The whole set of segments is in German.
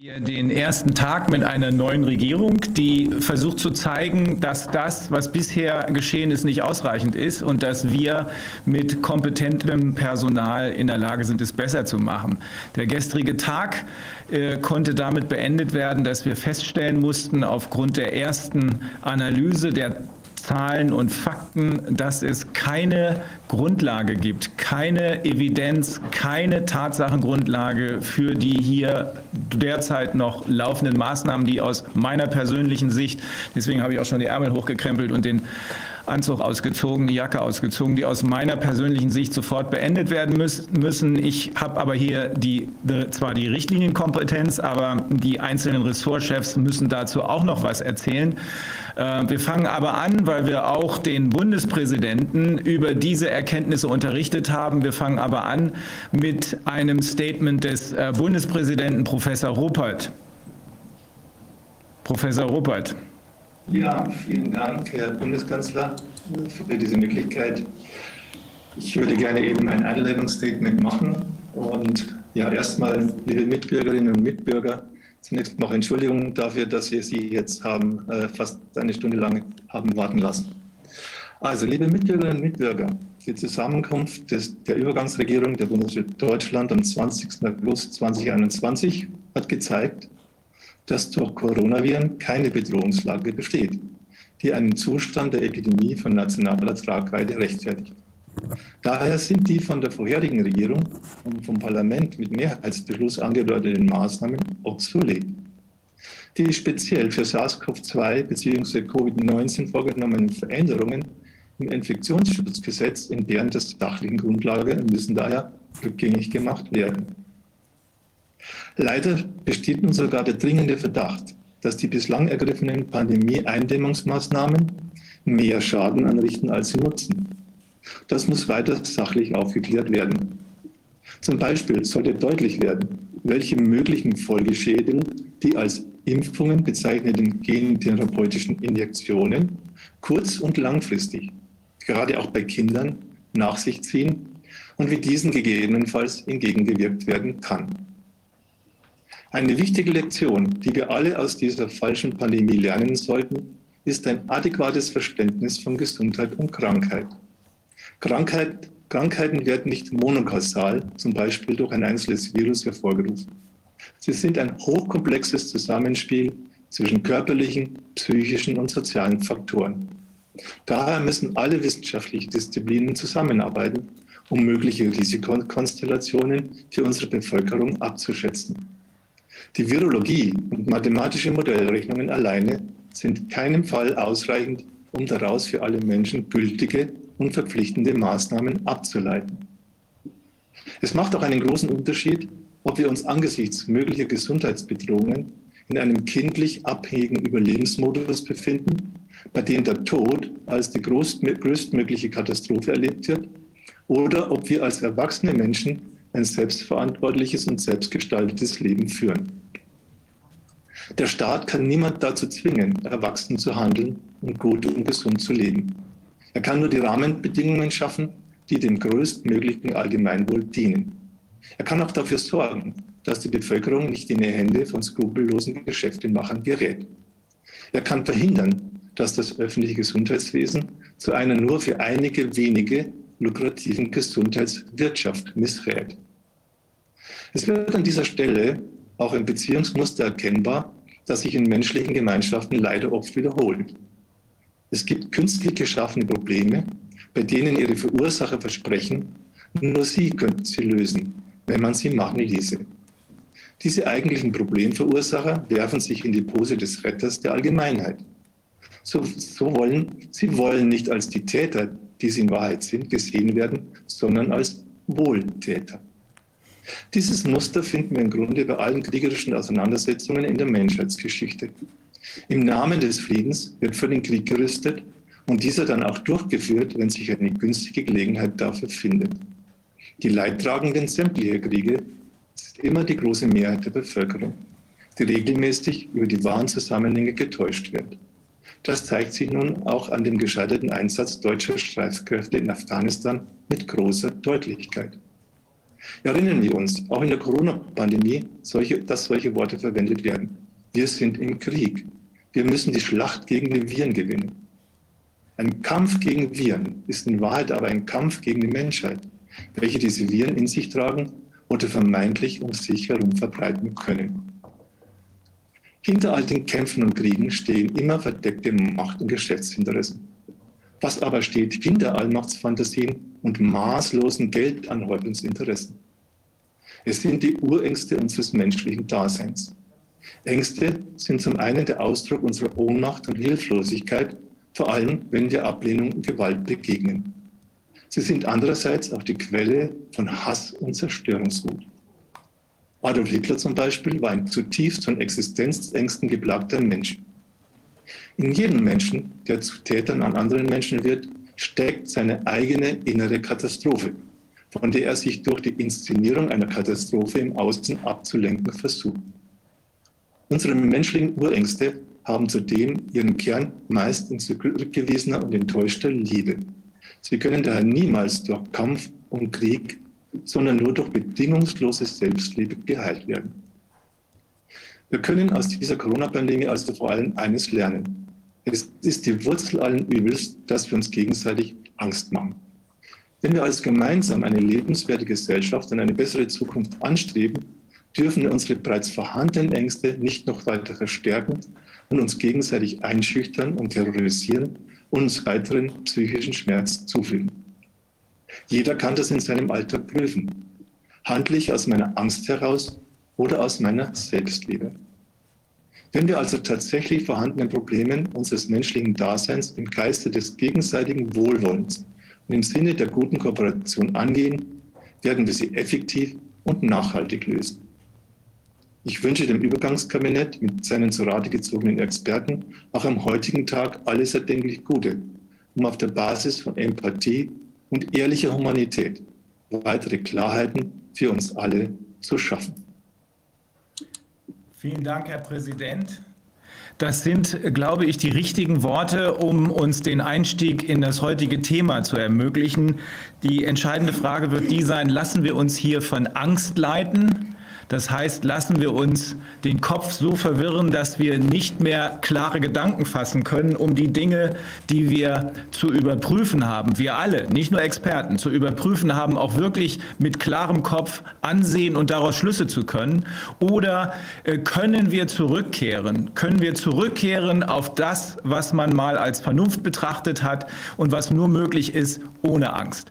den ersten Tag mit einer neuen Regierung, die versucht zu zeigen, dass das, was bisher geschehen ist, nicht ausreichend ist und dass wir mit kompetentem Personal in der Lage sind, es besser zu machen. Der gestrige Tag äh, konnte damit beendet werden, dass wir feststellen mussten, aufgrund der ersten Analyse der Zahlen und Fakten, dass es keine Grundlage gibt, keine Evidenz, keine Tatsachengrundlage für die hier derzeit noch laufenden Maßnahmen, die aus meiner persönlichen Sicht, deswegen habe ich auch schon die Ärmel hochgekrempelt und den Anzug ausgezogen, die Jacke ausgezogen, die aus meiner persönlichen Sicht sofort beendet werden müssen. Ich habe aber hier die, zwar die Richtlinienkompetenz, aber die einzelnen Ressortchefs müssen dazu auch noch was erzählen. Äh, wir fangen aber an, weil wir auch den Bundespräsidenten über diese Erkenntnisse unterrichtet haben. Wir fangen aber an mit einem Statement des äh, Bundespräsidenten Professor Ruppert. Professor Ruppert. Ja, vielen Dank, Herr Bundeskanzler, für diese Möglichkeit. Ich würde gerne eben ein Einleitungsstatement machen. Und ja, erstmal, liebe Mitbürgerinnen und Mitbürger, zunächst noch Entschuldigung dafür, dass wir Sie jetzt haben äh, fast eine Stunde lang haben warten lassen. Also, liebe Mitbürgerinnen und Mitbürger, die Zusammenkunft des, der Übergangsregierung der Bundesrepublik Deutschland am 20. August 2021 hat gezeigt, dass durch Coronaviren keine Bedrohungslage besteht, die einen Zustand der Epidemie von nationaler Tragweite rechtfertigt. Daher sind die von der vorherigen Regierung und vom Parlament mit Mehrheitsbeschluss angedeuteten Maßnahmen obsolet. Die speziell für SARS-CoV-2 bzw. Covid-19 vorgenommenen Veränderungen im Infektionsschutzgesetz entbehren der sachlichen Grundlage und müssen daher rückgängig gemacht werden. Leider besteht nun sogar der dringende Verdacht, dass die bislang ergriffenen Pandemie-Eindämmungsmaßnahmen mehr Schaden anrichten, als sie nutzen. Das muss weiter sachlich aufgeklärt werden. Zum Beispiel sollte deutlich werden, welche möglichen Folgeschäden die als Impfungen bezeichneten gentherapeutischen Injektionen kurz- und langfristig, gerade auch bei Kindern, nach sich ziehen und wie diesen gegebenenfalls entgegengewirkt werden kann. Eine wichtige Lektion, die wir alle aus dieser falschen Pandemie lernen sollten, ist ein adäquates Verständnis von Gesundheit und Krankheit. Krankheit, Krankheiten werden nicht monokausal, zum Beispiel durch ein einzelnes Virus hervorgerufen. Sie sind ein hochkomplexes Zusammenspiel zwischen körperlichen, psychischen und sozialen Faktoren. Daher müssen alle wissenschaftlichen Disziplinen zusammenarbeiten, um mögliche Risikokonstellationen für unsere Bevölkerung abzuschätzen. Die Virologie und mathematische Modellrechnungen alleine sind in keinem Fall ausreichend, um daraus für alle Menschen gültige und verpflichtende Maßnahmen abzuleiten. Es macht auch einen großen Unterschied, ob wir uns angesichts möglicher Gesundheitsbedrohungen in einem kindlich abhängigen Überlebensmodus befinden, bei dem der Tod als die größtmögliche Katastrophe erlebt wird, oder ob wir als erwachsene Menschen ein selbstverantwortliches und selbstgestaltetes Leben führen. Der Staat kann niemand dazu zwingen, erwachsen zu handeln und gut und gesund zu leben. Er kann nur die Rahmenbedingungen schaffen, die dem größtmöglichen Allgemeinwohl dienen. Er kann auch dafür sorgen, dass die Bevölkerung nicht in die Hände von skrupellosen Geschäftemachern gerät. Er kann verhindern, dass das öffentliche Gesundheitswesen zu einer nur für einige wenige lukrativen Gesundheitswirtschaft missrät. Es wird an dieser Stelle auch ein Beziehungsmuster erkennbar, das sich in menschlichen Gemeinschaften leider oft wiederholt. Es gibt künstlich geschaffene Probleme, bei denen ihre Verursacher versprechen, nur sie könnten sie lösen, wenn man sie machen ließe. Diese eigentlichen Problemverursacher werfen sich in die Pose des Retters der Allgemeinheit. So, so wollen, sie wollen nicht als die Täter, die sie in Wahrheit sind, gesehen werden, sondern als Wohltäter. Dieses Muster finden wir im Grunde bei allen kriegerischen Auseinandersetzungen in der Menschheitsgeschichte. Im Namen des Friedens wird für den Krieg gerüstet und dieser dann auch durchgeführt, wenn sich eine günstige Gelegenheit dafür findet. Die Leidtragenden sämtlicher Kriege ist immer die große Mehrheit der Bevölkerung, die regelmäßig über die wahren Zusammenhänge getäuscht wird. Das zeigt sich nun auch an dem gescheiterten Einsatz deutscher Streitkräfte in Afghanistan mit großer Deutlichkeit. Erinnern wir uns, auch in der Corona-Pandemie, dass solche Worte verwendet werden. Wir sind im Krieg. Wir müssen die Schlacht gegen die Viren gewinnen. Ein Kampf gegen Viren ist in Wahrheit aber ein Kampf gegen die Menschheit, welche diese Viren in sich tragen oder vermeintlich um sich herum verbreiten können. Hinter all den Kämpfen und Kriegen stehen immer verdeckte Macht- und Geschäftsinteressen. Was aber steht hinter Allmachtsfantasien und maßlosen Geldanhäufungsinteressen? Es sind die Urängste unseres menschlichen Daseins. Ängste sind zum einen der Ausdruck unserer Ohnmacht und Hilflosigkeit, vor allem wenn wir Ablehnung und Gewalt begegnen. Sie sind andererseits auch die Quelle von Hass und Zerstörungswut. Adolf Hitler zum Beispiel war ein zutiefst von Existenzängsten geplagter Mensch. In jedem Menschen, der zu Tätern an anderen Menschen wird, steckt seine eigene innere Katastrophe, von der er sich durch die Inszenierung einer Katastrophe im Außen abzulenken versucht. Unsere menschlichen Urängste haben zudem ihren Kern meist in zurückgewiesener und enttäuschter Liebe. Sie können daher niemals durch Kampf und Krieg sondern nur durch bedingungslose Selbstliebe geheilt werden. Wir können aus dieser Corona-Pandemie also vor allem eines lernen. Es ist die Wurzel allen Übels, dass wir uns gegenseitig Angst machen. Wenn wir als gemeinsam eine lebenswerte Gesellschaft und eine bessere Zukunft anstreben, dürfen wir unsere bereits vorhandenen Ängste nicht noch weiter verstärken und uns gegenseitig einschüchtern und terrorisieren und uns weiteren psychischen Schmerz zufügen. Jeder kann das in seinem Alltag prüfen. Handle ich aus meiner Angst heraus oder aus meiner Selbstliebe? Wenn wir also tatsächlich vorhandenen Problemen unseres menschlichen Daseins im Geiste des gegenseitigen Wohlwollens und im Sinne der guten Kooperation angehen, werden wir sie effektiv und nachhaltig lösen. Ich wünsche dem Übergangskabinett mit seinen zu Rate gezogenen Experten auch am heutigen Tag alles erdenklich Gute, um auf der Basis von Empathie und ehrlicher Humanität weitere Klarheiten für uns alle zu schaffen. Vielen Dank, Herr Präsident. Das sind, glaube ich, die richtigen Worte, um uns den Einstieg in das heutige Thema zu ermöglichen. Die entscheidende Frage wird die sein, lassen wir uns hier von Angst leiten das heißt, lassen wir uns den Kopf so verwirren, dass wir nicht mehr klare Gedanken fassen können, um die Dinge, die wir zu überprüfen haben, wir alle, nicht nur Experten, zu überprüfen haben, auch wirklich mit klarem Kopf ansehen und daraus Schlüsse zu können? Oder äh, können wir zurückkehren? Können wir zurückkehren auf das, was man mal als Vernunft betrachtet hat und was nur möglich ist ohne Angst?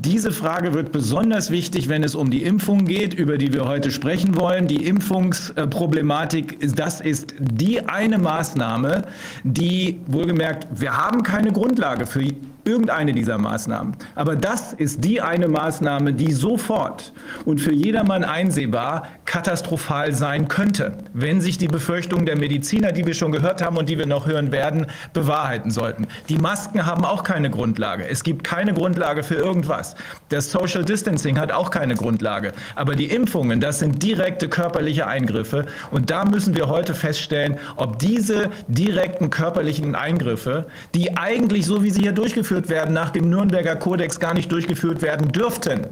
Diese Frage wird besonders wichtig, wenn es um die Impfung geht, über die wir heute sprechen wollen. Die Impfungsproblematik, das ist die eine Maßnahme, die wohlgemerkt, wir haben keine Grundlage für irgendeine dieser Maßnahmen. Aber das ist die eine Maßnahme, die sofort und für jedermann einsehbar katastrophal sein könnte, wenn sich die Befürchtungen der Mediziner, die wir schon gehört haben und die wir noch hören werden, bewahrheiten sollten. Die Masken haben auch keine Grundlage. Es gibt keine Grundlage für irgendwas. Das Social Distancing hat auch keine Grundlage. Aber die Impfungen, das sind direkte körperliche Eingriffe. Und da müssen wir heute feststellen, ob diese direkten körperlichen Eingriffe, die eigentlich so wie sie hier durchgeführt durchgeführt werden, nach dem Nürnberger Kodex gar nicht durchgeführt werden dürften.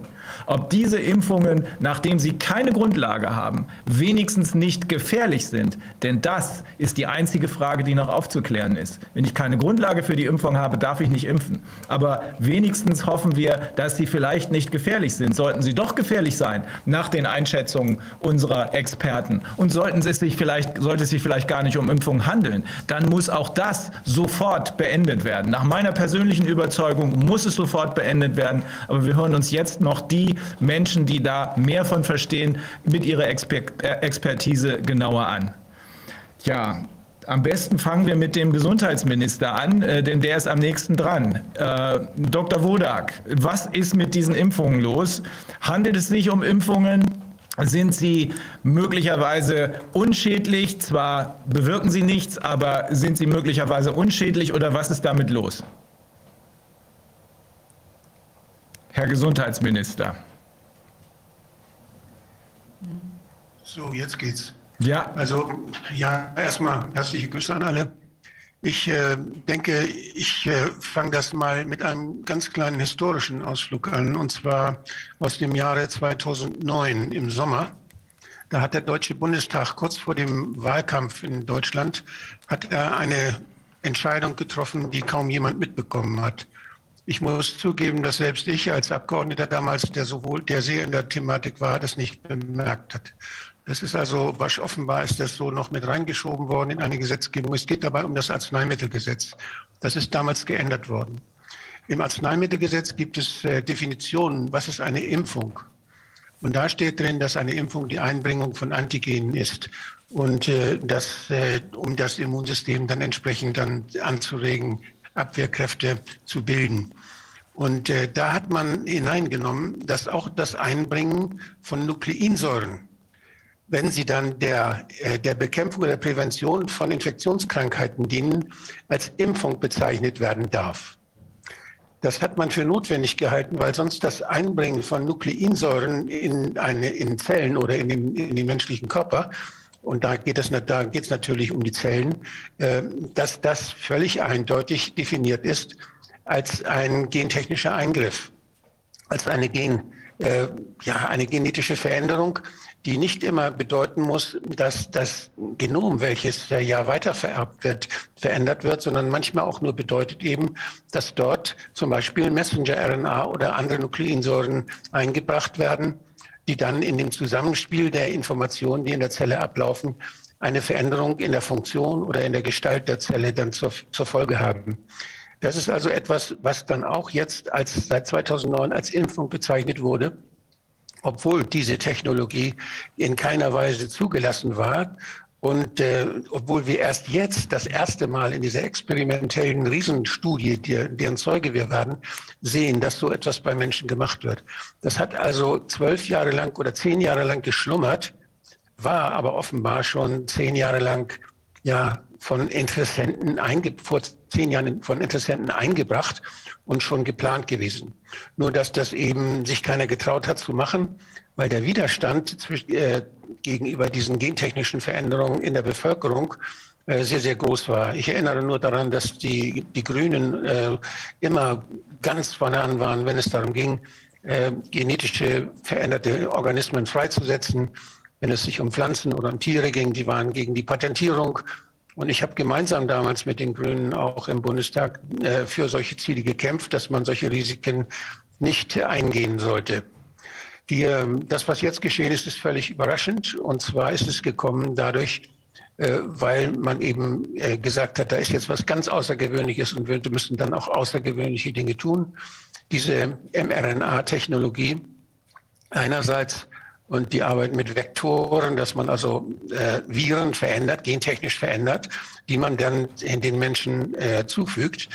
Ob diese Impfungen, nachdem sie keine Grundlage haben, wenigstens nicht gefährlich sind. Denn das ist die einzige Frage, die noch aufzuklären ist. Wenn ich keine Grundlage für die Impfung habe, darf ich nicht impfen. Aber wenigstens hoffen wir, dass sie vielleicht nicht gefährlich sind. Sollten sie doch gefährlich sein, nach den Einschätzungen unserer Experten, und sollten es sich vielleicht, sollte es sich vielleicht gar nicht um Impfungen handeln, dann muss auch das sofort beendet werden. Nach meiner persönlichen Überzeugung muss es sofort beendet werden. Aber wir hören uns jetzt noch die Menschen, die da mehr von verstehen, mit ihrer Exper äh, Expertise genauer an. Ja, am besten fangen wir mit dem Gesundheitsminister an, äh, denn der ist am nächsten dran. Äh, Dr. Wodak, was ist mit diesen Impfungen los? Handelt es sich um Impfungen? Sind sie möglicherweise unschädlich? Zwar bewirken sie nichts, aber sind sie möglicherweise unschädlich oder was ist damit los? Herr Gesundheitsminister. So, jetzt geht's. Ja. Also, ja, erstmal herzliche Grüße an alle. Ich äh, denke, ich äh, fange das mal mit einem ganz kleinen historischen Ausflug an, und zwar aus dem Jahre 2009 im Sommer. Da hat der Deutsche Bundestag kurz vor dem Wahlkampf in Deutschland hat er eine Entscheidung getroffen, die kaum jemand mitbekommen hat. Ich muss zugeben, dass selbst ich als Abgeordneter damals, der sowohl der sehr in der Thematik war, das nicht bemerkt hat. Das ist also, was offenbar ist das so noch mit reingeschoben worden in eine Gesetzgebung. Es geht dabei um das Arzneimittelgesetz. Das ist damals geändert worden. Im Arzneimittelgesetz gibt es äh, Definitionen, was ist eine Impfung. Und da steht drin, dass eine Impfung die Einbringung von Antigenen ist und äh, das, äh, um das Immunsystem dann entsprechend dann anzuregen, Abwehrkräfte zu bilden. Und äh, da hat man hineingenommen, dass auch das Einbringen von Nukleinsäuren wenn sie dann der, äh, der Bekämpfung oder der Prävention von Infektionskrankheiten dienen, als Impfung bezeichnet werden darf. Das hat man für notwendig gehalten, weil sonst das Einbringen von Nukleinsäuren in, eine, in Zellen oder in den, in den menschlichen Körper, und da geht es, da natürlich um die Zellen, äh, dass das völlig eindeutig definiert ist als ein gentechnischer Eingriff, als eine, Gen, äh, ja, eine genetische Veränderung, die nicht immer bedeuten muss, dass das Genom, welches ja weiter vererbt wird, verändert wird, sondern manchmal auch nur bedeutet eben, dass dort zum Beispiel Messenger-RNA oder andere Nukleinsäuren eingebracht werden, die dann in dem Zusammenspiel der Informationen, die in der Zelle ablaufen, eine Veränderung in der Funktion oder in der Gestalt der Zelle dann zur, zur Folge haben. Das ist also etwas, was dann auch jetzt als seit 2009 als Impfung bezeichnet wurde obwohl diese Technologie in keiner Weise zugelassen war. Und äh, obwohl wir erst jetzt das erste Mal in dieser experimentellen Riesenstudie, die, deren Zeuge wir werden, sehen, dass so etwas bei Menschen gemacht wird. Das hat also zwölf Jahre lang oder zehn Jahre lang geschlummert, war aber offenbar schon zehn Jahre lang ja von Interessenten einge vor zehn Jahren von Interessenten eingebracht und schon geplant gewesen. Nur dass das eben sich keiner getraut hat zu machen, weil der Widerstand zwischen, äh, gegenüber diesen gentechnischen Veränderungen in der Bevölkerung äh, sehr, sehr groß war. Ich erinnere nur daran, dass die, die Grünen äh, immer ganz vorne an waren, wenn es darum ging, äh, genetische veränderte Organismen freizusetzen, wenn es sich um Pflanzen oder um Tiere ging. Die waren gegen die Patentierung und ich habe gemeinsam damals mit den Grünen auch im Bundestag äh, für solche Ziele gekämpft, dass man solche Risiken nicht eingehen sollte. Die, äh, das, was jetzt geschehen ist, ist völlig überraschend. Und zwar ist es gekommen dadurch, äh, weil man eben äh, gesagt hat, da ist jetzt was ganz Außergewöhnliches und wir müssen dann auch außergewöhnliche Dinge tun. Diese mRNA-Technologie einerseits und die Arbeit mit Vektoren, dass man also äh, Viren verändert, gentechnisch verändert, die man dann in den Menschen äh, zufügt,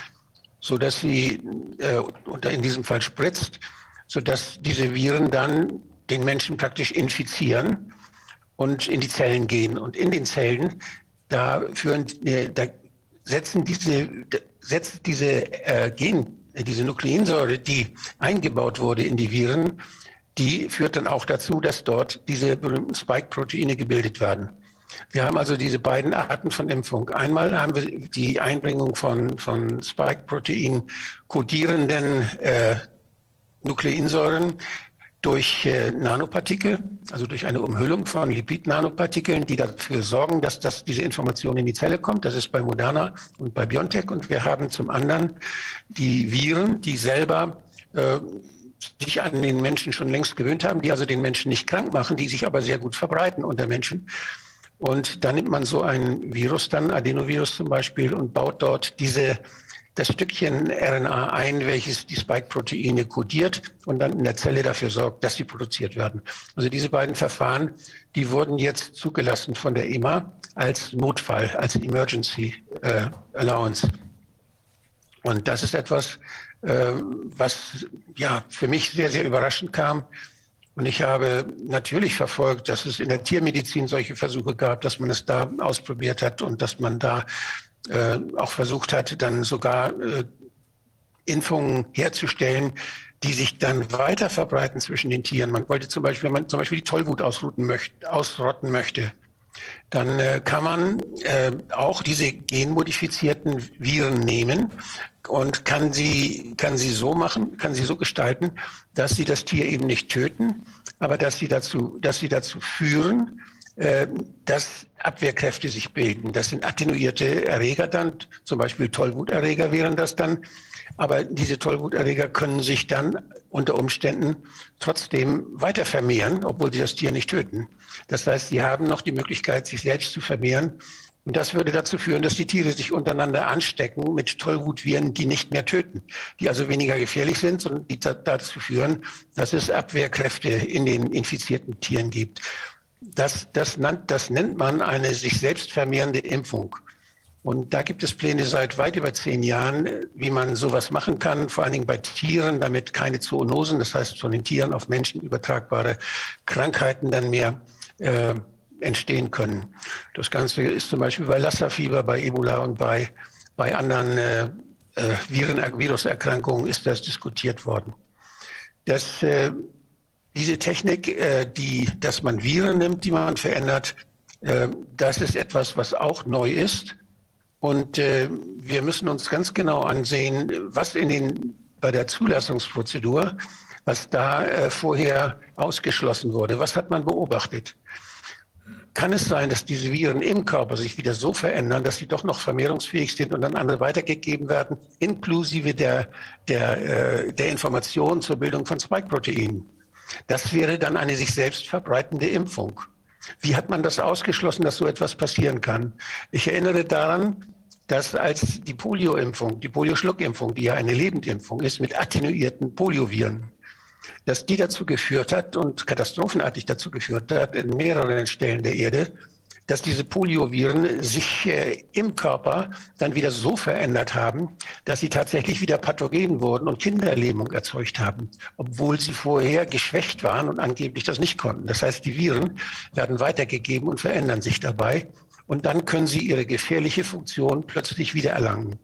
so dass sie äh, oder in diesem Fall spritzt, so dass diese Viren dann den Menschen praktisch infizieren und in die Zellen gehen. Und in den Zellen, da führen, äh, da setzen diese, setzt diese äh, Gen, diese Nukleinsäure, die eingebaut wurde in die Viren, die führt dann auch dazu, dass dort diese berühmten Spike-Proteine gebildet werden. Wir haben also diese beiden Arten von Impfung. Einmal haben wir die Einbringung von, von Spike-Protein kodierenden äh, Nukleinsäuren durch äh, Nanopartikel, also durch eine Umhüllung von Lipid-Nanopartikeln, die dafür sorgen, dass das, diese Information in die Zelle kommt. Das ist bei Moderna und bei BioNTech. Und wir haben zum anderen die Viren, die selber äh, sich an den Menschen schon längst gewöhnt haben, die also den Menschen nicht krank machen, die sich aber sehr gut verbreiten unter Menschen. Und dann nimmt man so ein Virus dann, Adenovirus zum Beispiel, und baut dort diese, das Stückchen RNA ein, welches die Spike-Proteine kodiert und dann in der Zelle dafür sorgt, dass sie produziert werden. Also diese beiden Verfahren, die wurden jetzt zugelassen von der EMA als Notfall, als Emergency äh, Allowance. Und das ist etwas, was ja für mich sehr, sehr überraschend kam. Und ich habe natürlich verfolgt, dass es in der Tiermedizin solche Versuche gab, dass man es da ausprobiert hat und dass man da äh, auch versucht hat, dann sogar äh, Impfungen herzustellen, die sich dann weiter verbreiten zwischen den Tieren. Man wollte zum Beispiel, wenn man zum Beispiel die Tollwut ausrotten möchte, ausrotten möchte, dann äh, kann man äh, auch diese genmodifizierten Viren nehmen und kann sie, kann sie so machen, kann sie so gestalten, dass sie das Tier eben nicht töten, aber dass sie dazu, dass sie dazu führen, äh, dass Abwehrkräfte sich bilden. Das sind attenuierte Erreger dann, zum Beispiel Tollwuterreger wären das dann. Aber diese Tollwuterreger können sich dann unter Umständen trotzdem weiter vermehren, obwohl sie das Tier nicht töten. Das heißt, sie haben noch die Möglichkeit, sich selbst zu vermehren. Und das würde dazu führen, dass die Tiere sich untereinander anstecken mit Tollwutviren, die nicht mehr töten, die also weniger gefährlich sind, sondern die dazu führen, dass es Abwehrkräfte in den infizierten Tieren gibt. Das, das, nannt, das nennt man eine sich selbst vermehrende Impfung. Und da gibt es Pläne seit weit über zehn Jahren, wie man sowas machen kann, vor allen Dingen bei Tieren, damit keine Zoonosen, das heißt von den Tieren auf Menschen übertragbare Krankheiten dann mehr äh, entstehen können. Das Ganze ist zum Beispiel bei Lassa-Fieber, bei Ebola und bei, bei anderen äh, äh, Viren, Viruserkrankungen ist das diskutiert worden. Das, äh, diese Technik, äh, die, dass man Viren nimmt, die man verändert, äh, das ist etwas, was auch neu ist. Und äh, wir müssen uns ganz genau ansehen, was in den, bei der Zulassungsprozedur, was da äh, vorher ausgeschlossen wurde. Was hat man beobachtet? Kann es sein, dass diese Viren im Körper sich wieder so verändern, dass sie doch noch vermehrungsfähig sind und dann andere weitergegeben werden, inklusive der, der, äh, der Information zur Bildung von Spike-Proteinen? Das wäre dann eine sich selbst verbreitende Impfung. Wie hat man das ausgeschlossen, dass so etwas passieren kann? Ich erinnere daran, dass als die Polioimpfung, die Polioschluckimpfung, die ja eine Lebendimpfung ist mit attenuierten Polioviren, dass die dazu geführt hat und katastrophenartig dazu geführt hat in mehreren Stellen der Erde, dass diese Polioviren sich äh, im Körper dann wieder so verändert haben, dass sie tatsächlich wieder pathogen wurden und Kinderlähmung erzeugt haben, obwohl sie vorher geschwächt waren und angeblich das nicht konnten. Das heißt, die Viren werden weitergegeben und verändern sich dabei und dann können sie ihre gefährliche Funktion plötzlich wieder erlangen.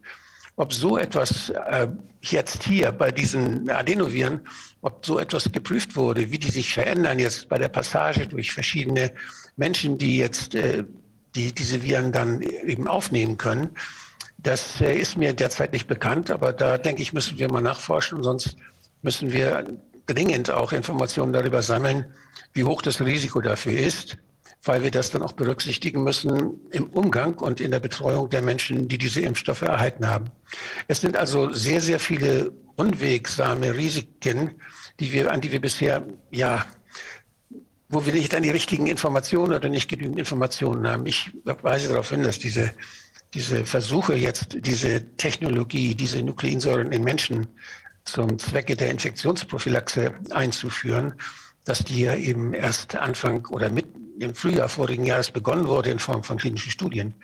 Ob so etwas äh, jetzt hier bei diesen Adenoviren, ob so etwas geprüft wurde, wie die sich verändern jetzt bei der Passage durch verschiedene Menschen, die jetzt äh, die, diese Viren dann eben aufnehmen können, das äh, ist mir derzeit nicht bekannt, aber da denke ich, müssen wir mal nachforschen, sonst müssen wir dringend auch Informationen darüber sammeln, wie hoch das Risiko dafür ist weil wir das dann auch berücksichtigen müssen im Umgang und in der Betreuung der Menschen, die diese Impfstoffe erhalten haben. Es sind also sehr, sehr viele unwegsame Risiken, die wir, an die wir bisher, ja, wo wir nicht an die richtigen Informationen oder nicht genügend Informationen haben. Ich weise darauf hin, dass diese, diese Versuche jetzt, diese Technologie, diese Nukleinsäuren in Menschen zum Zwecke der Infektionsprophylaxe einzuführen, dass die ja eben erst Anfang oder mit im Frühjahr vorigen Jahres begonnen wurde in Form von klinischen Studien.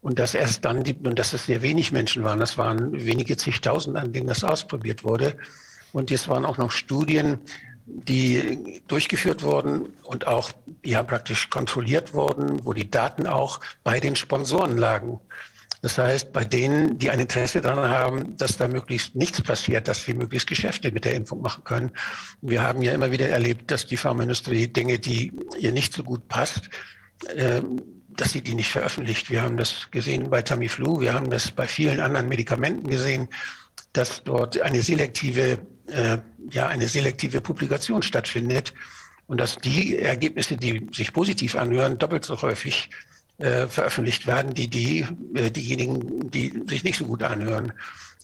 Und dass erst dann, die, und dass es sehr wenig Menschen waren, das waren wenige zigtausend, an denen das ausprobiert wurde. Und es waren auch noch Studien, die durchgeführt wurden und auch ja praktisch kontrolliert wurden, wo die Daten auch bei den Sponsoren lagen. Das heißt, bei denen, die ein Interesse daran haben, dass da möglichst nichts passiert, dass wir möglichst Geschäfte mit der Impfung machen können. Wir haben ja immer wieder erlebt, dass die Pharmaindustrie Dinge, die ihr nicht so gut passt, äh, dass sie die nicht veröffentlicht. Wir haben das gesehen bei Tamiflu, wir haben das bei vielen anderen Medikamenten gesehen, dass dort eine selektive, äh, ja, eine selektive Publikation stattfindet und dass die Ergebnisse, die sich positiv anhören, doppelt so häufig äh, veröffentlicht werden, die, die äh, diejenigen, die sich nicht so gut anhören.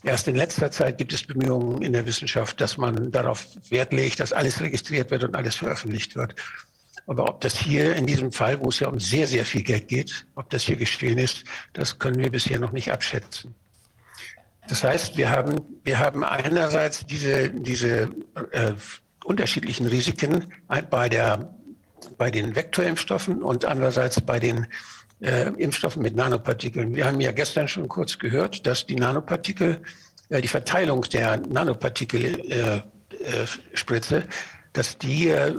Erst in letzter Zeit gibt es Bemühungen in der Wissenschaft, dass man darauf Wert legt, dass alles registriert wird und alles veröffentlicht wird. Aber ob das hier in diesem Fall, wo es ja um sehr, sehr viel Geld geht, ob das hier geschehen ist, das können wir bisher noch nicht abschätzen. Das heißt, wir haben, wir haben einerseits diese, diese äh, unterschiedlichen Risiken bei, der, bei den Vektorimpfstoffen und andererseits bei den äh, Impfstoffen mit Nanopartikeln. Wir haben ja gestern schon kurz gehört, dass die Nanopartikel, äh, die Verteilung der Nanopartikelspritze, äh, äh dass die äh,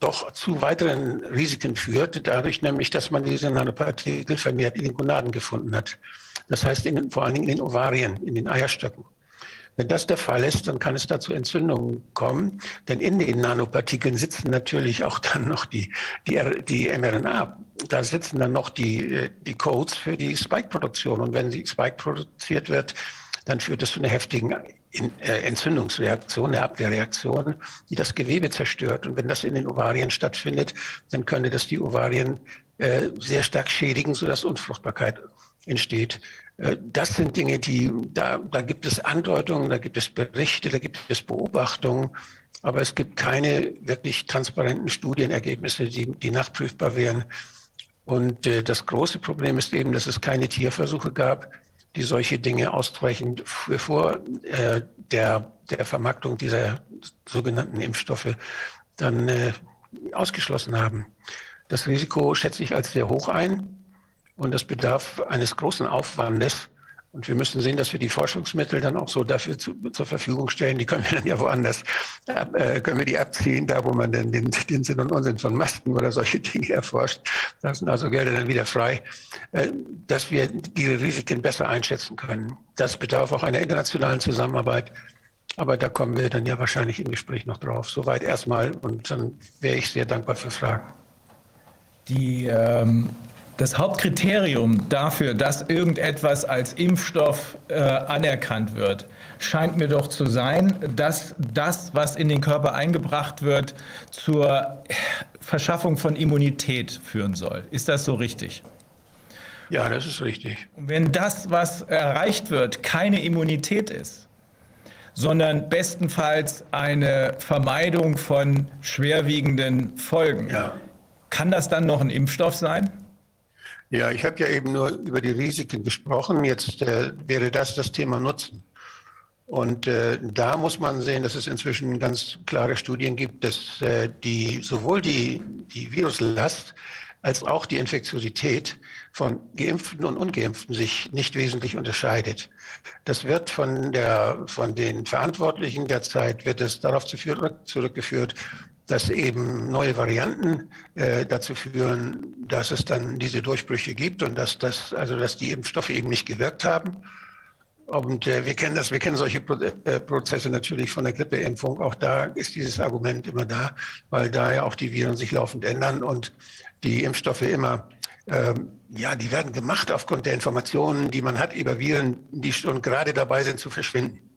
doch zu weiteren Risiken führt, dadurch nämlich, dass man diese Nanopartikel vermehrt in den Gonaden gefunden hat. Das heißt in, vor allen Dingen in den Ovarien, in den Eierstöcken. Wenn das der Fall ist, dann kann es da zu Entzündungen kommen, denn in den Nanopartikeln sitzen natürlich auch dann noch die, die, die mRNA. Da sitzen dann noch die, äh, die Codes für die Spike-Produktion. Und wenn die Spike produziert wird, dann führt das zu einer heftigen äh, Entzündungsreaktion, eine Abwehrreaktion, die das Gewebe zerstört. Und wenn das in den Ovarien stattfindet, dann könnte das die Ovarien äh, sehr stark schädigen, sodass Unfruchtbarkeit entsteht. Äh, das sind Dinge, die, da, da gibt es Andeutungen, da gibt es Berichte, da gibt es Beobachtungen, aber es gibt keine wirklich transparenten Studienergebnisse, die, die nachprüfbar wären. Und äh, das große Problem ist eben, dass es keine Tierversuche gab, die solche Dinge ausreichend vor äh, der, der Vermarktung dieser sogenannten Impfstoffe dann äh, ausgeschlossen haben. Das Risiko schätze ich als sehr hoch ein und das bedarf eines großen Aufwandes, und wir müssen sehen, dass wir die Forschungsmittel dann auch so dafür zu, zur Verfügung stellen. Die können wir dann ja woanders, äh, können wir die abziehen, da wo man dann den, den Sinn und Unsinn von Masken oder solche Dinge erforscht. Da sind also Gelder dann wieder frei, äh, dass wir diese Risiken besser einschätzen können. Das bedarf auch einer internationalen Zusammenarbeit. Aber da kommen wir dann ja wahrscheinlich im Gespräch noch drauf. Soweit erstmal und dann wäre ich sehr dankbar für Fragen. Die ähm das Hauptkriterium dafür, dass irgendetwas als Impfstoff äh, anerkannt wird, scheint mir doch zu sein, dass das, was in den Körper eingebracht wird, zur Verschaffung von Immunität führen soll. Ist das so richtig? Ja, das ist richtig. Wenn das, was erreicht wird, keine Immunität ist, sondern bestenfalls eine Vermeidung von schwerwiegenden Folgen, ja. kann das dann noch ein Impfstoff sein? Ja, ich habe ja eben nur über die Risiken gesprochen. Jetzt äh, wäre das das Thema Nutzen. Und äh, da muss man sehen, dass es inzwischen ganz klare Studien gibt, dass äh, die, sowohl die, die Viruslast als auch die Infektiosität von Geimpften und Ungeimpften sich nicht wesentlich unterscheidet. Das wird von, der, von den Verantwortlichen derzeit wird es darauf zurückgeführt, dass eben neue Varianten äh, dazu führen, dass es dann diese Durchbrüche gibt und dass das, also dass die Impfstoffe eben nicht gewirkt haben. Und äh, wir kennen das, wir kennen solche Pro äh, Prozesse natürlich von der Grippeimpfung. Auch da ist dieses Argument immer da, weil da ja auch die Viren sich laufend ändern und die Impfstoffe immer, ähm, ja, die werden gemacht aufgrund der Informationen, die man hat über Viren, die schon gerade dabei sind zu verschwinden.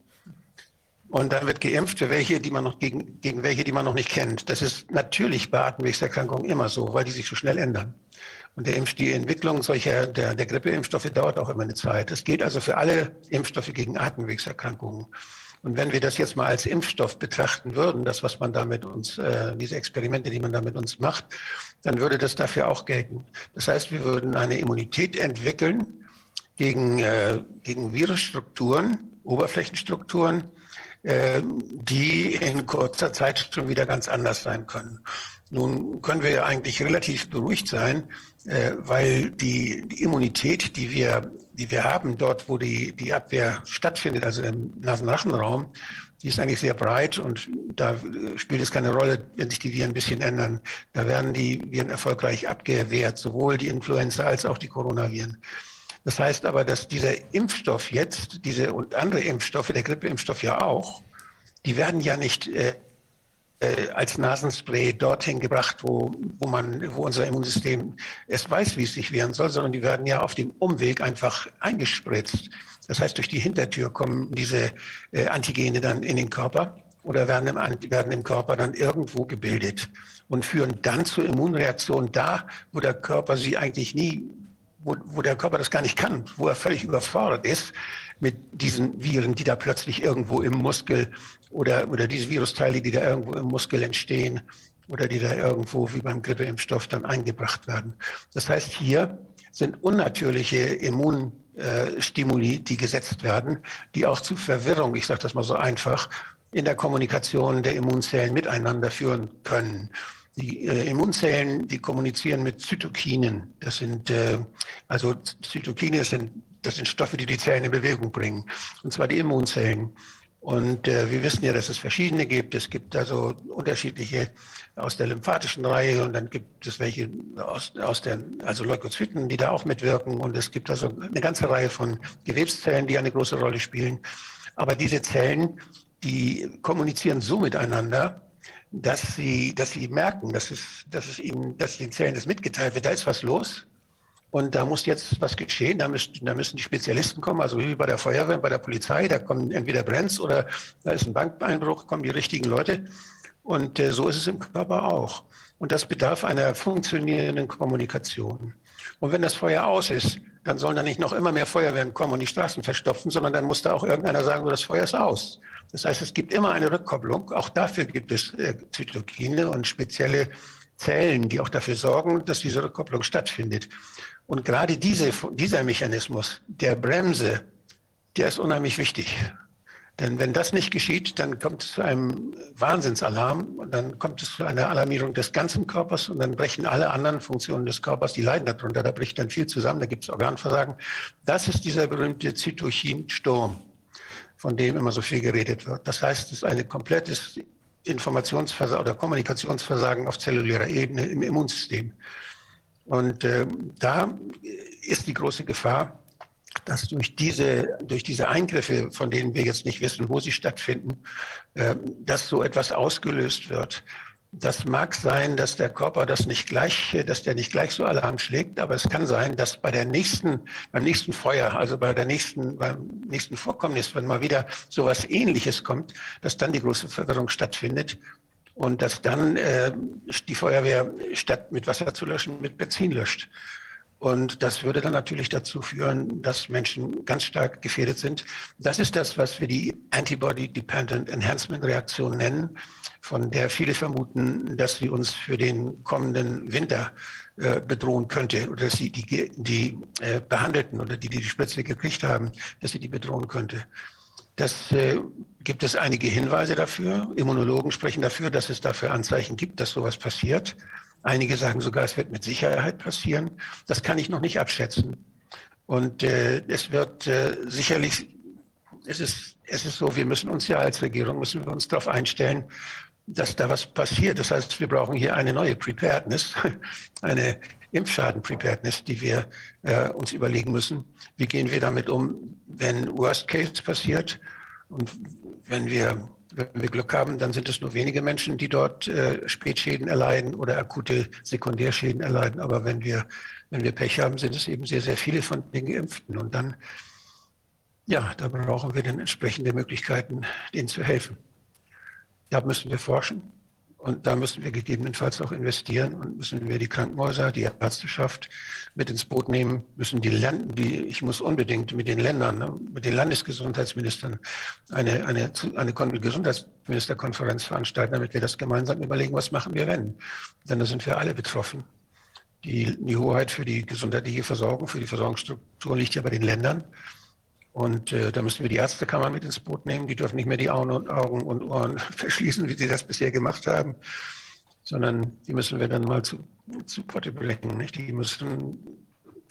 Und dann wird geimpft für welche, die man noch gegen, gegen welche, die man noch nicht kennt. Das ist natürlich bei Atemwegserkrankungen immer so, weil die sich so schnell ändern. Und der Impf, die Entwicklung solcher, der, der Grippeimpfstoffe dauert auch immer eine Zeit. Das geht also für alle Impfstoffe gegen Atemwegserkrankungen. Und wenn wir das jetzt mal als Impfstoff betrachten würden, das, was man da mit uns, äh, diese Experimente, die man da mit uns macht, dann würde das dafür auch gelten. Das heißt, wir würden eine Immunität entwickeln gegen, äh, gegen Virusstrukturen, Oberflächenstrukturen, die in kurzer Zeit schon wieder ganz anders sein können. Nun können wir ja eigentlich relativ beruhigt sein, äh, weil die, die Immunität, die wir, die wir haben, dort, wo die, die Abwehr stattfindet, also im Nasenrachenraum, die ist eigentlich sehr breit und da spielt es keine Rolle, wenn sich die Viren ein bisschen ändern. Da werden die Viren erfolgreich abgewehrt, sowohl die Influenza als auch die Coronaviren. Das heißt aber, dass dieser Impfstoff jetzt, diese und andere Impfstoffe, der Grippeimpfstoff ja auch, die werden ja nicht äh, äh, als Nasenspray dorthin gebracht, wo, wo, man, wo unser Immunsystem es weiß, wie es sich wehren soll, sondern die werden ja auf dem Umweg einfach eingespritzt. Das heißt, durch die Hintertür kommen diese äh, Antigene dann in den Körper oder werden im, werden im Körper dann irgendwo gebildet und führen dann zur Immunreaktion da, wo der Körper sie eigentlich nie wo, wo der Körper das gar nicht kann, wo er völlig überfordert ist mit diesen Viren, die da plötzlich irgendwo im Muskel oder, oder diese Virusteile, die da irgendwo im Muskel entstehen oder die da irgendwo wie beim Grippeimpfstoff dann eingebracht werden. Das heißt, hier sind unnatürliche Immunstimuli, die gesetzt werden, die auch zu Verwirrung, ich sage das mal so einfach, in der Kommunikation der Immunzellen miteinander führen können. Die äh, Immunzellen, die kommunizieren mit Zytokinen. Das sind äh, also Zytokine sind das sind Stoffe, die die Zellen in Bewegung bringen. Und zwar die Immunzellen. Und äh, wir wissen ja, dass es verschiedene gibt. Es gibt also unterschiedliche aus der lymphatischen Reihe und dann gibt es welche aus, aus der, also Leukozyten, die da auch mitwirken. Und es gibt also eine ganze Reihe von Gewebszellen, die eine große Rolle spielen. Aber diese Zellen, die kommunizieren so miteinander, dass sie, dass sie merken, dass es, dass es ihnen, dass den Zellen das mitgeteilt wird, da ist was los. Und da muss jetzt was geschehen. Da müssen, da müssen die Spezialisten kommen, also wie bei der Feuerwehr, bei der Polizei. Da kommen entweder Brenns oder da ist ein Bankeinbruch, kommen die richtigen Leute. Und äh, so ist es im Körper auch. Und das bedarf einer funktionierenden Kommunikation. Und wenn das Feuer aus ist, dann sollen da nicht noch immer mehr Feuerwehren kommen und die Straßen verstopfen, sondern dann muss da auch irgendeiner sagen, so, das Feuer ist aus. Das heißt, es gibt immer eine Rückkopplung. Auch dafür gibt es äh, Zytokine und spezielle Zellen, die auch dafür sorgen, dass diese Rückkopplung stattfindet. Und gerade diese, dieser Mechanismus der Bremse, der ist unheimlich wichtig. Denn wenn das nicht geschieht, dann kommt es zu einem Wahnsinnsalarm und dann kommt es zu einer Alarmierung des ganzen Körpers und dann brechen alle anderen Funktionen des Körpers, die leiden darunter. Da bricht dann viel zusammen, da gibt es Organversagen. Das ist dieser berühmte Zytochinsturm, von dem immer so viel geredet wird. Das heißt, es ist ein komplettes Informationsversagen oder Kommunikationsversagen auf zellulärer Ebene im Immunsystem. Und äh, da ist die große Gefahr, dass durch diese, durch diese Eingriffe, von denen wir jetzt nicht wissen, wo sie stattfinden, äh, dass so etwas ausgelöst wird. Das mag sein, dass der Körper das nicht gleich, dass der nicht gleich so Alarm schlägt, aber es kann sein, dass bei der nächsten, beim nächsten Feuer, also bei der nächsten, beim nächsten Vorkommnis, wenn mal wieder sowas Ähnliches kommt, dass dann die große Verwirrung stattfindet und dass dann äh, die Feuerwehr statt mit Wasser zu löschen, mit Benzin löscht. Und das würde dann natürlich dazu führen, dass Menschen ganz stark gefährdet sind. Das ist das, was wir die Antibody-Dependent Enhancement-Reaktion nennen, von der viele vermuten, dass sie uns für den kommenden Winter äh, bedrohen könnte oder dass sie die, die äh, Behandelten oder die, die die Spritze gekriegt haben, dass sie die bedrohen könnte. Das äh, gibt es einige Hinweise dafür. Immunologen sprechen dafür, dass es dafür Anzeichen gibt, dass sowas passiert. Einige sagen sogar, es wird mit Sicherheit passieren. Das kann ich noch nicht abschätzen. Und äh, es wird äh, sicherlich, es ist, es ist so, wir müssen uns ja als Regierung, müssen wir uns darauf einstellen, dass da was passiert. Das heißt, wir brauchen hier eine neue Preparedness, eine Impfschaden-Preparedness, die wir äh, uns überlegen müssen. Wie gehen wir damit um, wenn Worst Case passiert und wenn wir wenn wir Glück haben, dann sind es nur wenige Menschen, die dort äh, Spätschäden erleiden oder akute Sekundärschäden erleiden. Aber wenn wir, wenn wir Pech haben, sind es eben sehr, sehr viele von den Geimpften. Und dann, ja, da brauchen wir dann entsprechende Möglichkeiten, denen zu helfen. Da müssen wir forschen. Und da müssen wir gegebenenfalls auch investieren und müssen wir die Krankenhäuser, die Ärzteschaft mit ins Boot nehmen, müssen die Länder, die, ich muss unbedingt mit den Ländern, ne, mit den Landesgesundheitsministern eine, eine, eine Gesundheitsministerkonferenz veranstalten, damit wir das gemeinsam überlegen, was machen wir wenn. Denn da sind wir alle betroffen. Die, die Hoheit für die gesundheitliche Versorgung, für die Versorgungsstruktur liegt ja bei den Ländern. Und äh, da müssen wir die Ärztekammer mit ins Boot nehmen. Die dürfen nicht mehr die Augen und, Augen und Ohren verschließen, wie sie das bisher gemacht haben, sondern die müssen wir dann mal zu, zu Potte bringen. Nicht? Die, müssen,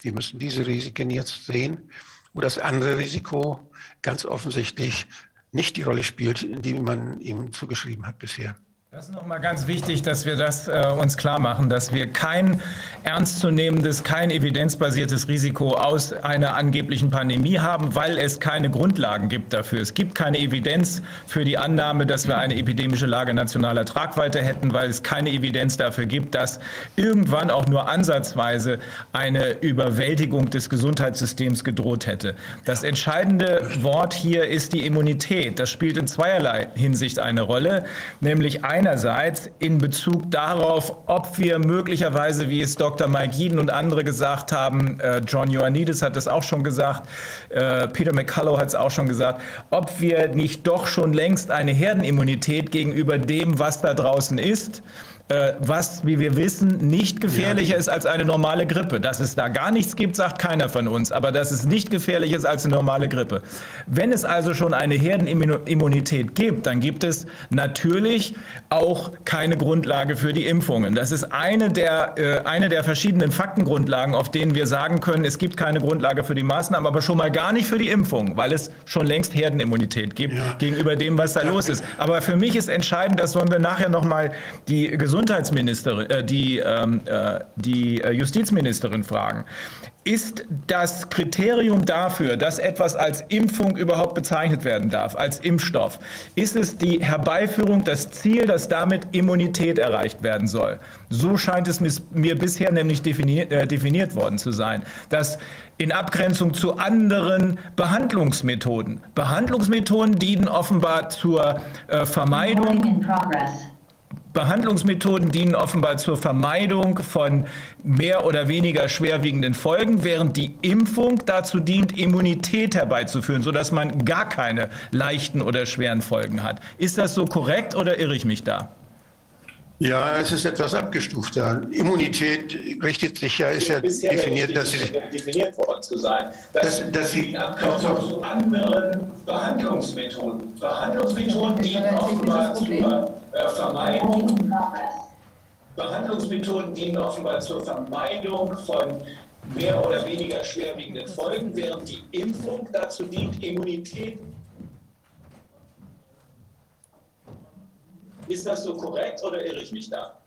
die müssen diese Risiken jetzt sehen, wo das andere Risiko ganz offensichtlich nicht die Rolle spielt, die man ihm zugeschrieben hat bisher. Das ist nochmal ganz wichtig, dass wir das äh, uns klar machen, dass wir kein ernstzunehmendes, kein evidenzbasiertes Risiko aus einer angeblichen Pandemie haben, weil es keine Grundlagen gibt dafür. Es gibt keine Evidenz für die Annahme, dass wir eine epidemische Lage nationaler Tragweite hätten, weil es keine Evidenz dafür gibt, dass irgendwann auch nur ansatzweise eine Überwältigung des Gesundheitssystems gedroht hätte. Das entscheidende Wort hier ist die Immunität. Das spielt in zweierlei Hinsicht eine Rolle, nämlich eine einerseits in Bezug darauf, ob wir möglicherweise, wie es Dr. Mike Jeden und andere gesagt haben, äh, John Ioannidis hat es auch schon gesagt, äh, Peter McCullough hat es auch schon gesagt, ob wir nicht doch schon längst eine Herdenimmunität gegenüber dem, was da draußen ist, was, wie wir wissen, nicht gefährlicher ja. ist als eine normale Grippe. Dass es da gar nichts gibt, sagt keiner von uns, aber dass es nicht gefährlicher ist als eine normale Grippe. Wenn es also schon eine Herdenimmunität gibt, dann gibt es natürlich auch keine Grundlage für die Impfungen. Das ist eine der, äh, eine der verschiedenen Faktengrundlagen, auf denen wir sagen können, es gibt keine Grundlage für die Maßnahmen, aber schon mal gar nicht für die Impfung, weil es schon längst Herdenimmunität gibt ja. gegenüber dem, was da ja. los ist. Aber für mich ist entscheidend, das wollen wir nachher noch mal die Gesundheit Gesundheitsministerin, äh, die, ähm, äh, die äh, Justizministerin fragen. Ist das Kriterium dafür, dass etwas als Impfung überhaupt bezeichnet werden darf, als Impfstoff, ist es die Herbeiführung, das Ziel, dass damit Immunität erreicht werden soll? So scheint es mir bisher nämlich definiert, äh, definiert worden zu sein, dass in Abgrenzung zu anderen Behandlungsmethoden. Behandlungsmethoden dienen offenbar zur äh, Vermeidung. Behandlungsmethoden dienen offenbar zur Vermeidung von mehr oder weniger schwerwiegenden Folgen, während die Impfung dazu dient, Immunität herbeizuführen, sodass man gar keine leichten oder schweren Folgen hat. Ist das so korrekt oder irre ich mich da? Ja, es ist etwas abgestufter. Immunität richtet sich ja, ist ja definiert, dass sie definiert worden zu sein, dass, dass, dass sie zu anderen Behandlungsmethoden, Behandlungsmethoden, die offenbar zur äh, Vermeidung, Behandlungsmethoden dienen offenbar zur Vermeidung von mehr oder weniger schwerwiegenden Folgen, während die Impfung dazu dient, Immunität. Ist das so korrekt oder irre ich mich da?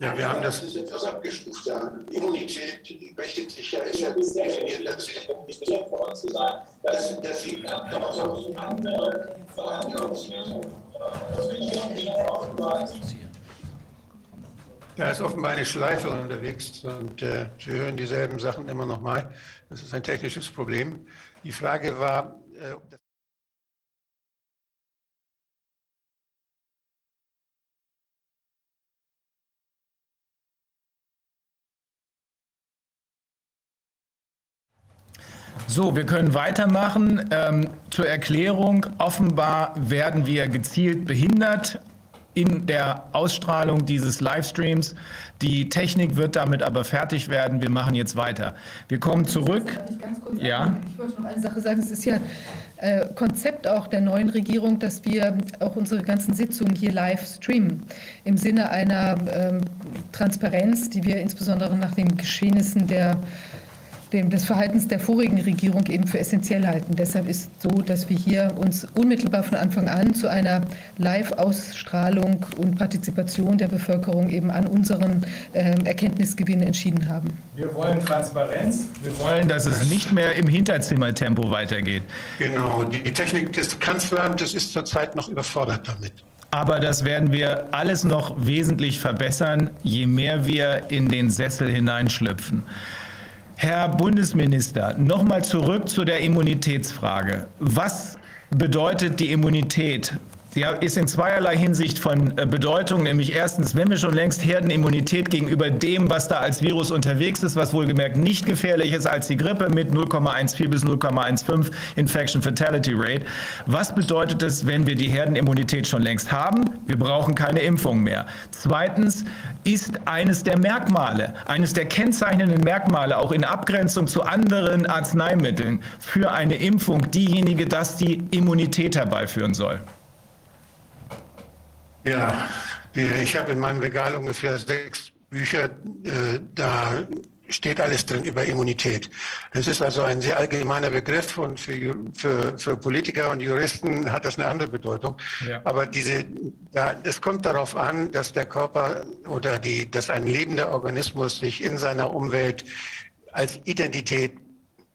Ja, wir haben das ist etwas abgestuft. Ja. Immunität sich ja, ist ja definiert, dass dass, dass sie andere Behandlungsmethoden da ist offenbar eine Schleife unterwegs und äh, Sie hören dieselben Sachen immer noch mal. Das ist ein technisches Problem. Die Frage war, äh, So, wir können weitermachen. Ähm, zur Erklärung, offenbar werden wir gezielt behindert in der Ausstrahlung dieses Livestreams. Die Technik wird damit aber fertig werden. Wir machen jetzt weiter. Wir kommen zurück. Ja. Ich wollte noch eine Sache sagen. Es ist ja äh, Konzept auch der neuen Regierung, dass wir auch unsere ganzen Sitzungen hier live streamen. Im Sinne einer ähm, Transparenz, die wir insbesondere nach den Geschehnissen der dem, des Verhaltens der vorigen Regierung eben für essentiell halten. Deshalb ist so, dass wir hier uns unmittelbar von Anfang an zu einer Live-Ausstrahlung und Partizipation der Bevölkerung eben an unseren äh, Erkenntnisgewinnen entschieden haben. Wir wollen Transparenz. Wir wollen, dass es nicht mehr im Hinterzimmertempo weitergeht. Genau. Die Technik des Kanzleramtes ist zurzeit noch überfordert damit. Aber das werden wir alles noch wesentlich verbessern, je mehr wir in den Sessel hineinschlüpfen. Herr Bundesminister, nochmal zurück zu der Immunitätsfrage. Was bedeutet die Immunität Sie ist in zweierlei Hinsicht von äh, Bedeutung, nämlich erstens, wenn wir schon längst Herdenimmunität gegenüber dem, was da als Virus unterwegs ist, was wohlgemerkt nicht gefährlich ist als die Grippe mit 0,14 bis 0,15 Infection Fatality Rate. Was bedeutet es, wenn wir die Herdenimmunität schon längst haben? Wir brauchen keine Impfung mehr. Zweitens ist eines der Merkmale, eines der kennzeichnenden Merkmale, auch in Abgrenzung zu anderen Arzneimitteln für eine Impfung, diejenige, dass die Immunität herbeiführen soll. Ja, ich habe in meinem Regal ungefähr sechs Bücher, äh, da steht alles drin über Immunität. Es ist also ein sehr allgemeiner Begriff und für, für, für Politiker und Juristen hat das eine andere Bedeutung. Ja. Aber diese, ja, es kommt darauf an, dass der Körper oder die, dass ein lebender Organismus sich in seiner Umwelt als Identität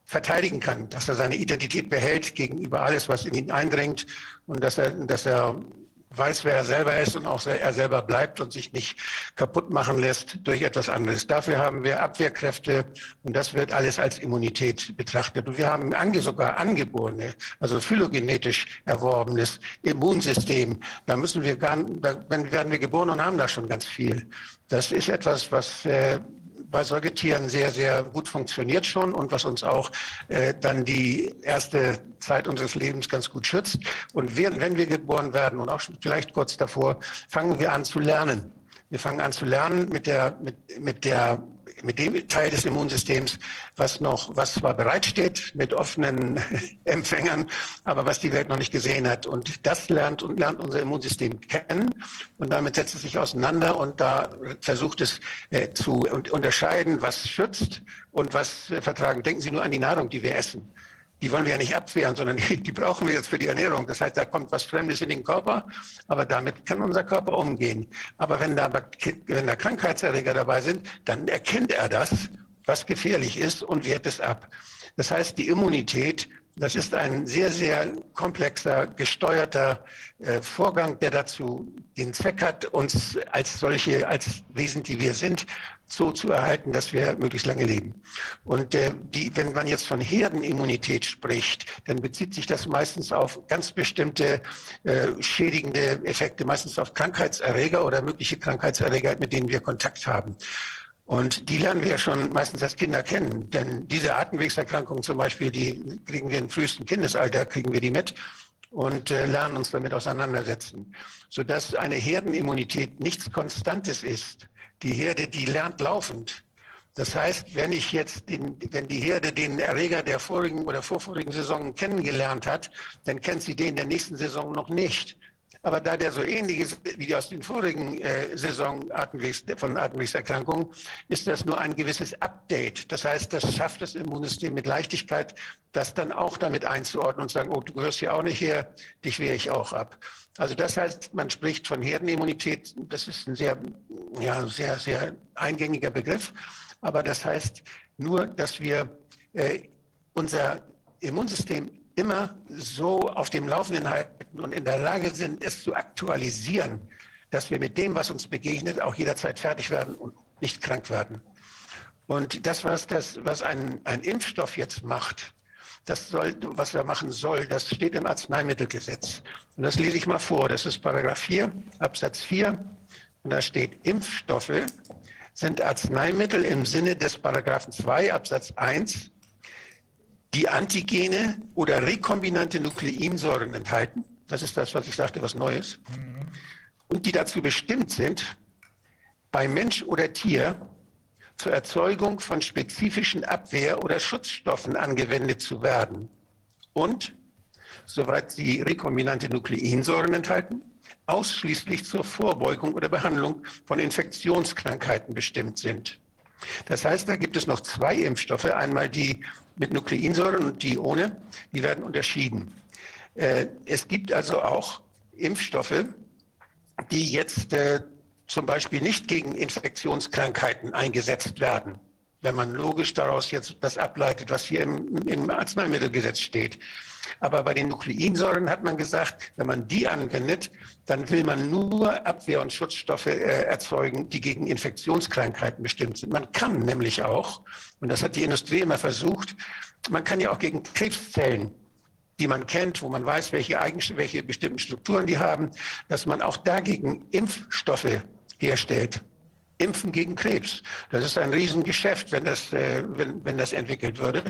verteidigen kann, dass er seine Identität behält gegenüber alles, was in ihn eindringt und dass er, dass er weiß, wer er selber ist und auch er selber bleibt und sich nicht kaputt machen lässt durch etwas anderes. Dafür haben wir Abwehrkräfte und das wird alles als Immunität betrachtet. Und wir haben ange, sogar angeborene, also phylogenetisch erworbenes Immunsystem. Da müssen wir gar, da werden wir geboren und haben da schon ganz viel. Das ist etwas, was äh, bei Säugetieren sehr, sehr gut funktioniert schon und was uns auch äh, dann die erste Zeit unseres Lebens ganz gut schützt. Und wir, wenn wir geboren werden und auch vielleicht kurz davor, fangen wir an zu lernen. Wir fangen an zu lernen mit der, mit, mit der mit dem Teil des Immunsystems, was noch, was zwar bereitsteht mit offenen Empfängern, aber was die Welt noch nicht gesehen hat. Und das lernt und lernt unser Immunsystem kennen und damit setzt es sich auseinander und da versucht es äh, zu unterscheiden, was schützt und was äh, vertragen. Denken Sie nur an die Nahrung, die wir essen. Die wollen wir ja nicht abwehren, sondern die, die, brauchen wir jetzt für die Ernährung. Das heißt, da kommt was Fremdes in den Körper, aber damit kann unser Körper umgehen. Aber wenn da, wenn da Krankheitserreger dabei sind, dann erkennt er das, was gefährlich ist und wehrt es ab. Das heißt, die Immunität das ist ein sehr, sehr komplexer, gesteuerter äh, Vorgang, der dazu den Zweck hat, uns als solche, als Wesen, die wir sind, so zu erhalten, dass wir möglichst lange leben. Und äh, die, wenn man jetzt von Herdenimmunität spricht, dann bezieht sich das meistens auf ganz bestimmte äh, schädigende Effekte, meistens auf Krankheitserreger oder mögliche Krankheitserreger, mit denen wir Kontakt haben. Und die lernen wir schon meistens als Kinder kennen. Denn diese Atemwegserkrankungen zum Beispiel, die kriegen wir im frühesten Kindesalter, kriegen wir die mit und äh, lernen uns damit auseinandersetzen. Sodass eine Herdenimmunität nichts Konstantes ist. Die Herde, die lernt laufend. Das heißt, wenn ich jetzt den, wenn die Herde den Erreger der vorigen oder vorvorigen Saison kennengelernt hat, dann kennt sie den der nächsten Saison noch nicht. Aber da der so ähnlich ist wie aus den vorigen äh, Saison Atemwegs, von Atemwegserkrankungen, ist das nur ein gewisses Update. Das heißt, das schafft das Immunsystem mit Leichtigkeit, das dann auch damit einzuordnen und sagen, oh, du gehörst hier auch nicht her, dich wehre ich auch ab. Also das heißt, man spricht von Herdenimmunität. Das ist ein sehr, ja, sehr, sehr eingängiger Begriff. Aber das heißt nur, dass wir äh, unser Immunsystem immer so auf dem Laufenden halten und in der Lage sind, es zu aktualisieren, dass wir mit dem, was uns begegnet, auch jederzeit fertig werden und nicht krank werden. Und das, was, das, was ein, ein Impfstoff jetzt macht, das soll, was er machen soll, das steht im Arzneimittelgesetz. Und das lese ich mal vor. Das ist Paragraph 4, Absatz 4. Und da steht, Impfstoffe sind Arzneimittel im Sinne des Paragraphen 2, Absatz 1 die Antigene oder rekombinante Nukleinsäuren enthalten. Das ist das, was ich sagte, was Neues. Mhm. Und die dazu bestimmt sind, bei Mensch oder Tier zur Erzeugung von spezifischen Abwehr- oder Schutzstoffen angewendet zu werden. Und, soweit sie rekombinante Nukleinsäuren enthalten, ausschließlich zur Vorbeugung oder Behandlung von Infektionskrankheiten bestimmt sind. Das heißt, da gibt es noch zwei Impfstoffe, einmal die mit Nukleinsäuren und die ohne, die werden unterschieden. Äh, es gibt also auch Impfstoffe, die jetzt äh, zum Beispiel nicht gegen Infektionskrankheiten eingesetzt werden. Wenn man logisch daraus jetzt das ableitet, was hier im, im Arzneimittelgesetz steht. Aber bei den Nukleinsäuren hat man gesagt, wenn man die anwendet, dann will man nur Abwehr- und Schutzstoffe äh, erzeugen, die gegen Infektionskrankheiten bestimmt sind. Man kann nämlich auch, und das hat die Industrie immer versucht, man kann ja auch gegen Krebszellen die man kennt, wo man weiß, welche, Eigenschaften, welche bestimmten Strukturen die haben, dass man auch dagegen Impfstoffe herstellt. Impfen gegen Krebs. Das ist ein Riesengeschäft, wenn das, äh, wenn, wenn das entwickelt würde.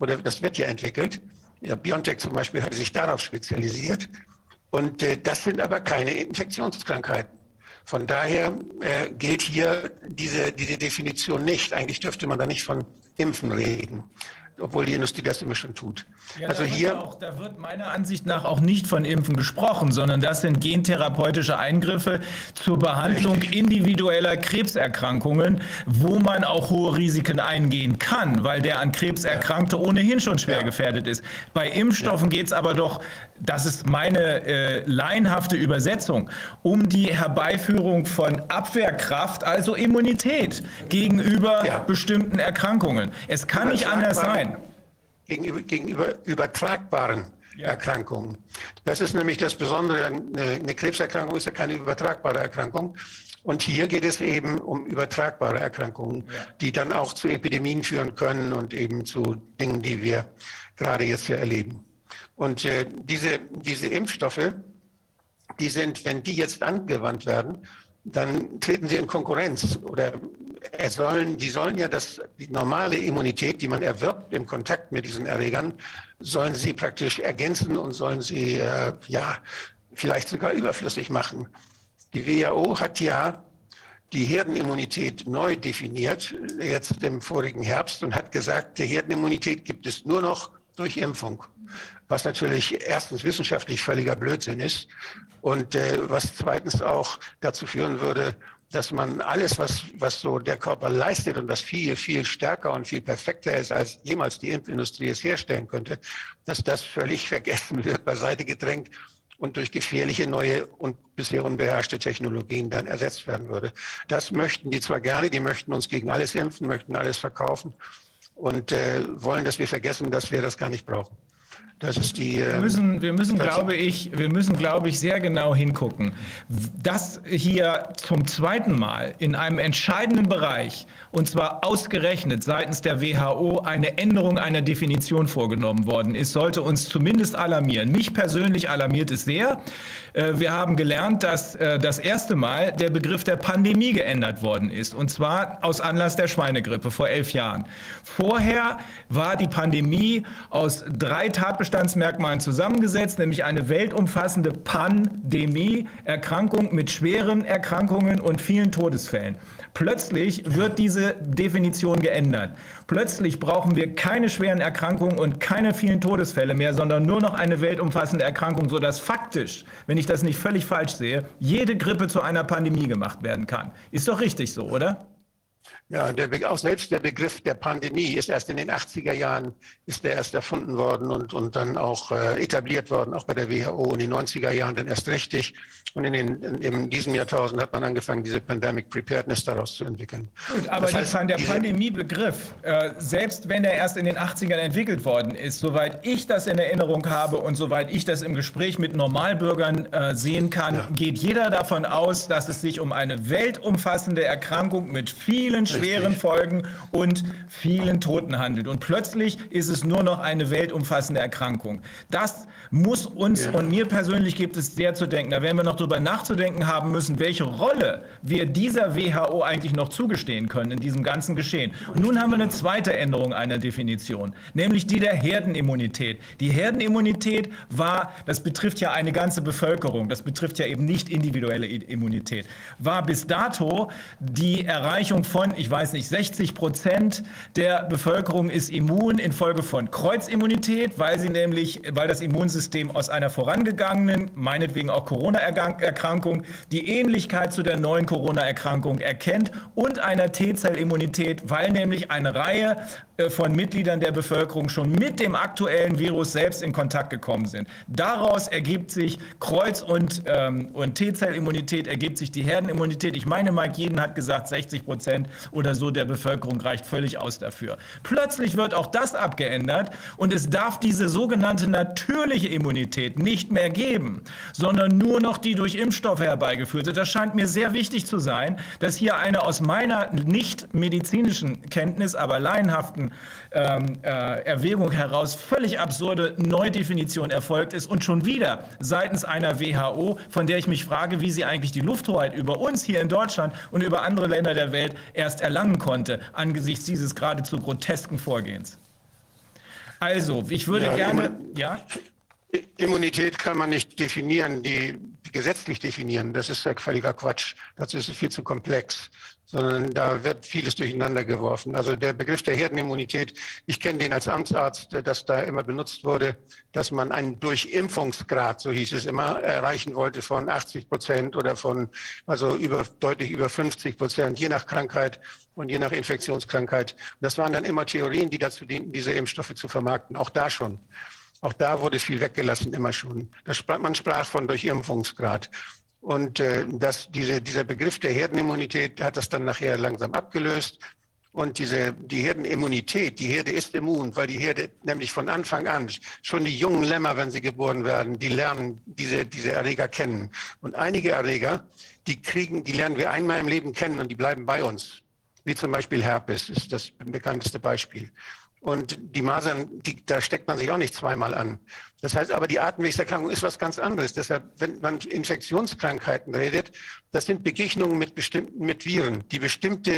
Oder das wird ja entwickelt. Ja, BioNTech zum Beispiel hat sich darauf spezialisiert. Und äh, das sind aber keine Infektionskrankheiten. Von daher äh, gilt hier diese, diese Definition nicht. Eigentlich dürfte man da nicht von Impfen reden obwohl die Industrie das immer schon tut. Ja, also da hier auch, da wird meiner Ansicht nach auch nicht von Impfen gesprochen, sondern das sind gentherapeutische Eingriffe zur Behandlung richtig. individueller Krebserkrankungen, wo man auch hohe Risiken eingehen kann, weil der an Krebs Erkrankte ohnehin schon schwer ja. gefährdet ist. Bei Impfstoffen geht es aber doch, das ist meine äh, laienhafte Übersetzung, um die Herbeiführung von Abwehrkraft, also Immunität gegenüber bestimmten Erkrankungen. Es kann nicht anders sein gegenüber, gegenüber übertragbaren ja. Erkrankungen. Das ist nämlich das Besondere. Eine Krebserkrankung ist ja keine übertragbare Erkrankung. Und hier geht es eben um übertragbare Erkrankungen, ja. die dann auch zu Epidemien führen können und eben zu Dingen, die wir gerade jetzt hier erleben. Und äh, diese, diese Impfstoffe, die sind, wenn die jetzt angewandt werden, dann treten sie in Konkurrenz oder es sollen, die sollen ja das, die normale Immunität, die man erwirbt im Kontakt mit diesen Erregern, sollen sie praktisch ergänzen und sollen sie äh, ja vielleicht sogar überflüssig machen. Die WHO hat ja die Herdenimmunität neu definiert, jetzt im vorigen Herbst, und hat gesagt, die Herdenimmunität gibt es nur noch durch Impfung. Was natürlich erstens wissenschaftlich völliger Blödsinn ist und äh, was zweitens auch dazu führen würde, dass man alles, was, was so der Körper leistet und das viel, viel stärker und viel perfekter ist, als jemals die Impfindustrie es herstellen könnte, dass das völlig vergessen wird, beiseite gedrängt und durch gefährliche neue und bisher unbeherrschte Technologien dann ersetzt werden würde. Das möchten die zwar gerne, die möchten uns gegen alles impfen, möchten alles verkaufen und äh, wollen, dass wir vergessen, dass wir das gar nicht brauchen. Das ist die. Wir müssen, wir müssen, glaube ich, wir müssen, glaube ich, sehr genau hingucken. Dass hier zum zweiten Mal in einem entscheidenden Bereich, und zwar ausgerechnet seitens der WHO, eine Änderung einer Definition vorgenommen worden ist, sollte uns zumindest alarmieren. Mich persönlich alarmiert es sehr. Äh, wir haben gelernt, dass äh, das erste Mal der Begriff der Pandemie geändert worden ist, und zwar aus Anlass der Schweinegrippe vor elf Jahren. Vorher war die Pandemie aus drei Tatbestandsmerkmalen zusammengesetzt, nämlich eine weltumfassende Pandemie, Erkrankung mit schweren Erkrankungen und vielen Todesfällen. Plötzlich wird diese Definition geändert. Plötzlich brauchen wir keine schweren Erkrankungen und keine vielen Todesfälle mehr, sondern nur noch eine weltumfassende Erkrankung, sodass faktisch, wenn ich das nicht völlig falsch sehe, jede Grippe zu einer Pandemie gemacht werden kann. Ist doch richtig so, oder? Ja, der, auch selbst der Begriff der Pandemie ist erst in den 80er Jahren ist der erst erfunden worden und, und dann auch äh, etabliert worden, auch bei der WHO in den 90er Jahren dann erst richtig. Und in, den, in, in diesem Jahrtausend hat man angefangen, diese Pandemic Preparedness daraus zu entwickeln. Gut, aber das heißt, der Pandemiebegriff, äh, selbst wenn er erst in den 80ern entwickelt worden ist, soweit ich das in Erinnerung habe und soweit ich das im Gespräch mit Normalbürgern äh, sehen kann, ja. geht jeder davon aus, dass es sich um eine weltumfassende Erkrankung mit vielen schweren Folgen und vielen Toten handelt. Und plötzlich ist es nur noch eine weltumfassende Erkrankung. Das muss uns ja. und mir persönlich gibt es sehr zu denken. Da werden wir noch darüber nachzudenken haben müssen, welche Rolle wir dieser WHO eigentlich noch zugestehen können in diesem ganzen Geschehen. Und nun haben wir eine zweite Änderung einer Definition, nämlich die der Herdenimmunität. Die Herdenimmunität war, das betrifft ja eine ganze Bevölkerung, das betrifft ja eben nicht individuelle Immunität, war bis dato die Erreichung von, ich weiß nicht, 60 Prozent der Bevölkerung ist immun infolge von Kreuzimmunität, weil sie nämlich, weil das Immunsystem aus einer vorangegangenen, meinetwegen auch Corona-Erkrankung, die Ähnlichkeit zu der neuen Corona-Erkrankung erkennt und einer T-Zellimmunität, weil nämlich eine Reihe äh, von Mitgliedern der Bevölkerung schon mit dem aktuellen Virus selbst in Kontakt gekommen sind. Daraus ergibt sich Kreuz- und, ähm, und T-Zellimmunität, ergibt sich die Herdenimmunität. Ich meine, Mike Jeden hat gesagt, 60 Prozent oder so der Bevölkerung reicht völlig aus dafür. Plötzlich wird auch das abgeändert und es darf diese sogenannte natürliche Immunität nicht mehr geben, sondern nur noch die durch Impfstoffe herbeigeführte. Das scheint mir sehr wichtig zu sein, dass hier eine aus meiner nicht medizinischen Kenntnis, aber laienhaften ähm, äh, Erwägung heraus völlig absurde Neudefinition erfolgt ist und schon wieder seitens einer WHO, von der ich mich frage, wie sie eigentlich die Lufthoheit über uns hier in Deutschland und über andere Länder der Welt erst erlangen konnte, angesichts dieses geradezu grotesken Vorgehens. Also, ich würde ja, gerne, ja? Immunität kann man nicht definieren, die gesetzlich definieren. Das ist ja völliger Quatsch. Dazu ist es viel zu komplex sondern da wird vieles durcheinander geworfen. Also der Begriff der Herdenimmunität, ich kenne den als Amtsarzt, dass da immer benutzt wurde, dass man einen Durchimpfungsgrad, so hieß es immer, erreichen wollte von 80 Prozent oder von, also über, deutlich über 50 Prozent, je nach Krankheit und je nach Infektionskrankheit. Das waren dann immer Theorien, die dazu dienten, diese Impfstoffe zu vermarkten. Auch da schon. Auch da wurde viel weggelassen, immer schon. Das, man sprach von Durchimpfungsgrad. Und äh, das, diese, dieser Begriff der Herdenimmunität hat das dann nachher langsam abgelöst. Und diese, die Herdenimmunität, die Herde ist immun, weil die Herde nämlich von Anfang an, schon die jungen Lämmer, wenn sie geboren werden, die lernen diese, diese Erreger kennen. Und einige Erreger, die kriegen, die lernen wir einmal im Leben kennen und die bleiben bei uns. Wie zum Beispiel Herpes ist das bekannteste Beispiel. Und die Masern, die, da steckt man sich auch nicht zweimal an. Das heißt aber, die Atemwegserkrankung ist was ganz anderes. Deshalb, wenn man Infektionskrankheiten redet, das sind Begegnungen mit bestimmten, mit Viren, die bestimmte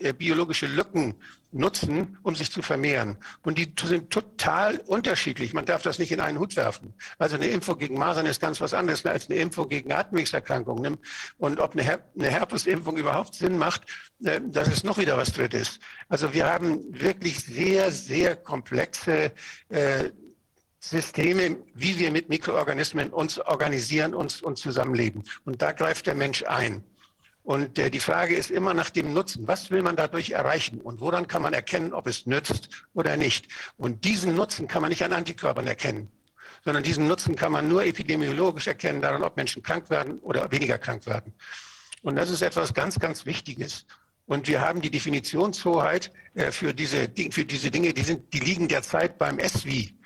äh, biologische Lücken nutzen, um sich zu vermehren. Und die sind total unterschiedlich. Man darf das nicht in einen Hut werfen. Also eine Impfung gegen Masern ist ganz was anderes als eine Impfung gegen Atemwegserkrankungen. Und ob eine, Her eine Herpesimpfung überhaupt Sinn macht, äh, das ist noch wieder was Drittes. Also wir haben wirklich sehr, sehr komplexe äh, Systeme, wie wir mit Mikroorganismen uns organisieren, uns, uns zusammenleben. Und da greift der Mensch ein. Und äh, die Frage ist immer nach dem Nutzen. Was will man dadurch erreichen? Und woran kann man erkennen, ob es nützt oder nicht? Und diesen Nutzen kann man nicht an Antikörpern erkennen, sondern diesen Nutzen kann man nur epidemiologisch erkennen, daran, ob Menschen krank werden oder weniger krank werden. Und das ist etwas ganz, ganz Wichtiges. Und wir haben die Definitionshoheit äh, für, diese, für diese Dinge, die, sind, die liegen derzeit beim SWI,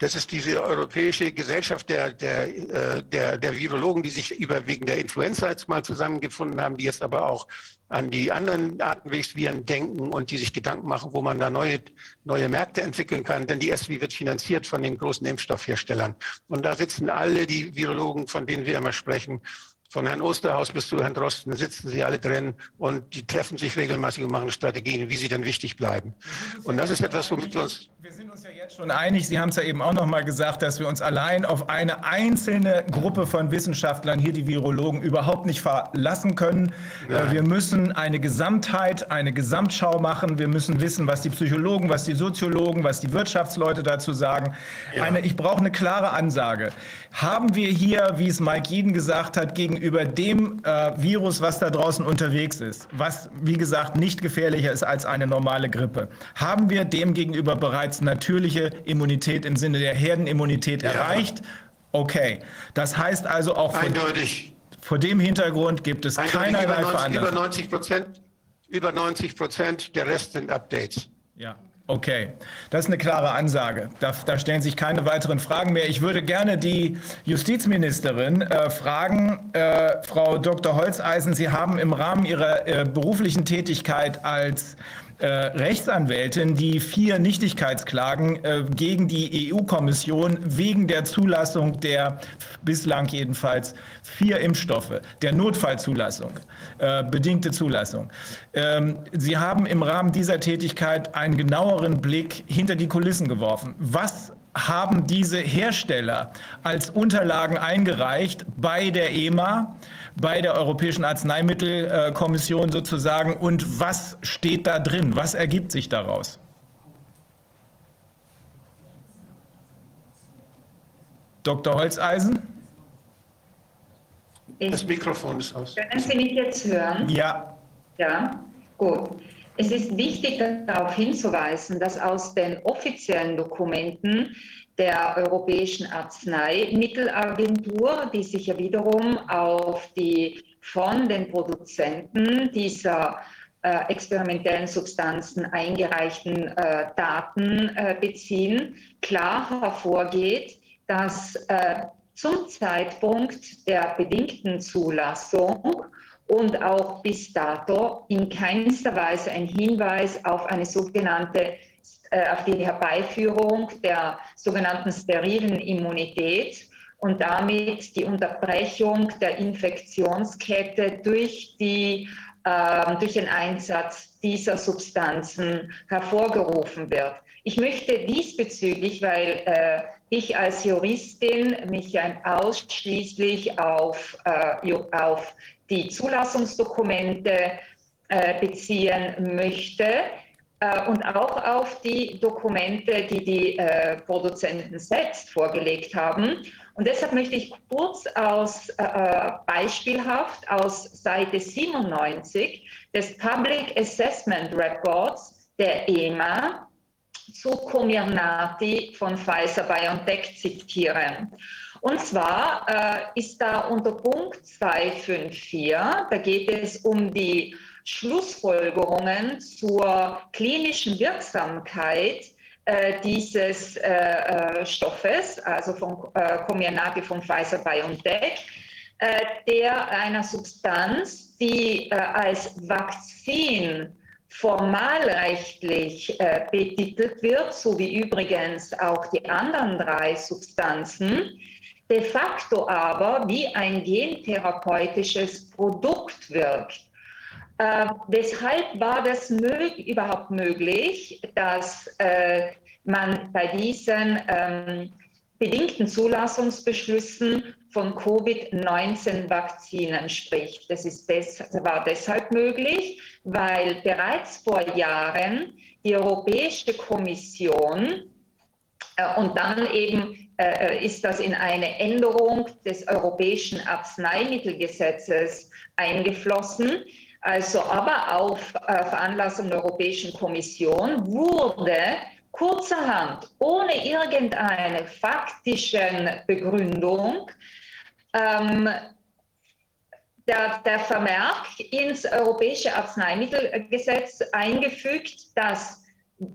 das ist diese europäische Gesellschaft der, der, äh, der, der Virologen, die sich über wegen der Influenza jetzt mal zusammengefunden haben, die jetzt aber auch an die anderen Atemwegsviren denken und die sich Gedanken machen, wo man da neue, neue Märkte entwickeln kann. Denn die SWI wird finanziert von den großen Impfstoffherstellern. Und da sitzen alle die Virologen, von denen wir immer sprechen, von Herrn Osterhaus bis zu Herrn Drosten sitzen sie alle drin und die treffen sich regelmäßig und machen Strategien, wie sie dann wichtig bleiben. Und das ist etwas, womit wir uns... Wir sind uns ja jetzt schon einig, Sie haben es ja eben auch noch mal gesagt, dass wir uns allein auf eine einzelne Gruppe von Wissenschaftlern, hier die Virologen, überhaupt nicht verlassen können. Ja. Wir müssen eine Gesamtheit, eine Gesamtschau machen. Wir müssen wissen, was die Psychologen, was die Soziologen, was die Wirtschaftsleute dazu sagen. Ja. Eine, ich brauche eine klare Ansage. Haben wir hier, wie es Mike Jeden gesagt hat, gegen gegenüber dem äh, Virus, was da draußen unterwegs ist, was, wie gesagt, nicht gefährlicher ist als eine normale Grippe, haben wir dem gegenüber bereits natürliche Immunität im Sinne der Herdenimmunität ja. erreicht? Okay. Das heißt also auch von, Eindeutig. vor dem Hintergrund gibt es Eindeutig keinerlei Veränderung. Über 90 Prozent, über 90 Prozent, der Rest sind Updates. Ja. Okay, das ist eine klare Ansage. Da, da, stellen sich keine weiteren Fragen mehr. Ich würde gerne die Justizministerin äh, fragen, äh, Frau Dr. Holzeisen, Sie haben im Rahmen Ihrer äh, beruflichen Tätigkeit als äh, Rechtsanwältin die vier Nichtigkeitsklagen äh, gegen die EU-Kommission wegen der Zulassung der bislang jedenfalls vier Impfstoffe, der Notfallzulassung, äh, bedingte Zulassung. Ähm, Sie haben im Rahmen dieser Tätigkeit einen genaueren Blick hinter die Kulissen geworfen. Was haben diese Hersteller als Unterlagen eingereicht bei der EMA, bei der Europäischen Arzneimittelkommission sozusagen. Und was steht da drin? Was ergibt sich daraus? Dr. Holzeisen? Das Mikrofon ist aus. Können Sie mich jetzt hören? Ja. Ja, gut. Es ist wichtig darauf hinzuweisen, dass aus den offiziellen Dokumenten der Europäischen Arzneimittelagentur, die sich ja wiederum auf die von den Produzenten dieser äh, experimentellen Substanzen eingereichten äh, Daten äh, beziehen, klar hervorgeht, dass äh, zum Zeitpunkt der bedingten Zulassung und auch bis dato in keinster Weise ein Hinweis auf eine sogenannte auf die Herbeiführung der sogenannten sterilen Immunität und damit die Unterbrechung der Infektionskette durch, die, äh, durch den Einsatz dieser Substanzen hervorgerufen wird. Ich möchte diesbezüglich, weil äh, ich als Juristin mich ausschließlich auf, äh, auf die Zulassungsdokumente äh, beziehen möchte äh, und auch auf die Dokumente, die die äh, Produzenten selbst vorgelegt haben. Und deshalb möchte ich kurz aus äh, beispielhaft aus Seite 97 des Public Assessment Reports der EMA zu Comirnaty von Pfizer BioNTech zitieren. Und zwar äh, ist da unter Punkt 254, da geht es um die Schlussfolgerungen zur klinischen Wirksamkeit äh, dieses äh, äh Stoffes, also von Comirnaty von Pfizer BioNTech, der einer Substanz, die als Vakzin formalrechtlich äh, betitelt wird, so wie übrigens auch die anderen drei Substanzen, de facto aber wie ein gentherapeutisches Produkt wirkt. Äh, weshalb war das mög überhaupt möglich, dass äh, man bei diesen ähm, bedingten Zulassungsbeschlüssen von Covid-19-Vakzinen spricht? Das ist des, war deshalb möglich, weil bereits vor Jahren die Europäische Kommission und dann eben ist das in eine Änderung des Europäischen Arzneimittelgesetzes eingeflossen. Also aber auf Veranlassung der Europäischen Kommission wurde kurzerhand, ohne irgendeine faktische Begründung, ähm, der, der Vermerk ins Europäische Arzneimittelgesetz eingefügt, dass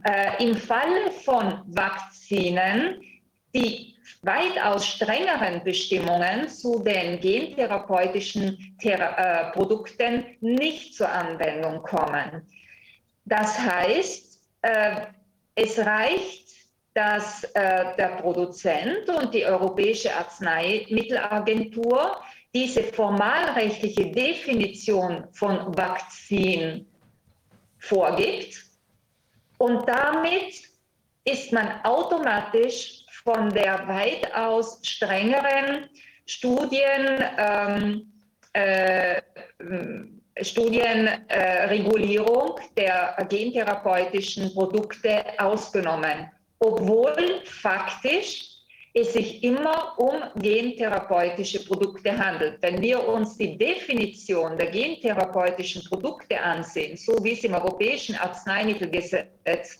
äh, im Falle von Vakzinen die weitaus strengeren Bestimmungen zu den gentherapeutischen Thera äh, Produkten nicht zur Anwendung kommen. Das heißt, äh, es reicht, dass äh, der Produzent und die Europäische Arzneimittelagentur diese formalrechtliche Definition von Vakzin vorgibt. Und damit ist man automatisch von der weitaus strengeren Studien, ähm, äh, Studienregulierung äh, der gentherapeutischen Produkte ausgenommen, obwohl faktisch es sich immer um gentherapeutische Produkte handelt. Wenn wir uns die Definition der gentherapeutischen Produkte ansehen, so wie sie im Europäischen Arzneimittelgesetz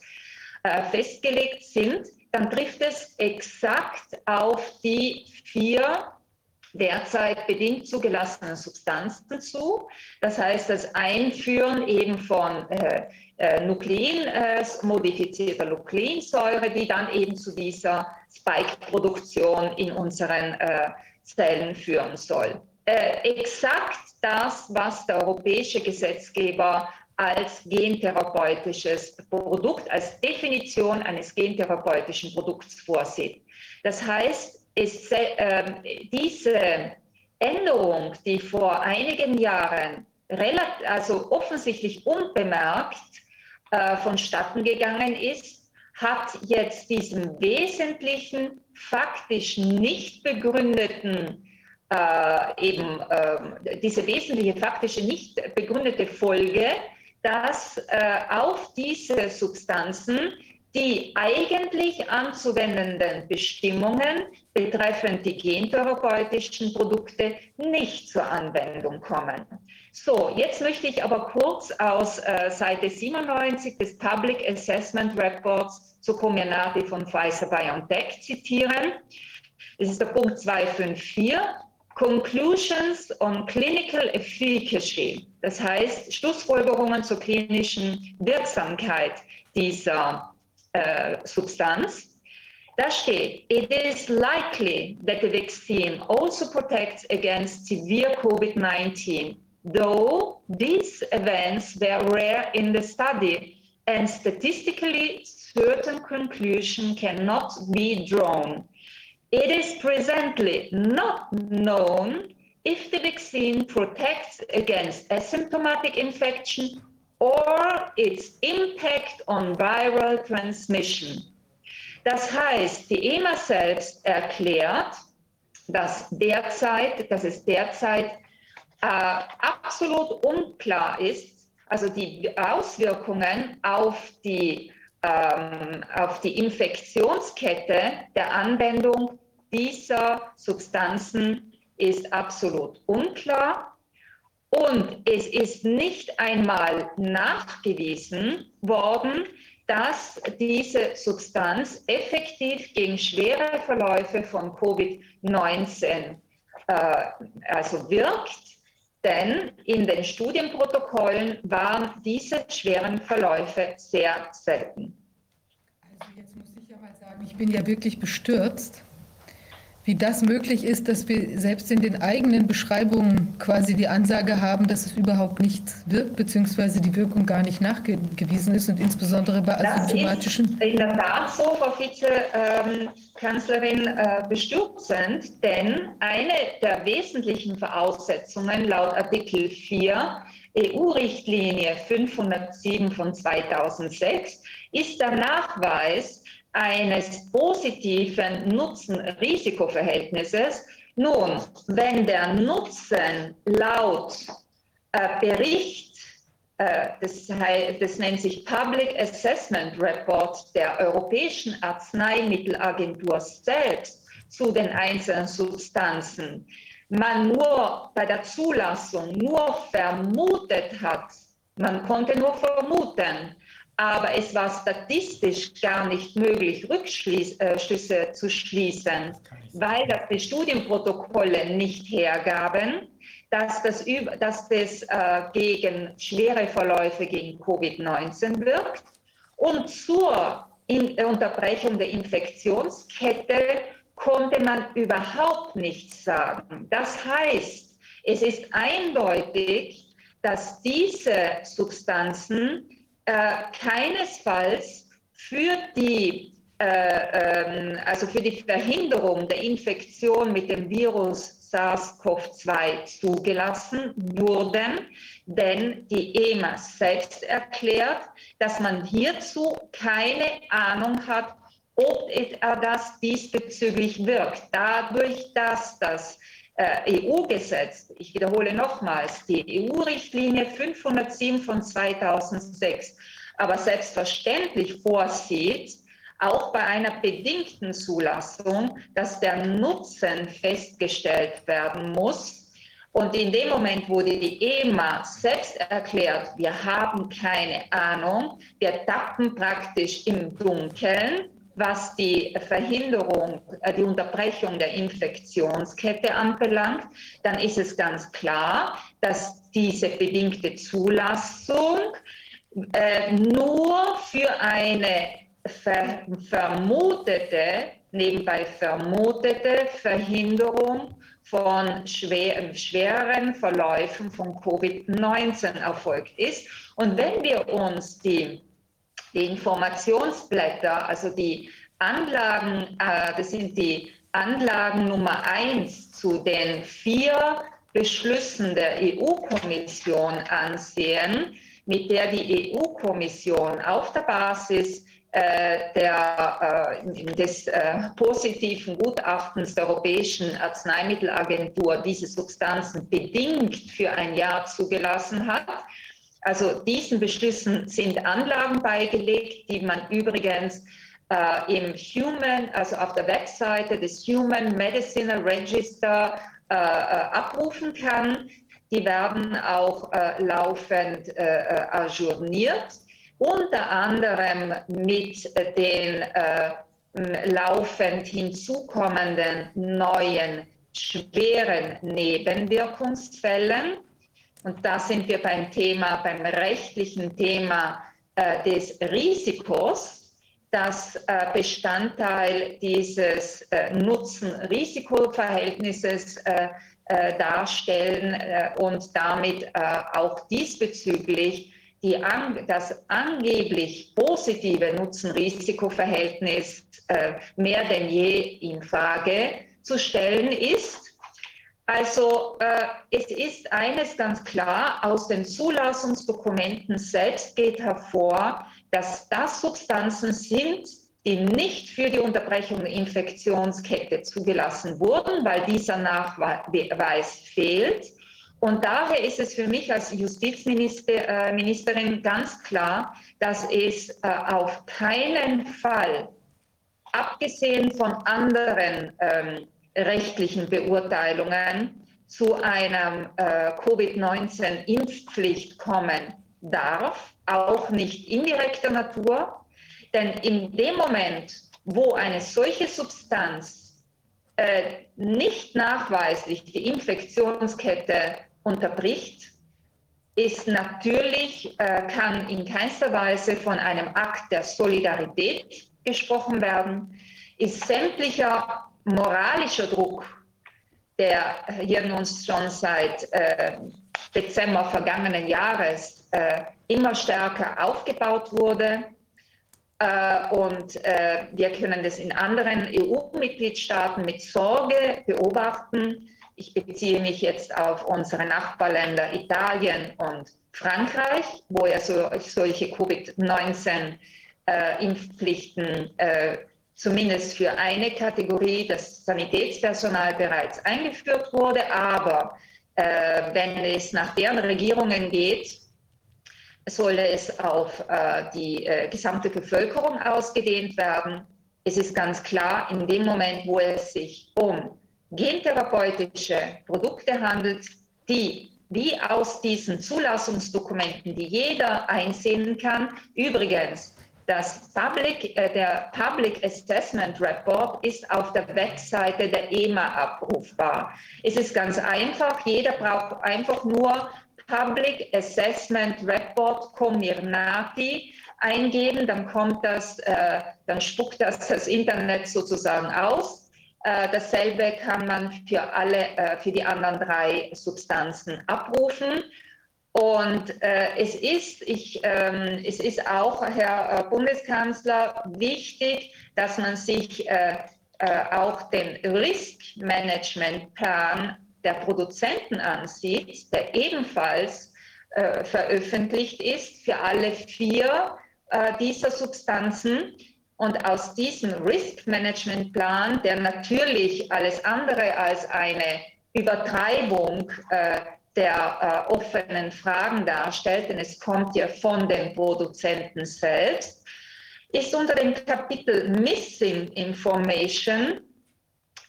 äh, festgelegt sind, dann trifft es exakt auf die vier derzeit bedingt zugelassenen Substanzen zu. Das heißt, das Einführen eben von äh, äh, Nuklein, äh, modifizierter Nukleinsäure, die dann eben zu dieser Spike-Produktion in unseren äh, Zellen führen soll. Äh, exakt das, was der europäische Gesetzgeber als gentherapeutisches Produkt, als Definition eines gentherapeutischen Produkts vorsieht. Das heißt, es, äh, diese Änderung, die vor einigen Jahren relativ, also offensichtlich unbemerkt äh, vonstatten gegangen ist, hat jetzt diesen wesentlichen, faktisch nicht begründeten, äh, eben äh, diese wesentliche faktische nicht begründete Folge, dass äh, auf diese Substanzen die eigentlich anzuwendenden Bestimmungen betreffend die gentherapeutischen Produkte nicht zur Anwendung kommen. So, jetzt möchte ich aber kurz aus äh, Seite 97 des Public Assessment Reports zu Comirnaty von Pfizer BioNTech zitieren. Das ist der Punkt 254. Conclusions on Clinical Efficacy, das heißt Schlussfolgerungen zur klinischen Wirksamkeit dieser äh, Substanz. Da steht, it is likely that the vaccine also protects against severe COVID-19, though these events were rare in the study and statistically certain conclusion cannot be drawn. It is presently not known if the vaccine protects against asymptomatic infection or its impact on viral transmission. Das heißt, die EMA selbst erklärt, dass derzeit, dass es derzeit äh, absolut unklar ist, also die Auswirkungen auf die, ähm, auf die Infektionskette der Anwendung dieser Substanzen ist absolut unklar. Und es ist nicht einmal nachgewiesen worden, dass diese Substanz effektiv gegen schwere Verläufe von Covid-19 äh, also wirkt, denn in den Studienprotokollen waren diese schweren Verläufe sehr selten. Also jetzt muss ich aber sagen, ich bin ja wirklich bestürzt, wie das möglich ist, dass wir selbst in den eigenen Beschreibungen quasi die Ansage haben, dass es überhaupt nichts wirkt, beziehungsweise die Wirkung gar nicht nachgewiesen ist und insbesondere bei asymptomatischen. Das ist in der Tat so, Frau Vizekanzlerin, äh, bestürzend, denn eine der wesentlichen Voraussetzungen laut Artikel 4 EU-Richtlinie 507 von 2006 ist der Nachweis, eines positiven Nutzen-Risiko-Verhältnisses. Nun, wenn der Nutzen laut äh, Bericht äh, das, das nennt sich Public Assessment Report der Europäischen Arzneimittelagentur selbst zu den einzelnen Substanzen, man nur bei der Zulassung nur vermutet hat, man konnte nur vermuten, aber es war statistisch gar nicht möglich, Rückschlüsse äh, zu schließen, weil das die Studienprotokolle nicht hergaben, dass das, dass das äh, gegen schwere Verläufe gegen Covid-19 wirkt und zur in Unterbrechung der Infektionskette konnte man überhaupt nichts sagen. Das heißt, es ist eindeutig, dass diese Substanzen äh, keinesfalls für die, äh, äh, also für die Verhinderung der Infektion mit dem Virus SARS-CoV-2 zugelassen wurden, denn die EMA selbst erklärt, dass man hierzu keine Ahnung hat, ob das diesbezüglich wirkt. Dadurch, dass das EU-Gesetz, ich wiederhole nochmals, die EU-Richtlinie 507 von 2006, aber selbstverständlich vorsieht, auch bei einer bedingten Zulassung, dass der Nutzen festgestellt werden muss. Und in dem Moment wurde die EMA selbst erklärt, wir haben keine Ahnung, wir tappen praktisch im Dunkeln was die Verhinderung, äh, die Unterbrechung der Infektionskette anbelangt, dann ist es ganz klar, dass diese bedingte Zulassung äh, nur für eine ver vermutete, nebenbei vermutete Verhinderung von schwer, schweren Verläufen von Covid-19 erfolgt ist. Und wenn wir uns die die Informationsblätter, also die Anlagen, äh, das sind die Anlagen Nummer eins zu den vier Beschlüssen der EU-Kommission ansehen, mit der die EU-Kommission auf der Basis äh, der, äh, des äh, positiven Gutachtens der Europäischen Arzneimittelagentur diese Substanzen bedingt für ein Jahr zugelassen hat, also diesen Beschlüssen sind Anlagen beigelegt, die man übrigens äh, im Human, also auf der Webseite des Human Medicine Register äh, äh, abrufen kann. Die werden auch äh, laufend äh, äh, ajourniert, unter anderem mit den laufend hinzukommenden neuen schweren Nebenwirkungsfällen. Und da sind wir beim Thema, beim rechtlichen Thema äh, des Risikos, das äh, Bestandteil dieses äh, Nutzen-Risiko-Verhältnisses äh, äh, darstellen äh, und damit auch diesbezüglich die, das angeblich positive Nutzen-Risiko-Verhältnis mehr denn je in Frage zu stellen ist. Also äh, es ist eines ganz klar, aus den Zulassungsdokumenten selbst geht hervor, dass das Substanzen sind, die nicht für die Unterbrechung der Infektionskette zugelassen wurden, weil dieser Nachweis fehlt. Und daher ist es für mich als Justizministerin äh, ganz klar, dass es äh, auf keinen Fall, abgesehen von anderen ähm, rechtlichen Beurteilungen zu einer äh, Covid-19-Impfpflicht kommen darf, auch nicht indirekter Natur. Denn in dem Moment, wo eine solche Substanz äh, nicht nachweislich die Infektionskette unterbricht, ist natürlich, äh, kann in keinster Weise von einem Akt der Solidarität gesprochen werden, ist sämtlicher moralischer Druck, der hier nun schon seit äh, Dezember vergangenen Jahres äh, immer stärker aufgebaut wurde. Äh, und äh, wir können das in anderen EU-Mitgliedstaaten mit Sorge beobachten. Ich beziehe mich jetzt auf unsere Nachbarländer Italien und Frankreich, wo ja so, solche Covid-19-Impfpflichten äh, zumindest für eine Kategorie, das Sanitätspersonal, bereits eingeführt wurde. Aber äh, wenn es nach deren Regierungen geht, soll es auf äh, die äh, gesamte Bevölkerung ausgedehnt werden. Es ist ganz klar, in dem Moment, wo es sich um gentherapeutische Produkte handelt, die wie aus diesen Zulassungsdokumenten, die jeder einsehen kann, übrigens das Public, äh, der Public Assessment Report ist auf der Webseite der EMA abrufbar. Es ist ganz einfach. Jeder braucht einfach nur Public Assessment Report Comirnaty eingeben, dann kommt das, äh, dann spuckt das das Internet sozusagen aus. Äh, dasselbe kann man für alle, äh, für die anderen drei Substanzen abrufen. Und äh, es, ist, ich, ähm, es ist auch, Herr äh, Bundeskanzler, wichtig, dass man sich äh, äh, auch den Risk Management Plan der Produzenten ansieht, der ebenfalls äh, veröffentlicht ist für alle vier äh, dieser Substanzen. Und aus diesem Risk Management Plan, der natürlich alles andere als eine Übertreibung äh, der äh, offenen Fragen darstellt, denn es kommt ja von den Produzenten selbst, ist unter dem Kapitel Missing Information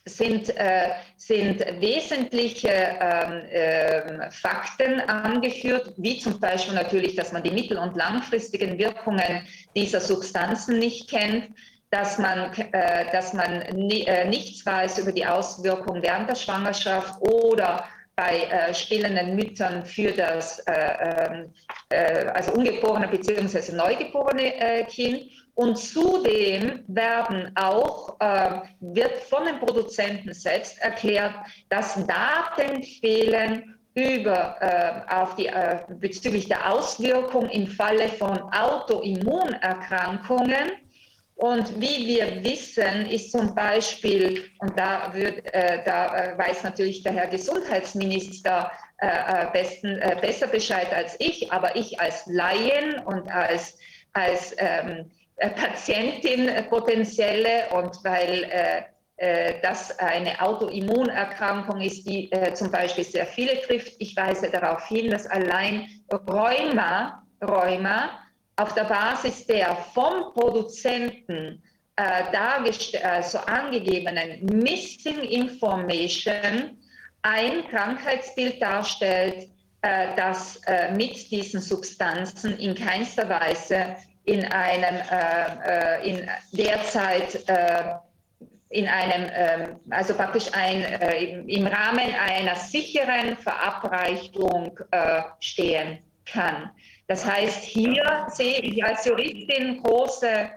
sind, äh, sind wesentliche ähm, äh, Fakten angeführt, wie zum Beispiel natürlich, dass man die mittel- und langfristigen Wirkungen dieser Substanzen nicht kennt, dass man, äh, dass man ni äh, nichts weiß über die Auswirkungen während der Schwangerschaft oder bei äh, stillenden Müttern für das äh, ähm, also ungeborene bzw. neugeborene Kind und zudem werden auch, äh, wird von den Produzenten selbst erklärt, dass Daten fehlen über, äh, auf die, äh, bezüglich der Auswirkung im Falle von Autoimmunerkrankungen. Und wie wir wissen, ist zum Beispiel, und da, wird, äh, da äh, weiß natürlich der Herr Gesundheitsminister äh, besten, besser Bescheid als ich, aber ich als Laien und als, als ähm, äh, Patientin äh, potenzielle und weil äh, äh, das eine Autoimmunerkrankung ist, die äh, zum Beispiel sehr viele trifft. Ich weise darauf hin, dass allein Rheuma, Rheuma auf der Basis der vom Produzenten äh, also angegebenen Missing Information ein Krankheitsbild darstellt, das mit diesen Substanzen in keinster Weise in einem, äh, äh, in derzeit äh, in einem, ähm, also praktisch ein, äh, im, Rahmen einer sicheren Verabreichung äh, stehen kann. Das heißt, hier sehe ich als Juristin große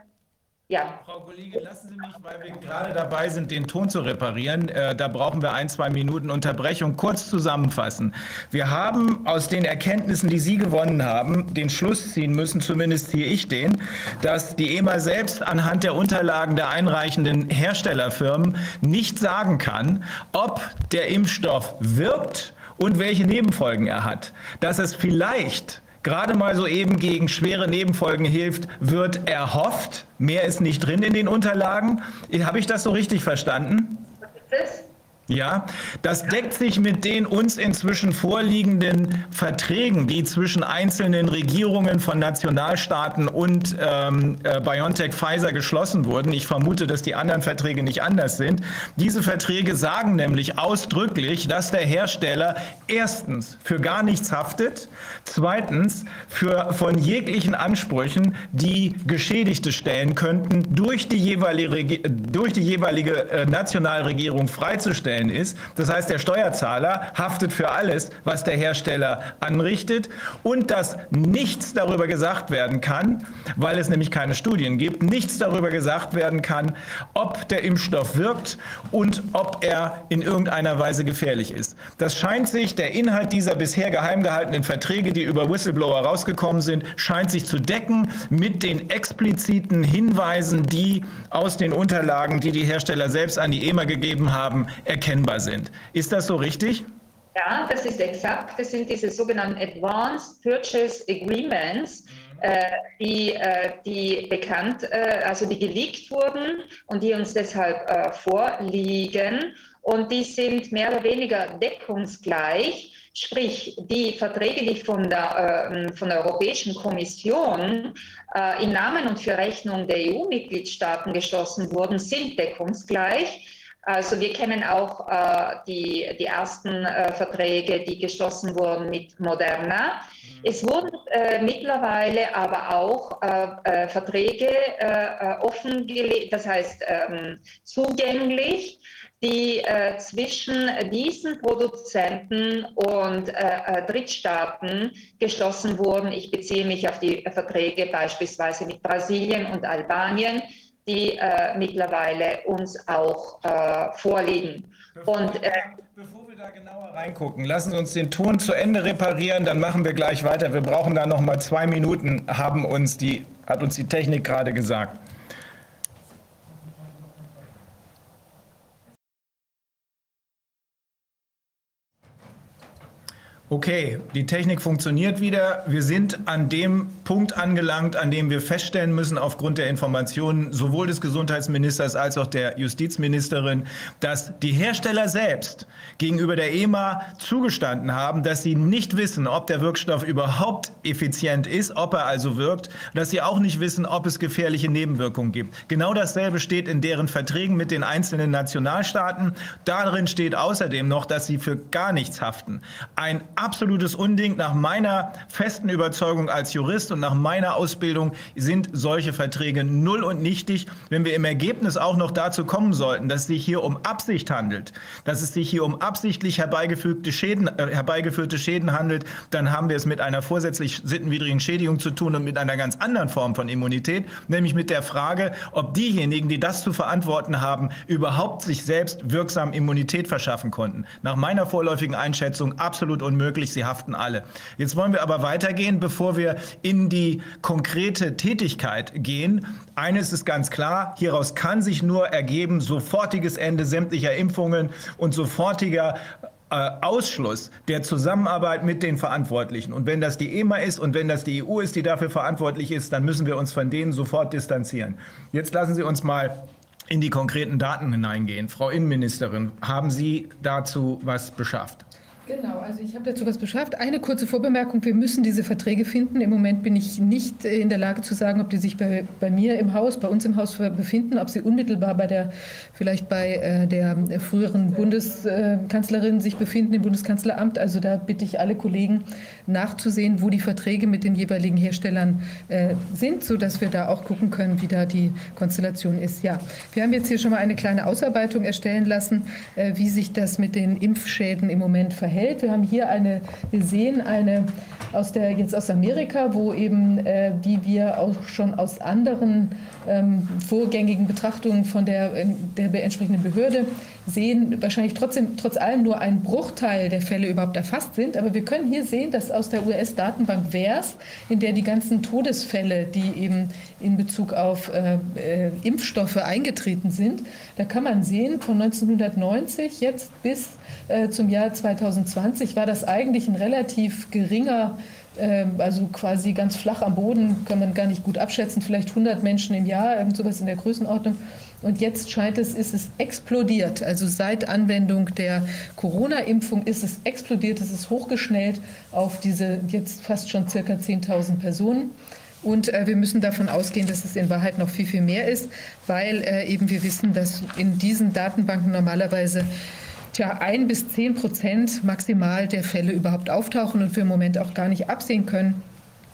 ja. Frau Kollegin, lassen Sie mich, weil wir gerade dabei sind, den Ton zu reparieren. Äh, da brauchen wir ein, zwei Minuten Unterbrechung. Kurz zusammenfassen. Wir haben aus den Erkenntnissen, die Sie gewonnen haben, den Schluss ziehen müssen, zumindest hier ich den, dass die EMA selbst anhand der Unterlagen der einreichenden Herstellerfirmen nicht sagen kann, ob der Impfstoff wirkt und welche Nebenfolgen er hat. Dass es vielleicht gerade mal so eben gegen schwere Nebenfolgen hilft, wird erhofft. Mehr ist nicht drin in den Unterlagen. Habe ich das so richtig verstanden? Was ist das? Ja, das deckt sich mit den uns inzwischen vorliegenden Verträgen, die zwischen einzelnen Regierungen von Nationalstaaten und ähm, äh, BioNTech Pfizer geschlossen wurden. Ich vermute, dass die anderen Verträge nicht anders sind. Diese Verträge sagen nämlich ausdrücklich, dass der Hersteller erstens für gar nichts haftet, zweitens für von jeglichen Ansprüchen, die Geschädigte stellen könnten, durch die jeweilige, durch die jeweilige äh, Nationalregierung freizustellen Stellen ist. Das heißt, der Steuerzahler haftet für alles, was der Hersteller anrichtet und dass nichts darüber gesagt werden kann, weil es nämlich keine Studien gibt, nichts darüber gesagt werden kann, ob der Impfstoff wirkt und ob er in irgendeiner Weise gefährlich ist. Das scheint sich, der Inhalt dieser bisher geheim gehaltenen Verträge, die über Whistleblower rausgekommen sind, scheint sich zu decken mit den expliziten Hinweisen, die aus den Unterlagen, die die Hersteller selbst an die EMA gegeben haben, erkennen erkennbar sind. Ist das so richtig? Ja, das ist exakt. Das sind diese sogenannten Advanced Purchase Agreements, äh, die, äh, die bekannt, äh, also die geleakt wurden und die uns deshalb äh, vorliegen. Und die sind mehr oder weniger deckungsgleich Sprich, die Verträge, die von der, äh, von der Europäischen Kommission äh, im Namen und für Rechnung der EU-Mitgliedstaaten geschlossen wurden, sind deckungsgleich. Also wir kennen auch äh, die, die ersten äh, Verträge, die geschlossen wurden mit Moderna. Mhm. Es wurden äh, mittlerweile aber auch äh, äh, Verträge äh, offengelegt, das heißt ähm, zugänglich die zwischen diesen Produzenten und Drittstaaten geschlossen wurden. Ich beziehe mich auf die Verträge beispielsweise mit Brasilien und Albanien, die äh, mittlerweile uns auch äh, vorliegen. Bevor, und, äh, bevor wir da genauer reingucken, lassen Sie uns den Ton zu Ende reparieren, dann machen wir gleich weiter. Wir brauchen da noch mal zwei Minuten, haben uns die, hat uns die Technik gerade gesagt. Okay, die Technik funktioniert wieder. Wir sind an dem Punkt angelangt, an dem wir feststellen müssen, aufgrund der Informationen sowohl des Gesundheitsministers als auch der Justizministerin, dass die Hersteller selbst gegenüber der EMA zugestanden haben, dass sie nicht wissen, ob der Wirkstoff überhaupt effizient ist, ob er also wirkt, dass sie auch nicht wissen, ob es gefährliche Nebenwirkungen gibt. Genau dasselbe steht in deren Verträgen mit den einzelnen Nationalstaaten. Darin steht außerdem noch, dass sie für gar nichts haften. Ein absolutes Unding. Nach meiner festen Überzeugung als Jurist und nach meiner Ausbildung sind solche Verträge null und nichtig. Wenn wir im Ergebnis auch noch dazu kommen sollten, dass es sich hier um Absicht handelt, dass es sich hier um absichtlich herbeigefügte Schäden, äh, herbeigeführte Schäden handelt, dann haben wir es mit einer vorsätzlich sittenwidrigen Schädigung zu tun und mit einer ganz anderen Form von Immunität, nämlich mit der Frage, ob diejenigen, die das zu verantworten haben, überhaupt sich selbst wirksam Immunität verschaffen konnten. Nach meiner vorläufigen Einschätzung absolut unmöglich möglich, sie haften alle. Jetzt wollen wir aber weitergehen, bevor wir in die konkrete Tätigkeit gehen. Eines ist ganz klar, hieraus kann sich nur ergeben sofortiges Ende sämtlicher Impfungen und sofortiger äh, Ausschluss der Zusammenarbeit mit den Verantwortlichen. Und wenn das die EMA ist und wenn das die EU ist, die dafür verantwortlich ist, dann müssen wir uns von denen sofort distanzieren. Jetzt lassen Sie uns mal in die konkreten Daten hineingehen. Frau Innenministerin, haben Sie dazu was beschafft? Genau, also ich habe dazu was beschafft. Eine kurze Vorbemerkung, wir müssen diese Verträge finden. Im Moment bin ich nicht in der Lage zu sagen, ob die sich bei, bei mir im Haus, bei uns im Haus befinden, ob sie unmittelbar bei der, vielleicht bei äh, der früheren Bundeskanzlerin sich befinden, im Bundeskanzleramt. Also da bitte ich alle Kollegen nachzusehen, wo die Verträge mit den jeweiligen Herstellern äh, sind, sodass wir da auch gucken können, wie da die Konstellation ist. Ja, wir haben jetzt hier schon mal eine kleine Ausarbeitung erstellen lassen, äh, wie sich das mit den Impfschäden im Moment verhält. Wir haben hier eine, wir sehen eine aus der, jetzt aus Amerika, wo eben, äh, die wir auch schon aus anderen ähm, vorgängigen Betrachtungen von der, der entsprechenden Behörde sehen, wahrscheinlich trotzdem, trotz allem nur ein Bruchteil der Fälle überhaupt erfasst sind. Aber wir können hier sehen, dass aus der US-Datenbank VERS, in der die ganzen Todesfälle, die eben in Bezug auf äh, äh, Impfstoffe eingetreten sind, da kann man sehen, von 1990 jetzt bis äh, zum Jahr 2020 war das eigentlich ein relativ geringer ähm, also quasi ganz flach am Boden, kann man gar nicht gut abschätzen, vielleicht 100 Menschen im Jahr, sowas in der Größenordnung. Und jetzt scheint es, ist es explodiert. Also seit Anwendung der Corona-Impfung ist es explodiert, es ist hochgeschnellt auf diese jetzt fast schon circa 10.000 Personen. Und äh, wir müssen davon ausgehen, dass es in Wahrheit noch viel, viel mehr ist, weil äh, eben wir wissen, dass in diesen Datenbanken normalerweise tja, ein bis zehn Prozent maximal der Fälle überhaupt auftauchen und wir im Moment auch gar nicht absehen können,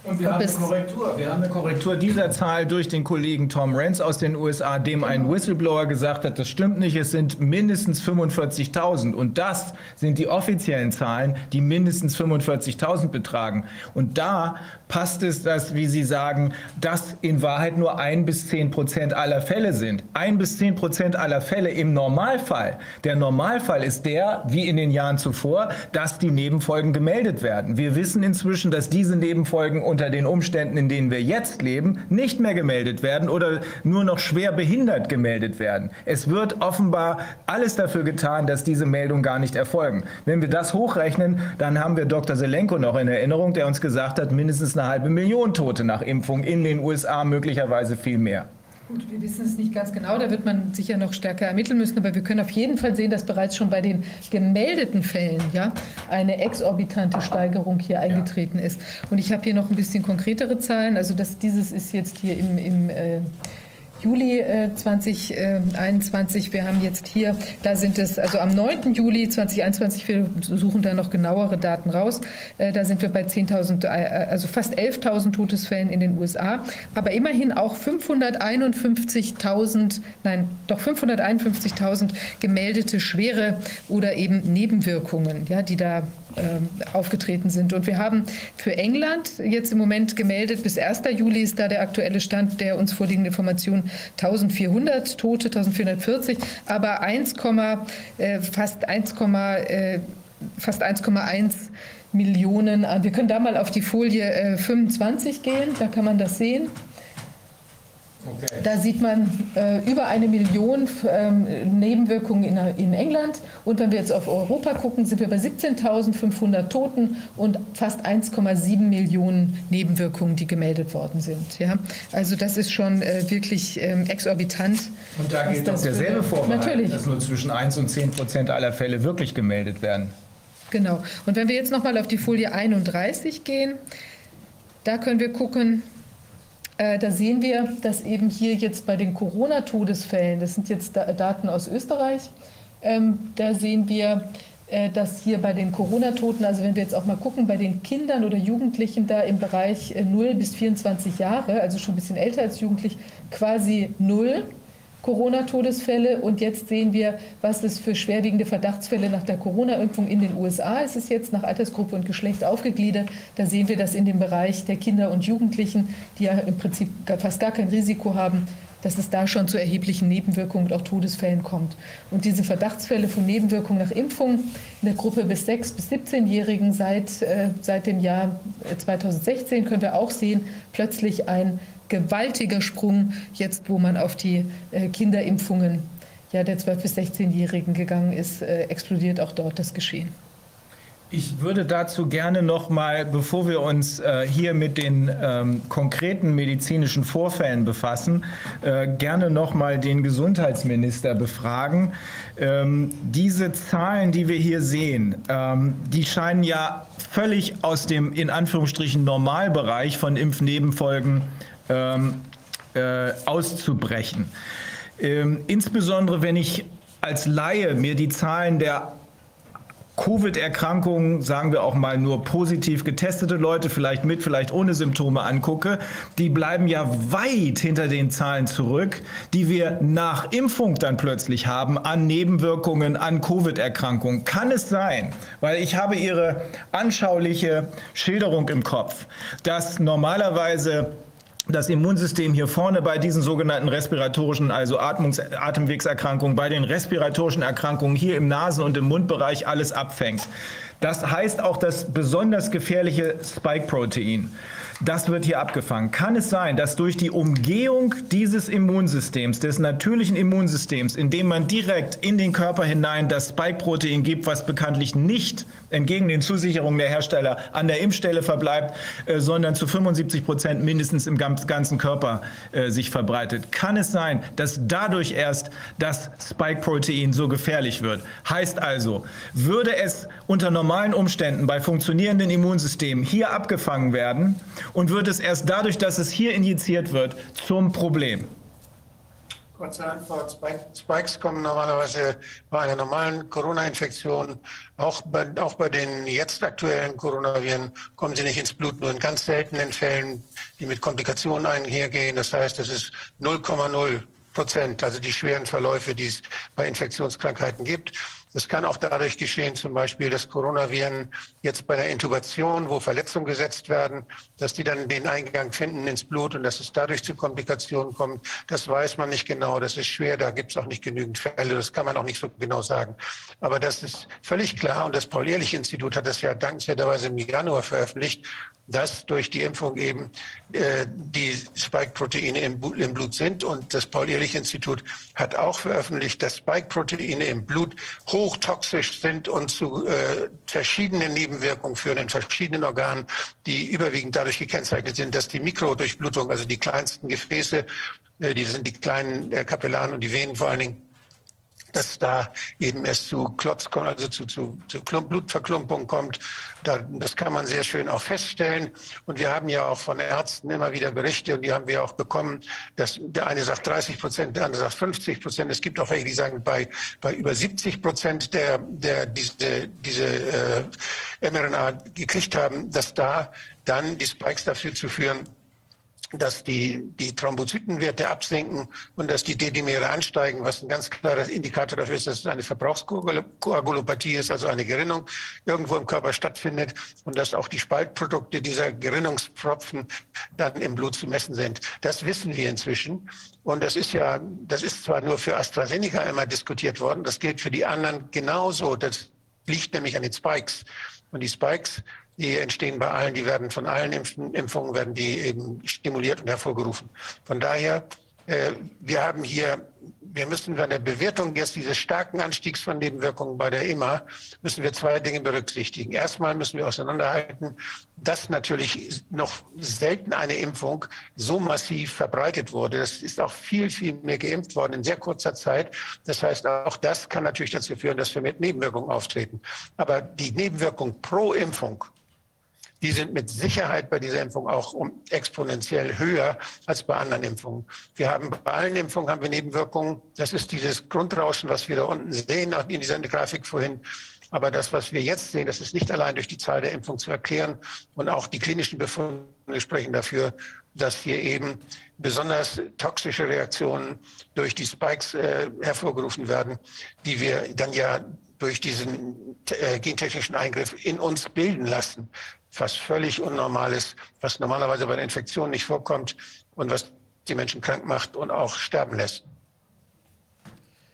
und wir haben, eine Korrektur. wir haben eine Korrektur dieser Zahl durch den Kollegen Tom Renz aus den USA, dem ein Whistleblower gesagt hat, das stimmt nicht, es sind mindestens 45.000. Und das sind die offiziellen Zahlen, die mindestens 45.000 betragen. Und da passt es, dass, wie Sie sagen, das in Wahrheit nur ein bis zehn Prozent aller Fälle sind. Ein bis zehn Prozent aller Fälle im Normalfall. Der Normalfall ist der, wie in den Jahren zuvor, dass die Nebenfolgen gemeldet werden. Wir wissen inzwischen, dass diese Nebenfolgen unter den Umständen, in denen wir jetzt leben, nicht mehr gemeldet werden oder nur noch schwer behindert gemeldet werden. Es wird offenbar alles dafür getan, dass diese Meldungen gar nicht erfolgen. Wenn wir das hochrechnen, dann haben wir Dr. Selenko noch in Erinnerung, der uns gesagt hat, mindestens eine halbe Million Tote nach Impfung in den USA, möglicherweise viel mehr. Gut, wir wissen es nicht ganz genau, da wird man sicher noch stärker ermitteln müssen, aber wir können auf jeden Fall sehen, dass bereits schon bei den gemeldeten Fällen ja, eine exorbitante Steigerung hier eingetreten ist. Und ich habe hier noch ein bisschen konkretere Zahlen, also das, dieses ist jetzt hier im, im äh, Juli 2021. Wir haben jetzt hier, da sind es, also am 9. Juli 2021, wir suchen da noch genauere Daten raus, äh, da sind wir bei 10.000, äh, also fast 11.000 Todesfällen in den USA, aber immerhin auch 551.000, nein, doch 551.000 gemeldete schwere oder eben Nebenwirkungen, ja, die da ähm, aufgetreten sind. Und wir haben für England jetzt im Moment gemeldet, bis 1. Juli ist da der aktuelle Stand der uns vorliegenden Informationen 1400 Tote, 1440, aber 1, äh, fast 1, äh, fast 1,1 Millionen. Wir können da mal auf die Folie äh, 25 gehen, da kann man das sehen. Okay. Da sieht man äh, über eine Million ähm, Nebenwirkungen in, in, England. Und wenn wir jetzt auf Europa gucken, sind wir bei 17.500 Toten und fast 1,7 Millionen Nebenwirkungen, die gemeldet worden sind. Ja? Also das ist schon äh, wirklich ähm, exorbitant. Und da gilt doch derselbe Vorbehalt, Natürlich. dass nur zwischen 1 und 10 Prozent aller Fälle wirklich gemeldet werden. Genau. Und wenn wir jetzt noch mal auf die Folie 31 gehen, da können wir gucken, äh, da sehen wir, dass eben hier jetzt bei den Corona-Todesfällen, das sind jetzt Daten aus Österreich, ähm, da sehen wir, äh, dass hier bei den Corona-Toten, also wenn wir jetzt auch mal gucken, bei den Kindern oder Jugendlichen da im Bereich 0 äh, bis 24 Jahre, also schon ein bisschen älter als jugendlich, quasi null Corona-Todesfälle. Und jetzt sehen wir, was es für schwerwiegende Verdachtsfälle nach der Corona-Impfung in den USA ist. Es jetzt nach Altersgruppe und Geschlecht aufgegliedert. Da sehen wir, dass in dem Bereich der Kinder und Jugendlichen, die ja im Prinzip fast gar kein Risiko haben, dass es da schon zu erheblichen Nebenwirkungen und auch Todesfällen kommt. Und diese Verdachtsfälle von Nebenwirkungen nach Impfung in der Gruppe bis 6- bis 17-Jährigen seit, äh, seit dem Jahr 2016 können wir auch sehen, plötzlich ein gewaltiger Sprung, jetzt wo man auf die äh, Kinderimpfungen ja, der 12- bis 16-Jährigen gegangen ist, äh, explodiert auch dort das Geschehen. Ich würde dazu gerne noch mal, bevor wir uns äh, hier mit den ähm, konkreten medizinischen Vorfällen befassen, äh, gerne noch mal den Gesundheitsminister befragen. Ähm, diese Zahlen, die wir hier sehen, ähm, die scheinen ja völlig aus dem in Anführungsstrichen Normalbereich von Impfnebenfolgen ähm, äh, auszubrechen. Ähm, insbesondere wenn ich als Laie mir die Zahlen der Covid-Erkrankungen, sagen wir auch mal nur positiv getestete Leute, vielleicht mit, vielleicht ohne Symptome angucke, die bleiben ja weit hinter den Zahlen zurück, die wir nach Impfung dann plötzlich haben an Nebenwirkungen, an Covid-Erkrankungen. Kann es sein, weil ich habe Ihre anschauliche Schilderung im Kopf, dass normalerweise das Immunsystem hier vorne bei diesen sogenannten respiratorischen, also Atmungs Atemwegserkrankungen, bei den respiratorischen Erkrankungen hier im Nasen- und im Mundbereich alles abfängt. Das heißt auch das besonders gefährliche Spike-Protein. Das wird hier abgefangen. Kann es sein, dass durch die Umgehung dieses Immunsystems, des natürlichen Immunsystems, indem man direkt in den Körper hinein das Spike-Protein gibt, was bekanntlich nicht entgegen den Zusicherungen der Hersteller an der Impfstelle verbleibt, äh, sondern zu 75 Prozent mindestens im ganzen Körper äh, sich verbreitet. Kann es sein, dass dadurch erst das Spike-Protein so gefährlich wird? Heißt also, würde es unter normalen Umständen bei funktionierenden Immunsystemen hier abgefangen werden und wird es erst dadurch, dass es hier injiziert wird, zum Problem? Kurze Antwort. Spikes kommen normalerweise bei einer normalen Corona-Infektion, auch bei, auch bei den jetzt aktuellen Coronaviren, kommen sie nicht ins Blut, nur in ganz seltenen Fällen, die mit Komplikationen einhergehen. Das heißt, es ist 0,0 Prozent, also die schweren Verläufe, die es bei Infektionskrankheiten gibt. Das kann auch dadurch geschehen, zum Beispiel, dass Coronaviren jetzt bei der Intubation, wo Verletzungen gesetzt werden, dass die dann den Eingang finden ins Blut und dass es dadurch zu Komplikationen kommt. Das weiß man nicht genau. Das ist schwer. Da gibt es auch nicht genügend Fälle. Das kann man auch nicht so genau sagen. Aber das ist völlig klar. Und das Paul-Ehrlich-Institut hat das ja dankenswerterweise im Januar veröffentlicht, dass durch die Impfung eben äh, die Spike-Proteine im, im, Blut sind. Und das Paul-Ehrlich Paul-Ehrlich-Institut hat auch veröffentlicht, dass Spike-Proteine im Blut hochtoxisch sind und zu äh, verschiedenen Nebenwirkungen führen in verschiedenen Organen, die überwiegend dadurch gekennzeichnet sind, dass die Mikrodurchblutung, also die kleinsten Gefäße, äh, die sind die kleinen äh, Kapillaren und die Venen vor allen Dingen, dass da eben es zu Klotz, also zu, zu, zu Blutverklumpung kommt. Da, das kann man sehr schön auch feststellen. Und wir haben ja auch von Ärzten immer wieder Berichte und die haben wir auch bekommen, dass der eine sagt 30 Prozent, der andere sagt 50 Prozent. Es gibt auch welche, die sagen, bei, bei über 70 Prozent der, der diese, diese äh, mRNA gekriegt haben, dass da dann die Spikes dafür zu führen, dass die, die Thrombozytenwerte absinken und dass die D-Dimere ansteigen, was ein ganz klarer Indikator dafür ist, dass es eine Verbrauchskoagulopathie ist, also eine Gerinnung irgendwo im Körper stattfindet und dass auch die Spaltprodukte dieser Gerinnungspfropfen dann im Blut zu messen sind. Das wissen wir inzwischen. Und das ist ja, das ist zwar nur für AstraZeneca einmal diskutiert worden, das gilt für die anderen genauso. Das liegt nämlich an den Spikes. Und die Spikes die entstehen bei allen, die werden von allen Impfungen, werden die eben stimuliert und hervorgerufen. Von daher, äh, wir haben hier, wir müssen bei der Bewertung jetzt dieses starken Anstiegs von Nebenwirkungen bei der EMA, müssen wir zwei Dinge berücksichtigen. Erstmal müssen wir auseinanderhalten, dass natürlich noch selten eine Impfung so massiv verbreitet wurde. Das ist auch viel, viel mehr geimpft worden in sehr kurzer Zeit. Das heißt, auch das kann natürlich dazu führen, dass wir mit Nebenwirkungen auftreten. Aber die Nebenwirkung pro Impfung die sind mit Sicherheit bei dieser Impfung auch exponentiell höher als bei anderen Impfungen. Wir haben bei allen Impfungen haben wir Nebenwirkungen. Das ist dieses Grundrauschen, was wir da unten sehen in dieser Grafik vorhin. Aber das, was wir jetzt sehen, das ist nicht allein durch die Zahl der Impfungen zu erklären. Und auch die klinischen Befunde sprechen dafür, dass hier eben besonders toxische Reaktionen durch die Spikes äh, hervorgerufen werden, die wir dann ja durch diesen äh, gentechnischen Eingriff in uns bilden lassen was völlig unnormal ist, was normalerweise bei der Infektion nicht vorkommt und was die Menschen krank macht und auch sterben lässt.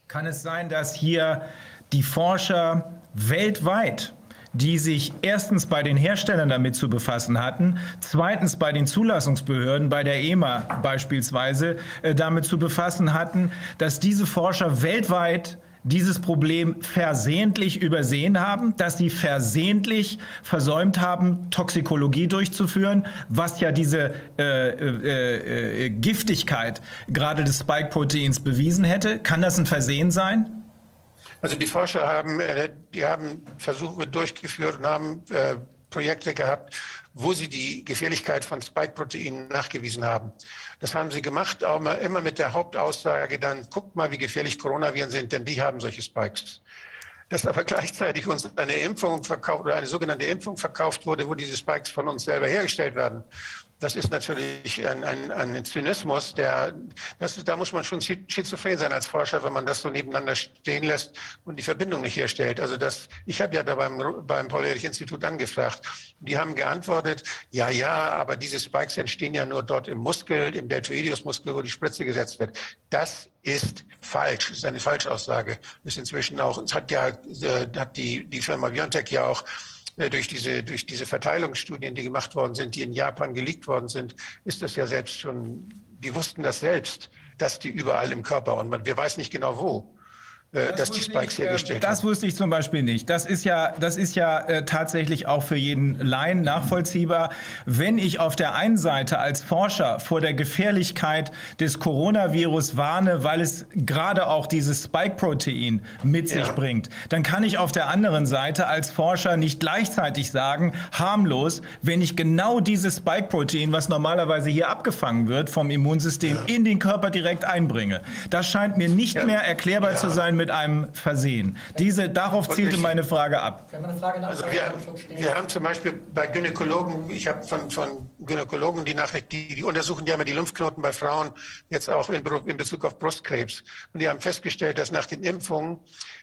Kann es sein, dass hier die Forscher weltweit die sich erstens bei den Herstellern damit zu befassen hatten, zweitens bei den Zulassungsbehörden, bei der EMA beispielsweise, äh, damit zu befassen hatten, dass diese Forscher weltweit dieses Problem versehentlich übersehen haben, dass sie versehentlich versäumt haben, Toxikologie durchzuführen, was ja diese äh, äh, äh, Giftigkeit gerade des Spike-Proteins bewiesen hätte. Kann das ein Versehen sein? Also die Forscher haben, äh, die haben Versuche durchgeführt und haben äh, Projekte gehabt, wo sie die Gefährlichkeit von Spike-Proteinen nachgewiesen haben. Das haben sie gemacht, aber immer mit der Hauptaussage dann, guckt mal, wie gefährlich Coronaviren sind, denn die haben solche Spikes. Dass aber gleichzeitig uns eine Impfung verkauft oder eine sogenannte Impfung verkauft wurde, wo diese Spikes von uns selber hergestellt werden. Das ist natürlich ein, ein, ein Zynismus, der, das, da muss man schon schizophren sein als Forscher, wenn man das so nebeneinander stehen lässt und die Verbindung nicht herstellt. Also das, ich habe ja da beim, beim Paul-Ehrlich-Institut angefragt. Die haben geantwortet, ja, ja, aber diese Spikes entstehen ja nur dort im Muskel, im Deltoideus-Muskel, wo die Spritze gesetzt wird. Das ist falsch. Das ist eine Falschaussage. Ist inzwischen auch, es hat ja, äh, hat die, die Firma BioNTech ja auch durch diese, durch diese Verteilungsstudien, die gemacht worden sind, die in Japan geleakt worden sind, ist das ja selbst schon, die wussten das selbst, dass die überall im Körper und man, wir weiß nicht genau wo. Äh, dass die Spikes ich, hergestellt Das wusste ich zum Beispiel nicht. Das ist ja, das ist ja äh, tatsächlich auch für jeden Laien nachvollziehbar. Wenn ich auf der einen Seite als Forscher vor der Gefährlichkeit des Coronavirus warne, weil es gerade auch dieses Spike-Protein mit sich ja. bringt, dann kann ich auf der anderen Seite als Forscher nicht gleichzeitig sagen, harmlos, wenn ich genau dieses Spike-Protein, was normalerweise hier abgefangen wird vom Immunsystem, ja. in den Körper direkt einbringe. Das scheint mir nicht ja. mehr erklärbar zu sein mit einem Versehen. Diese, darauf zielte meine Frage ab. Also wir, wir haben zum Beispiel bei Gynäkologen, ich habe von, von Gynäkologen die Nachricht, die, die untersuchen ja immer die Lymphknoten bei Frauen, jetzt auch in, in Bezug auf Brustkrebs. Und die haben festgestellt, dass nach den Impfungen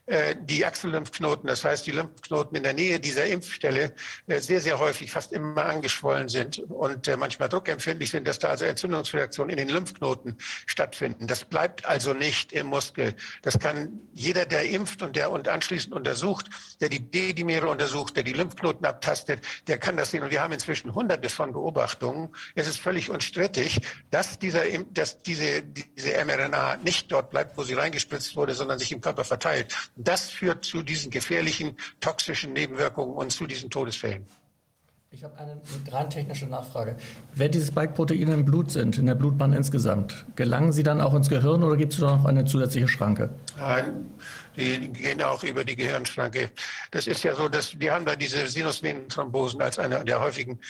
äh, die Achsellymphknoten, das heißt die Lymphknoten in der Nähe dieser Impfstelle, äh, sehr, sehr häufig fast immer angeschwollen sind und äh, manchmal druckempfindlich sind, dass da also Entzündungsreaktionen in den Lymphknoten stattfinden. Das bleibt also nicht im Muskel. Das kann jeder, der impft und der und anschließend untersucht, der die D-Dimere untersucht, der die Lymphknoten abtastet, der kann das sehen. Und wir haben inzwischen hunderte von Beobachtungen. Es ist völlig unstrittig, dass, dieser, dass diese, diese mRNA nicht dort bleibt, wo sie reingespritzt wurde, sondern sich im Körper verteilt. Das führt zu diesen gefährlichen, toxischen Nebenwirkungen und zu diesen Todesfällen. Ich habe eine rein technische Nachfrage. Wenn diese Spike-Proteine im Blut sind, in der Blutbahn insgesamt, gelangen sie dann auch ins Gehirn oder gibt es da noch eine zusätzliche Schranke? Nein, die gehen auch über die Gehirnschranke. Das ist ja so, dass wir haben da diese Sinusvenenthrombosen als eine der häufigen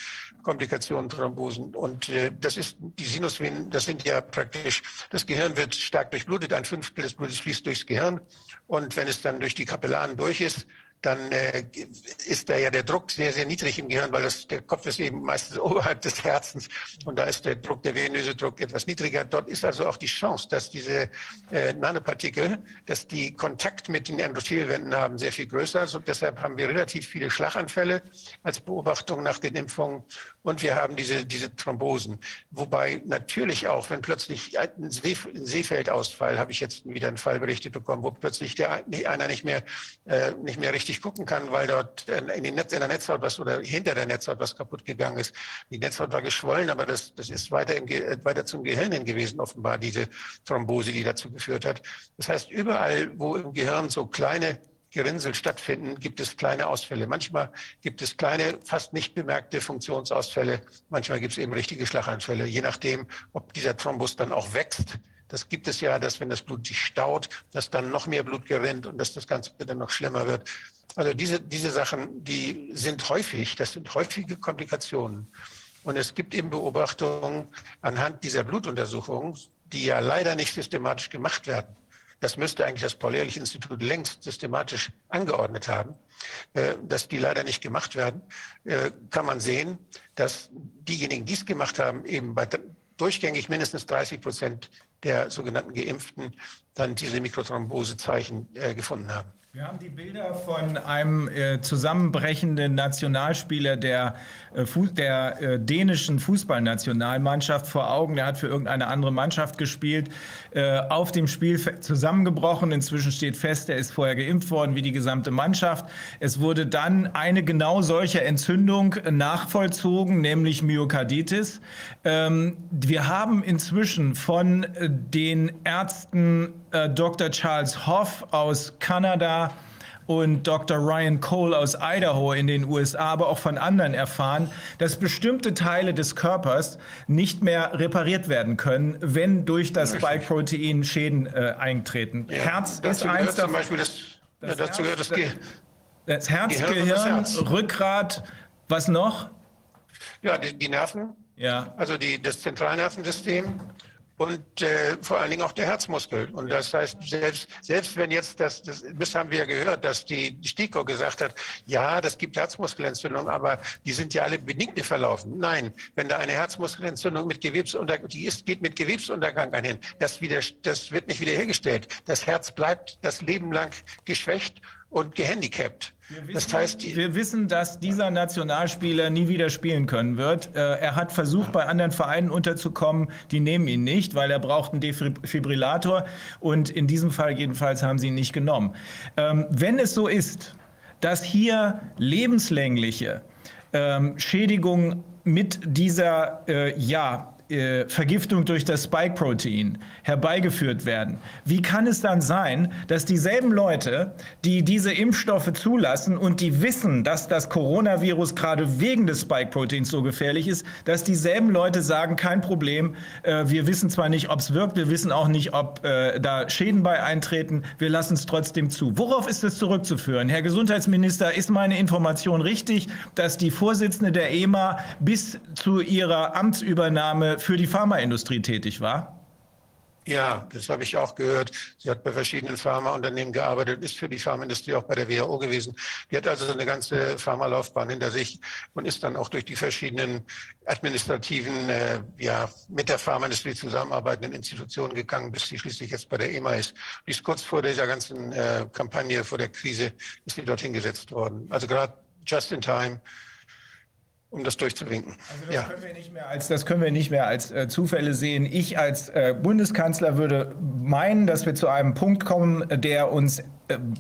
Komplikationen Thrombosen. Und äh, das ist die Sinusvenen, das sind ja praktisch, das Gehirn wird stark durchblutet, ein Fünftel des Blutes fließt durchs Gehirn. Und wenn es dann durch die Kapillaren durch ist, dann äh, ist da ja der Druck sehr, sehr niedrig im Gehirn, weil das, der Kopf ist eben meistens oberhalb des Herzens und da ist der Druck, der venöse Druck etwas niedriger. Dort ist also auch die Chance, dass diese äh, Nanopartikel, dass die Kontakt mit den Endothelwänden haben, sehr viel größer. Also deshalb haben wir relativ viele Schlaganfälle als Beobachtung nach den Impfungen und wir haben diese, diese Thrombosen. Wobei natürlich auch, wenn plötzlich ein, See, ein Seefeldausfall, habe ich jetzt wieder einen Fall berichtet bekommen, wo plötzlich der, einer nicht mehr, äh, nicht mehr richtig gucken kann, weil dort in, den Netz, in der Netzhaut was oder hinter der Netzhaut was kaputt gegangen ist. Die Netzhaut war geschwollen, aber das, das ist weiter, im, weiter zum Gehirn hin gewesen, offenbar, diese Thrombose, die dazu geführt hat. Das heißt, überall, wo im Gehirn so kleine Gerinnsel stattfinden, gibt es kleine Ausfälle. Manchmal gibt es kleine, fast nicht bemerkte Funktionsausfälle. Manchmal gibt es eben richtige Schlaganfälle, je nachdem, ob dieser Thrombus dann auch wächst. Das gibt es ja, dass wenn das Blut sich staut, dass dann noch mehr Blut gerinnt und dass das Ganze dann noch schlimmer wird. Also diese, diese Sachen, die sind häufig, das sind häufige Komplikationen. Und es gibt eben Beobachtungen anhand dieser Blutuntersuchungen, die ja leider nicht systematisch gemacht werden das müsste eigentlich das Paul-Ehrlich-Institut längst systematisch angeordnet haben, äh, dass die leider nicht gemacht werden, äh, kann man sehen, dass diejenigen, die es gemacht haben, eben bei durchgängig mindestens 30 Prozent der sogenannten Geimpften dann diese Mikrothrombosezeichen äh, gefunden haben. Wir haben die Bilder von einem äh, zusammenbrechenden Nationalspieler der, äh, der äh, dänischen Fußballnationalmannschaft vor Augen. Der hat für irgendeine andere Mannschaft gespielt, äh, auf dem Spiel zusammengebrochen. Inzwischen steht fest, er ist vorher geimpft worden, wie die gesamte Mannschaft. Es wurde dann eine genau solche Entzündung nachvollzogen, nämlich Myokarditis. Ähm, wir haben inzwischen von äh, den Ärzten äh, Dr. Charles Hoff aus Kanada und Dr. Ryan Cole aus Idaho in den USA, aber auch von anderen erfahren, dass bestimmte Teile des Körpers nicht mehr repariert werden können, wenn durch das Spike-Protein Schäden äh, eintreten. Ja, Herz ist eins davon. Das, das, ja, dazu gehört das, Ge das Herz, Gehirn, Gehirn das Herz. Rückgrat, was noch? Ja, die, die Nerven. Ja. Also die, das Zentralnervensystem und äh, vor allen Dingen auch der Herzmuskel. Und das heißt, selbst, selbst wenn jetzt das, das, das haben wir ja gehört, dass die STIKO gesagt hat, ja, das gibt Herzmuskelentzündung, aber die sind ja alle benigne verlaufen. Nein, wenn da eine Herzmuskelentzündung mit Gewebsuntergang, die ist, geht mit Gewebsuntergang einhin. Das, wieder, das wird nicht wiederhergestellt. Das Herz bleibt das Leben lang geschwächt und gehandicapt. Wissen, das heißt, wir wissen, dass dieser Nationalspieler nie wieder spielen können wird. Äh, er hat versucht, bei anderen Vereinen unterzukommen. Die nehmen ihn nicht, weil er braucht einen Defibrillator. Und in diesem Fall jedenfalls haben sie ihn nicht genommen. Ähm, wenn es so ist, dass hier lebenslängliche ähm, Schädigungen mit dieser, äh, ja, äh, Vergiftung durch das Spike-Protein herbeigeführt werden. Wie kann es dann sein, dass dieselben Leute, die diese Impfstoffe zulassen und die wissen, dass das Coronavirus gerade wegen des Spike-Proteins so gefährlich ist, dass dieselben Leute sagen, kein Problem, äh, wir wissen zwar nicht, ob es wirkt, wir wissen auch nicht, ob äh, da Schäden bei eintreten, wir lassen es trotzdem zu. Worauf ist es zurückzuführen? Herr Gesundheitsminister, ist meine Information richtig, dass die Vorsitzende der EMA bis zu ihrer Amtsübernahme für die Pharmaindustrie tätig war? Ja, das habe ich auch gehört. Sie hat bei verschiedenen Pharmaunternehmen gearbeitet, ist für die Pharmaindustrie auch bei der WHO gewesen. Die hat also so eine ganze Pharmalaufbahn hinter sich und ist dann auch durch die verschiedenen administrativen, äh, ja, mit der Pharmaindustrie zusammenarbeitenden Institutionen gegangen, bis sie schließlich jetzt bei der EMA ist. Die ist kurz vor dieser ganzen äh, Kampagne, vor der Krise, ist sie dorthin gesetzt worden. Also gerade just in time um das durchzuwinken. Also das, ja. können wir nicht mehr als, das können wir nicht mehr als äh, Zufälle sehen. Ich als äh, Bundeskanzler würde meinen, dass wir zu einem Punkt kommen, der uns äh,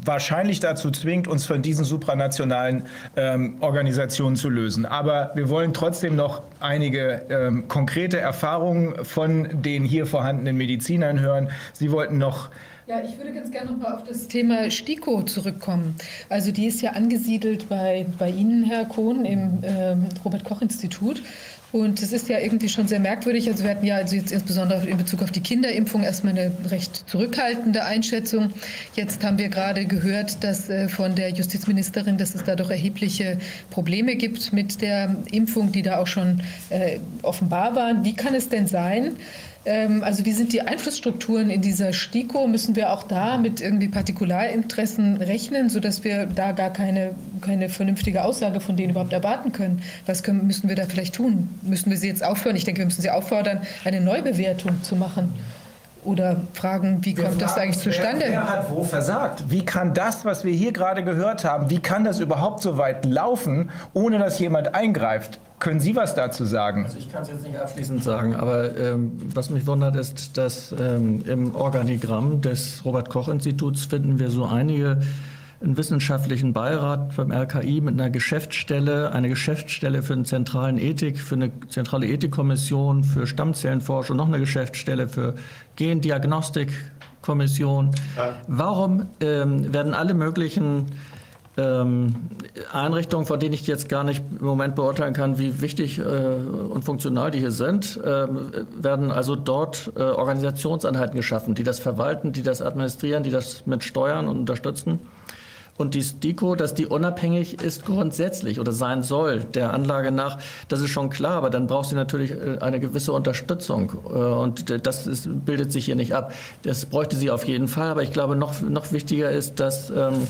wahrscheinlich dazu zwingt, uns von diesen supranationalen ähm, Organisationen zu lösen. Aber wir wollen trotzdem noch einige ähm, konkrete Erfahrungen von den hier vorhandenen Medizinern hören. Sie wollten noch Ja, ich würde ganz gerne noch mal auf das Thema STIKO zurückkommen. Also die ist ja angesiedelt bei, bei Ihnen, Herr Kohn, im ähm, Robert-Koch-Institut. Und es ist ja irgendwie schon sehr merkwürdig. Also wir hatten ja also jetzt insbesondere in Bezug auf die Kinderimpfung erstmal eine recht zurückhaltende Einschätzung. Jetzt haben wir gerade gehört, dass äh, von der Justizministerin, dass es da doch erhebliche Probleme gibt mit der Impfung, die da auch schon äh, offenbar waren. Wie kann es denn sein, also wie sind die Einflussstrukturen in dieser STIKO? Müssen wir auch da mit irgendwie Partikularinteressen rechnen, sodass wir da gar keine, keine vernünftige Aussage von denen überhaupt erwarten können? Was können, müssen wir da vielleicht tun? Müssen wir sie jetzt aufhören? Ich denke, wir müssen sie auffordern, eine Neubewertung zu machen. Oder fragen, wie kommt das eigentlich zustande? Wer, wer hat wo versagt? Wie kann das, was wir hier gerade gehört haben, wie kann das überhaupt so weit laufen, ohne dass jemand eingreift? Können Sie was dazu sagen? Also ich kann es jetzt nicht abschließend sagen, aber ähm, was mich wundert, ist, dass ähm, im Organigramm des Robert-Koch-Instituts finden wir so einige einen wissenschaftlichen Beirat beim RKI mit einer Geschäftsstelle, eine Geschäftsstelle für eine zentralen Ethik, für eine zentrale Ethikkommission, für Stammzellenforschung, noch eine Geschäftsstelle für Gendiagnostikkommission. Ja. Warum ähm, werden alle möglichen ähm, Einrichtungen, von denen ich jetzt gar nicht im Moment beurteilen kann, wie wichtig äh, und funktional die hier sind, ähm, werden also dort äh, Organisationseinheiten geschaffen, die das verwalten, die das administrieren, die das mit steuern und unterstützen. Und die STIKO, dass die unabhängig ist grundsätzlich oder sein soll, der Anlage nach, das ist schon klar, aber dann braucht sie natürlich äh, eine gewisse Unterstützung. Äh, Und das ist, bildet sich hier nicht ab. Das bräuchte sie auf jeden Fall, aber ich glaube, noch, noch wichtiger ist, dass ähm,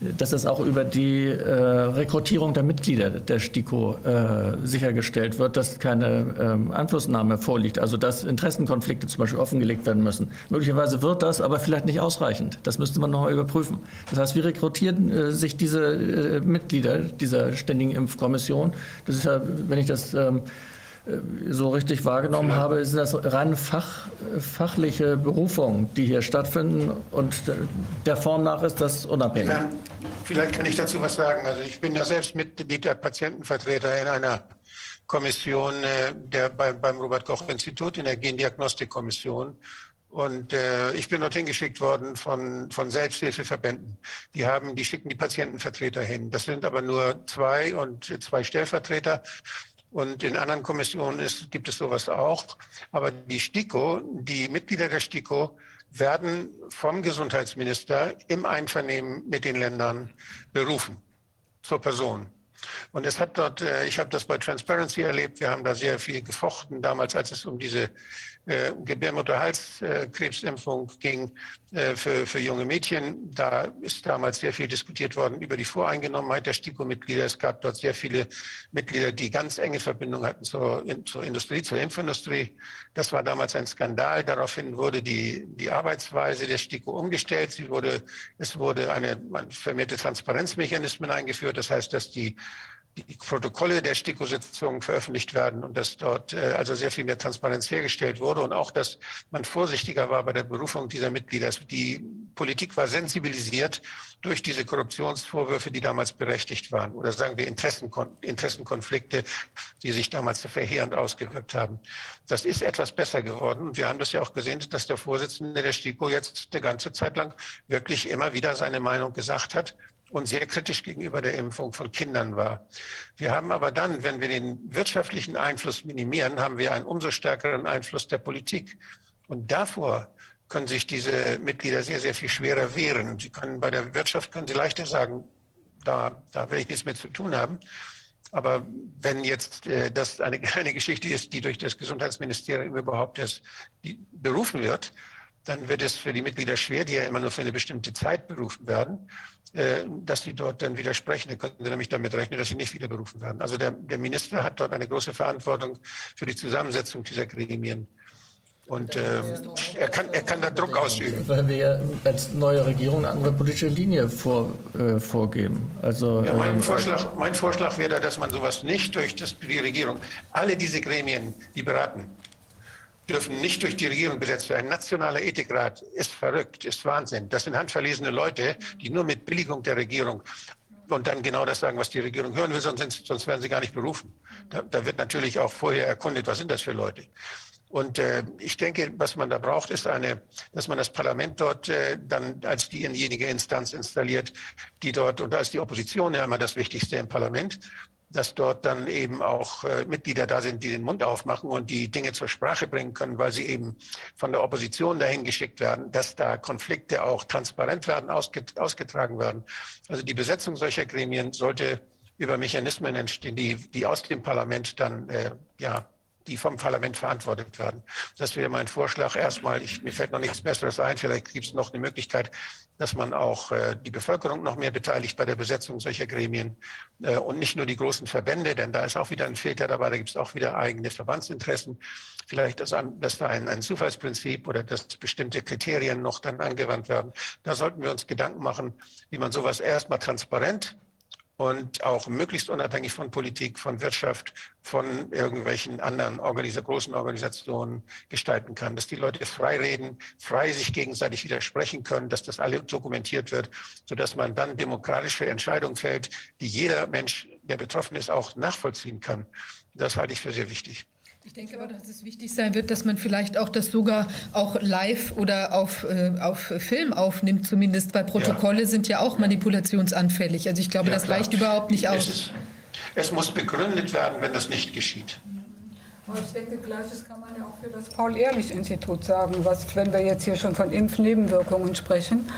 dass es auch über die äh, Rekrutierung der Mitglieder der STIKO äh, sichergestellt wird, dass keine ähm, Einflussnahme vorliegt, also dass Interessenkonflikte zum Beispiel offengelegt werden müssen. Möglicherweise wird das, aber vielleicht nicht ausreichend. Das müsste man noch mal überprüfen. Das heißt, wie rekrutieren äh, sich diese äh, Mitglieder dieser Ständigen Impfkommission? Das ist ja, wenn ich das ähm, so richtig wahrgenommen habe, sind das rein fach, fachliche Berufungen, die hier stattfinden. Und der Form nach ist das unabhängig. Vielleicht, vielleicht kann ich dazu was sagen. Also ich bin ja selbst Mitglied der Patientenvertreter in einer Kommission äh, der, bei, beim Robert-Koch-Institut, in der Gendiagnostikkommission. Und äh, ich bin dorthin geschickt worden von, von Selbsthilfeverbänden. Die haben, die schicken die Patientenvertreter hin. Das sind aber nur zwei und zwei Stellvertreter. Und in anderen Kommissionen ist, gibt es sowas auch. Aber die STIKO, die Mitglieder der STIKO werden vom Gesundheitsminister im Einvernehmen mit den Ländern berufen zur Person. Und es hat dort, äh, ich habe das bei Transparency erlebt, wir haben da sehr viel gefochten, damals als es um diese äh, Gebärmutterhalskrebsimpfung ging äh, für, für junge Mädchen. Da ist damals sehr viel diskutiert worden über die Voreingenommenheit der STIKO-Mitglieder. Es gab dort sehr viele Mitglieder, die ganz enge Verbindungen hatten zur, in, zur Industrie, zur Impfindustrie. Das war damals ein Skandal. Daraufhin wurde die, die Arbeitsweise der STIKO umgestellt. Sie wurde, es wurde eine, vermehrte Transparenzmechanismen eingeführt. Das heißt, dass die die Protokolle der STIKO-Sitzungen veröffentlicht werden und dass dort äh, also sehr viel mehr Transparenz hergestellt wurde und auch, dass man vorsichtiger war bei der Berufung dieser Mitglieder. Die Politik war sensibilisiert durch diese Korruptionsvorwürfe, die damals berechtigt waren oder sagen wir Interessenkon Interessenkonflikte, die sich damals verheerend ausgewirkt haben. Das ist etwas besser geworden und wir haben das ja auch gesehen, dass der Vorsitzende der STIKO jetzt eine ganze Zeit lang wirklich immer wieder seine Meinung gesagt hat und sehr kritisch gegenüber der Impfung von Kindern war. Wir haben aber dann, wenn wir den wirtschaftlichen Einfluss minimieren, haben wir einen umso stärkeren Einfluss der Politik. Und davor können sich diese Mitglieder sehr, sehr viel schwerer wehren. Sie können bei der Wirtschaft können sie leichter sagen, da, da will ich nichts mehr zu tun haben. Aber wenn jetzt äh, das eine, eine Geschichte ist, die durch das Gesundheitsministerium überhaupt erst berufen wird, dann wird es für die Mitglieder schwer, die ja immer nur für eine bestimmte Zeit berufen werden, dass die dort dann widersprechen. Dann könnten sie nämlich damit rechnen, dass sie nicht wieder berufen werden. Also der, der Minister hat dort eine große Verantwortung für die Zusammensetzung dieser Gremien. Und äh, er, kann, er kann da Druck ausüben. Weil wir als neue Regierung eine andere politische Linie vor, äh, vorgeben. Also, Ja, mein, ähm, Vorschlag, mein Vorschlag wäre, dass man sowas nicht durch das, die Regierung, alle diese Gremien, die beraten, dürfen nicht durch die Regierung besetzt werden. Nationaler Ethikrat ist verrückt, ist Wahnsinn. Das sind handverlesene Leute, die nur mit Billigung der Regierung und dann genau das sagen, was die Regierung hören will, sonst, sonst werden sie gar nicht berufen. Da, da wird natürlich auch vorher erkundet, was sind das für Leute. Und äh, ich denke, was man da braucht, ist eine, dass man das Parlament dort äh, dann als diejenige Instanz installiert, die dort, und da ist die Opposition ja immer das Wichtigste im Parlament, dass dort dann eben auch äh, Mitglieder da sind, die den Mund aufmachen und die Dinge zur Sprache bringen können, weil sie eben von der Opposition dahin geschickt werden, dass da Konflikte auch transparent werden, ausget ausgetragen werden. Also die Besetzung solcher Gremien sollte über Mechanismen entstehen, die, die aus dem Parlament dann, äh, ja, die vom Parlament verantwortet werden. Das wäre mein Vorschlag. Erstmal, ich, mir fällt noch nichts Besseres ein. Vielleicht gibt es noch eine Möglichkeit, dass man auch äh, die Bevölkerung noch mehr beteiligt bei der Besetzung solcher Gremien äh, und nicht nur die großen Verbände, denn da ist auch wieder ein Filter dabei, da gibt es auch wieder eigene Verbandsinteressen. Vielleicht, dass, dass da ein, ein Zufallsprinzip oder dass bestimmte Kriterien noch dann angewandt werden. Da sollten wir uns Gedanken machen, wie man sowas erstmal transparent und auch möglichst unabhängig von Politik, von Wirtschaft, von irgendwelchen anderen Organisa großen Organisationen gestalten kann, dass die Leute frei reden, frei sich gegenseitig widersprechen können, dass das alle dokumentiert wird, sodass man dann demokratische Entscheidungen fällt, die jeder Mensch, der betroffen ist, auch nachvollziehen kann. Das halte ich für sehr wichtig. Ich denke aber, dass es wichtig sein wird, dass man vielleicht auch das sogar auch live oder auf, äh, auf Film aufnimmt, zumindest, weil Protokolle sind ja auch manipulationsanfällig. Also ich glaube, Ja, das klar. reicht überhaupt nicht Es, aus. ist, es muss begründet werden, wenn das nicht geschieht. Aber ich denke, Gleiches kann man ja auch für das Paul-Ehrlich-Institut sagen, was, wenn wir jetzt hier schon von Impfnebenwirkungen sprechen.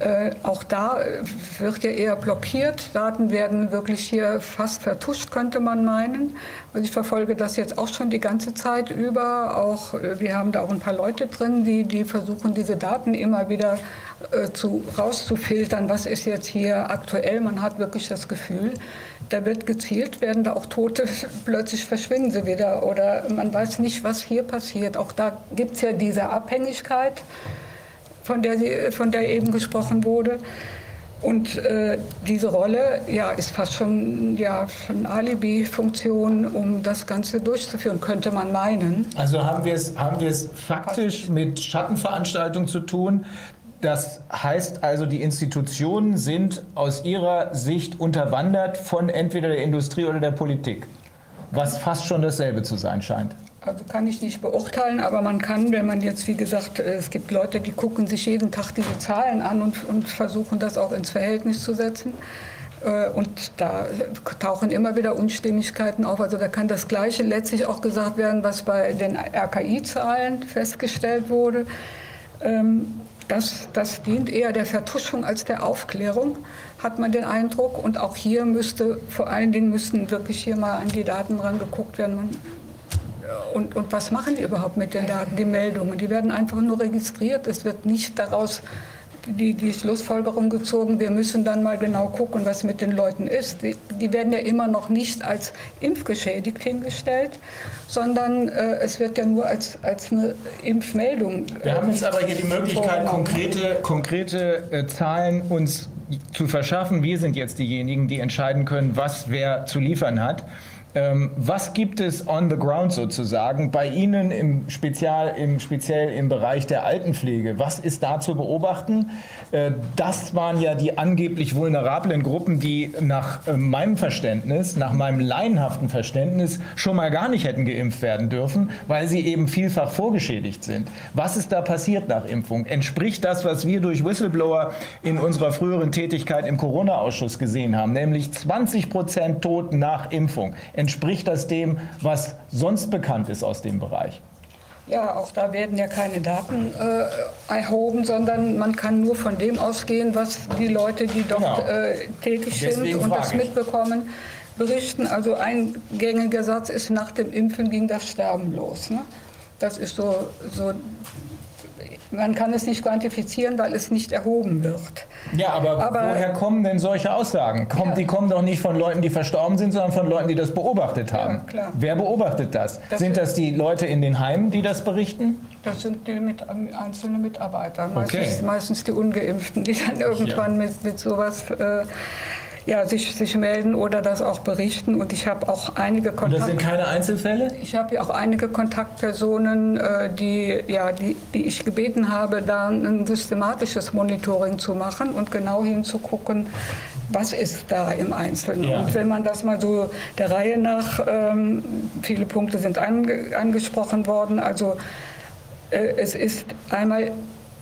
Äh, auch da äh, wird ja eher blockiert. Daten werden wirklich hier fast vertuscht, könnte man meinen. Also ich verfolge das jetzt auch schon die ganze Zeit über. Auch, äh, wir haben da auch ein paar Leute drin, die, die versuchen, diese Daten immer wieder äh, zu, rauszufiltern. Was ist jetzt hier aktuell? Man hat wirklich das Gefühl, da wird gezielt, werden da auch Tote, plötzlich verschwinden sie wieder oder man weiß nicht, was hier passiert. Auch da gibt es ja diese Abhängigkeit, von der, sie, von der eben gesprochen wurde. Und äh, diese Rolle ja, ist fast schon ja, eine Alibi-Funktion, um das Ganze durchzuführen, könnte man meinen. Also haben wir es, haben wir es faktisch mit Schattenveranstaltungen zu tun. Das heißt also, die Institutionen sind aus Ihrer Sicht unterwandert von entweder der Industrie oder der Politik, was fast schon dasselbe zu sein scheint. Also kann ich nicht beurteilen, aber man kann, wenn man jetzt, wie gesagt, es gibt Leute, die gucken sich jeden Tag diese Zahlen an und, und versuchen das auch ins Verhältnis zu setzen. Äh, Und da tauchen immer wieder Unstimmigkeiten auf. Also da kann das Gleiche letztlich auch gesagt werden, was bei den RKI-Zahlen festgestellt wurde. Ähm, Das, das dient eher der Vertuschung als der Aufklärung, hat man den Eindruck. Und auch hier müsste, vor allen Dingen müssten wirklich hier mal an die Daten rangeguckt werden. Und, und was machen die überhaupt mit den Daten, die Meldungen? Die werden einfach nur registriert. Es wird nicht daraus die, die Schlussfolgerung gezogen, wir müssen dann mal genau gucken, was mit den Leuten ist. Die, die werden ja immer noch nicht als impfgeschädigt hingestellt, sondern äh, es wird ja nur als, als eine Impfmeldung. Wir haben jetzt aber hier die Möglichkeit, konkrete, konkrete äh, Zahlen uns zu verschaffen. Wir sind jetzt diejenigen, die entscheiden können, was wer zu liefern hat. Ähm, was gibt es on the ground sozusagen bei Ihnen im Spezial, im, speziell im Bereich der Altenpflege? Was ist da zu beobachten? Äh, das waren ja die angeblich vulnerablen Gruppen, die nach äh, meinem Verständnis, nach meinem laienhaften Verständnis schon mal gar nicht hätten geimpft werden dürfen, weil sie eben vielfach vorgeschädigt sind. Was ist da passiert nach Impfung? Entspricht das, was wir durch Whistleblower in unserer früheren Tätigkeit im Corona-Ausschuss gesehen haben, nämlich 20 Prozent Toten nach Impfung? Entspricht das dem, was sonst bekannt ist aus dem Bereich? Ja, auch da werden ja keine Daten äh, erhoben, sondern man kann nur von dem ausgehen, was die Leute, die dort Genau. äh, tätig Deswegen sind und das mitbekommen, berichten. Also ein gängiger Satz ist, nach dem Impfen ging das Sterben los. Ne? Das ist so, so, man kann es nicht quantifizieren, weil es nicht erhoben wird. Ja, aber, Aber- woher kommen denn solche Aussagen? Kommt, Ja. Die kommen doch nicht von Leuten, die verstorben sind, sondern von Leuten, die das beobachtet haben. klar. Wer beobachtet das? Das sind das die Leute in den Heimen, die das berichten? Das sind die mit, einzelne Mitarbeiter, meistens, Okay. meistens die Ungeimpften, die dann irgendwann mit, mit sowas äh, ja, sich, sich melden oder das auch berichten. Und ich habe auch einige Und das sind Kontakte. keine Einzelfälle? Ich habe ja auch einige Kontaktpersonen, äh, die, ja, die, die ich gebeten habe, da ein systematisches Monitoring zu machen und genau hinzugucken, was ist da im Einzelnen. Ja. Und wenn man das mal so der Reihe nach, ähm, viele Punkte sind ange, angesprochen worden, also äh, es ist einmal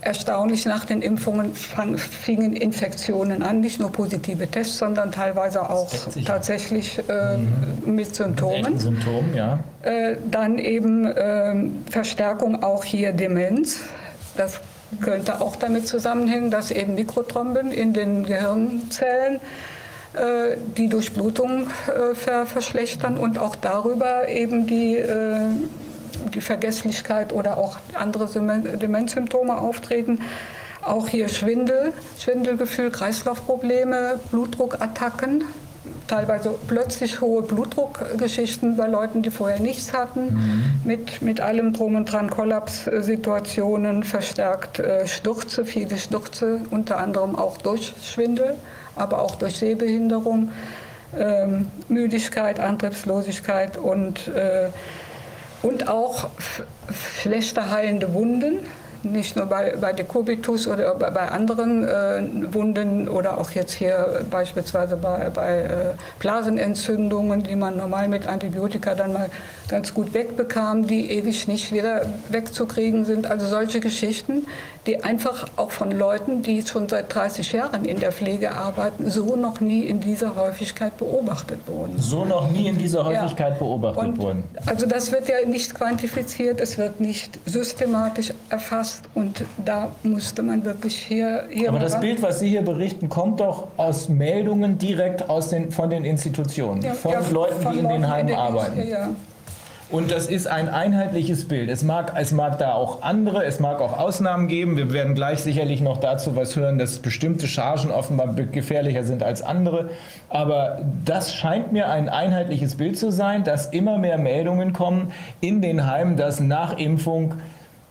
erstaunlich, nach den Impfungen fang, fingen Infektionen an, nicht nur positive Tests, sondern teilweise auch tatsächlich äh, mit Symptomen. Echten Symptomen, ja. Äh, Dann eben ähm, Verstärkung auch hier Demenz. Das könnte auch damit zusammenhängen, dass eben Mikrothromben in den Gehirnzellen äh, die Durchblutung äh, ver verschlechtern und auch darüber eben die, äh, die Vergesslichkeit oder auch andere Demen- Demenzsymptome auftreten. Auch hier Schwindel, Schwindelgefühl, Kreislaufprobleme, Blutdruckattacken, teilweise plötzlich hohe Blutdruckgeschichten bei Leuten, die vorher nichts hatten, mit, mit allem drum und dran, Kollapssituationen, verstärkt äh, Stürze, viele Stürze, unter anderem auch durch Schwindel, aber auch durch Sehbehinderung, ähm, Müdigkeit, Antriebslosigkeit und, äh, und auch schlechter heilende Wunden. Nicht nur bei, bei Dekubitus oder bei, bei anderen äh, Wunden oder auch jetzt hier beispielsweise bei, bei äh, Blasenentzündungen, die man normal mit Antibiotika dann mal ganz gut wegbekam, die ewig nicht wieder wegzukriegen sind. Also solche Geschichten, die einfach auch von Leuten, die schon seit 30 Jahren in der Pflege arbeiten, so noch nie in dieser Häufigkeit beobachtet wurden. So noch nie in dieser Ja. Häufigkeit beobachtet Und wurden. Also das wird ja nicht quantifiziert, es wird nicht systematisch erfasst und da musste man wirklich hier, hier Aber das. Bild, was Sie hier berichten, kommt doch aus Meldungen direkt aus den, von den Institutionen, Ja, von ja, Leuten, von die in den Heimen arbeiten. Und das ist ein einheitliches Bild. Es mag, es mag da auch andere, es mag auch Ausnahmen geben. Wir werden gleich sicherlich noch dazu was hören, dass bestimmte Chargen offenbar gefährlicher sind als andere. Aber das scheint mir ein einheitliches Bild zu sein, dass immer mehr Meldungen kommen in den Heimen, dass nach Impfung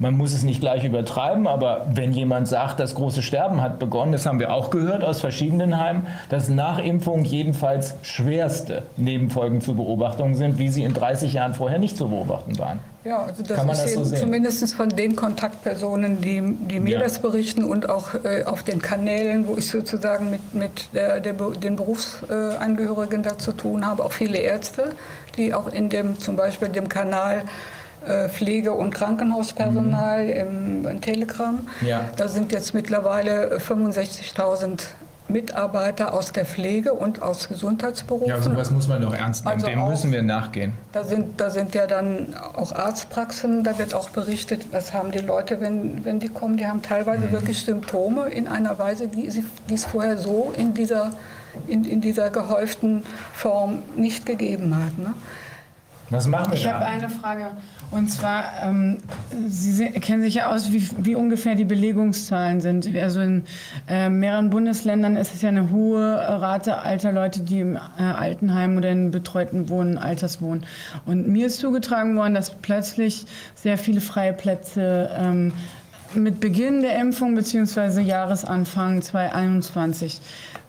man muss es nicht gleich übertreiben, aber wenn jemand sagt, das große Sterben hat begonnen, das haben wir auch gehört aus verschiedenen Heimen, dass nach Impfung jedenfalls schwerste Nebenfolgen zu beobachten sind, wie sie in 30 Jahren vorher nicht zu beobachten waren. Ja, also das Kann man ist das so sehen? zumindest von den Kontaktpersonen, die, die mir Ja. das berichten und auch äh, auf den Kanälen, wo ich sozusagen mit, mit der, der, Be- den Berufsangehörigen da zu tun habe, auch viele Ärzte, die auch in dem zum Beispiel dem Kanal äh, Pflege- und Krankenhauspersonal im, im Telegram. Mhm. Ja. Da sind jetzt mittlerweile 65.000 Mitarbeiter aus der Pflege und aus Gesundheitsberufen. Ja, sowas muss man doch ernst nehmen. Also Dem auch- müssen wir nachgehen. Da sind, da sind ja dann auch Arztpraxen, da wird auch berichtet, was haben die Leute, wenn, wenn die kommen, die haben teilweise wirklich Symptome in einer Weise, die, sie, die es vorher so in dieser, in, in dieser gehäuften Form nicht gegeben hat. Ne? Was machen wir Ich habe eine Frage. Und zwar, ähm, Sie kennen sich ja aus, wie, wie ungefähr die Belegungszahlen sind. Also in äh, mehreren Bundesländern ist es ja eine hohe Rate alter Leute, die im äh, Altenheim oder in betreuten Wohnen, Alterswohnen. Und mir ist zugetragen worden, dass plötzlich sehr viele freie Plätze ähm, mit Beginn der Impfung bzw. Jahresanfang 2021.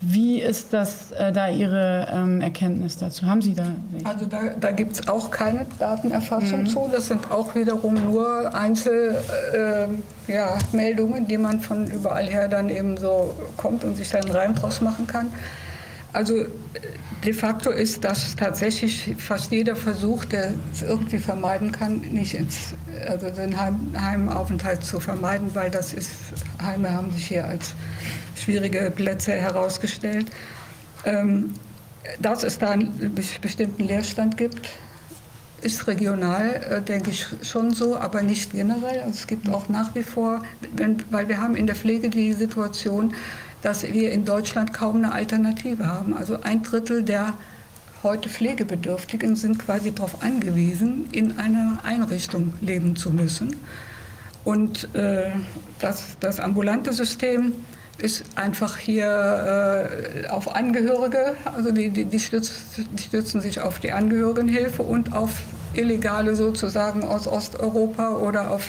Wie ist das äh, da Ihre ähm, Erkenntnis dazu? Haben Sie da welche? Also da, da gibt es auch keine Datenerfassung zu. Das sind auch wiederum nur Einzelmeldungen, äh, ja, die man von überall her dann eben so kommt und sich dann rein draus machen kann. Also äh, de facto ist das tatsächlich fast jeder Versuch, der es irgendwie vermeiden kann, nicht ins, also den Heim, Heimaufenthalt zu vermeiden, weil das ist, Heime haben sich hier als schwierige Plätze herausgestellt. Ähm, dass es da einen bes- bestimmten Leerstand gibt, ist regional, äh, denke ich, schon so, aber nicht generell. Also es gibt auch nach wie vor, wenn, weil wir haben in der Pflege die Situation, dass wir in Deutschland kaum eine Alternative haben. Also ein Drittel der heute Pflegebedürftigen sind quasi darauf angewiesen, in einer Einrichtung leben zu müssen. Und äh, das, das ambulante System ist einfach hier äh, auf Angehörige, also die, die, die, stütz, die stützen sich auf die Angehörigenhilfe und auf Illegale sozusagen aus Osteuropa oder auf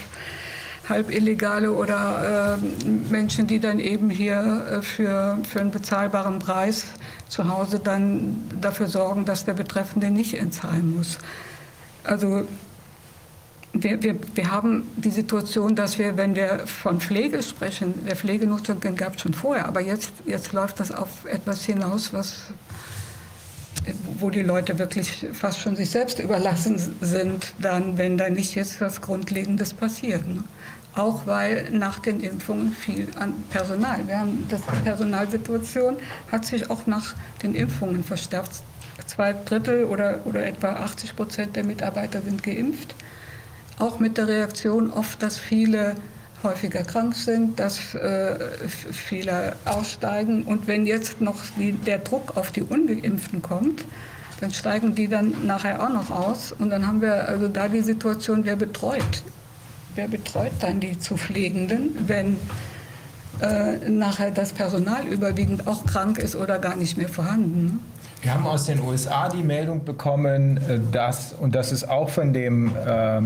halb Illegale oder äh, Menschen, die dann eben hier äh, für, für einen bezahlbaren Preis zu Hause dann dafür sorgen, dass der Betreffende nicht Heim muss. Also wir, wir, wir haben die Situation, dass wir, wenn wir von Pflege sprechen, der Pflegenutzung gab es schon vorher, aber jetzt, jetzt läuft das auf etwas hinaus, was, wo die Leute wirklich fast schon sich selbst überlassen sind, dann, wenn da nicht jetzt was Grundlegendes passiert. Ne? Auch weil nach den Impfungen viel an Personal. Wir haben das Personalsituation hat sich auch nach den Impfungen verstärkt. Zwei Drittel oder, oder etwa 80 Prozent der Mitarbeiter sind geimpft. Auch mit der Reaktion oft, dass viele häufiger krank sind, dass äh, viele aussteigen. Und wenn jetzt noch die, der Druck auf die Ungeimpften kommt, dann steigen die dann nachher auch noch aus. Und dann haben wir also da die Situation, wer betreut. Wer betreut dann die zu Pflegenden, wenn äh, nachher das Personal überwiegend auch krank ist oder gar nicht mehr vorhanden? Ne? Wir haben aus den USA die Meldung bekommen, äh, dass, und das ist auch von dem äh,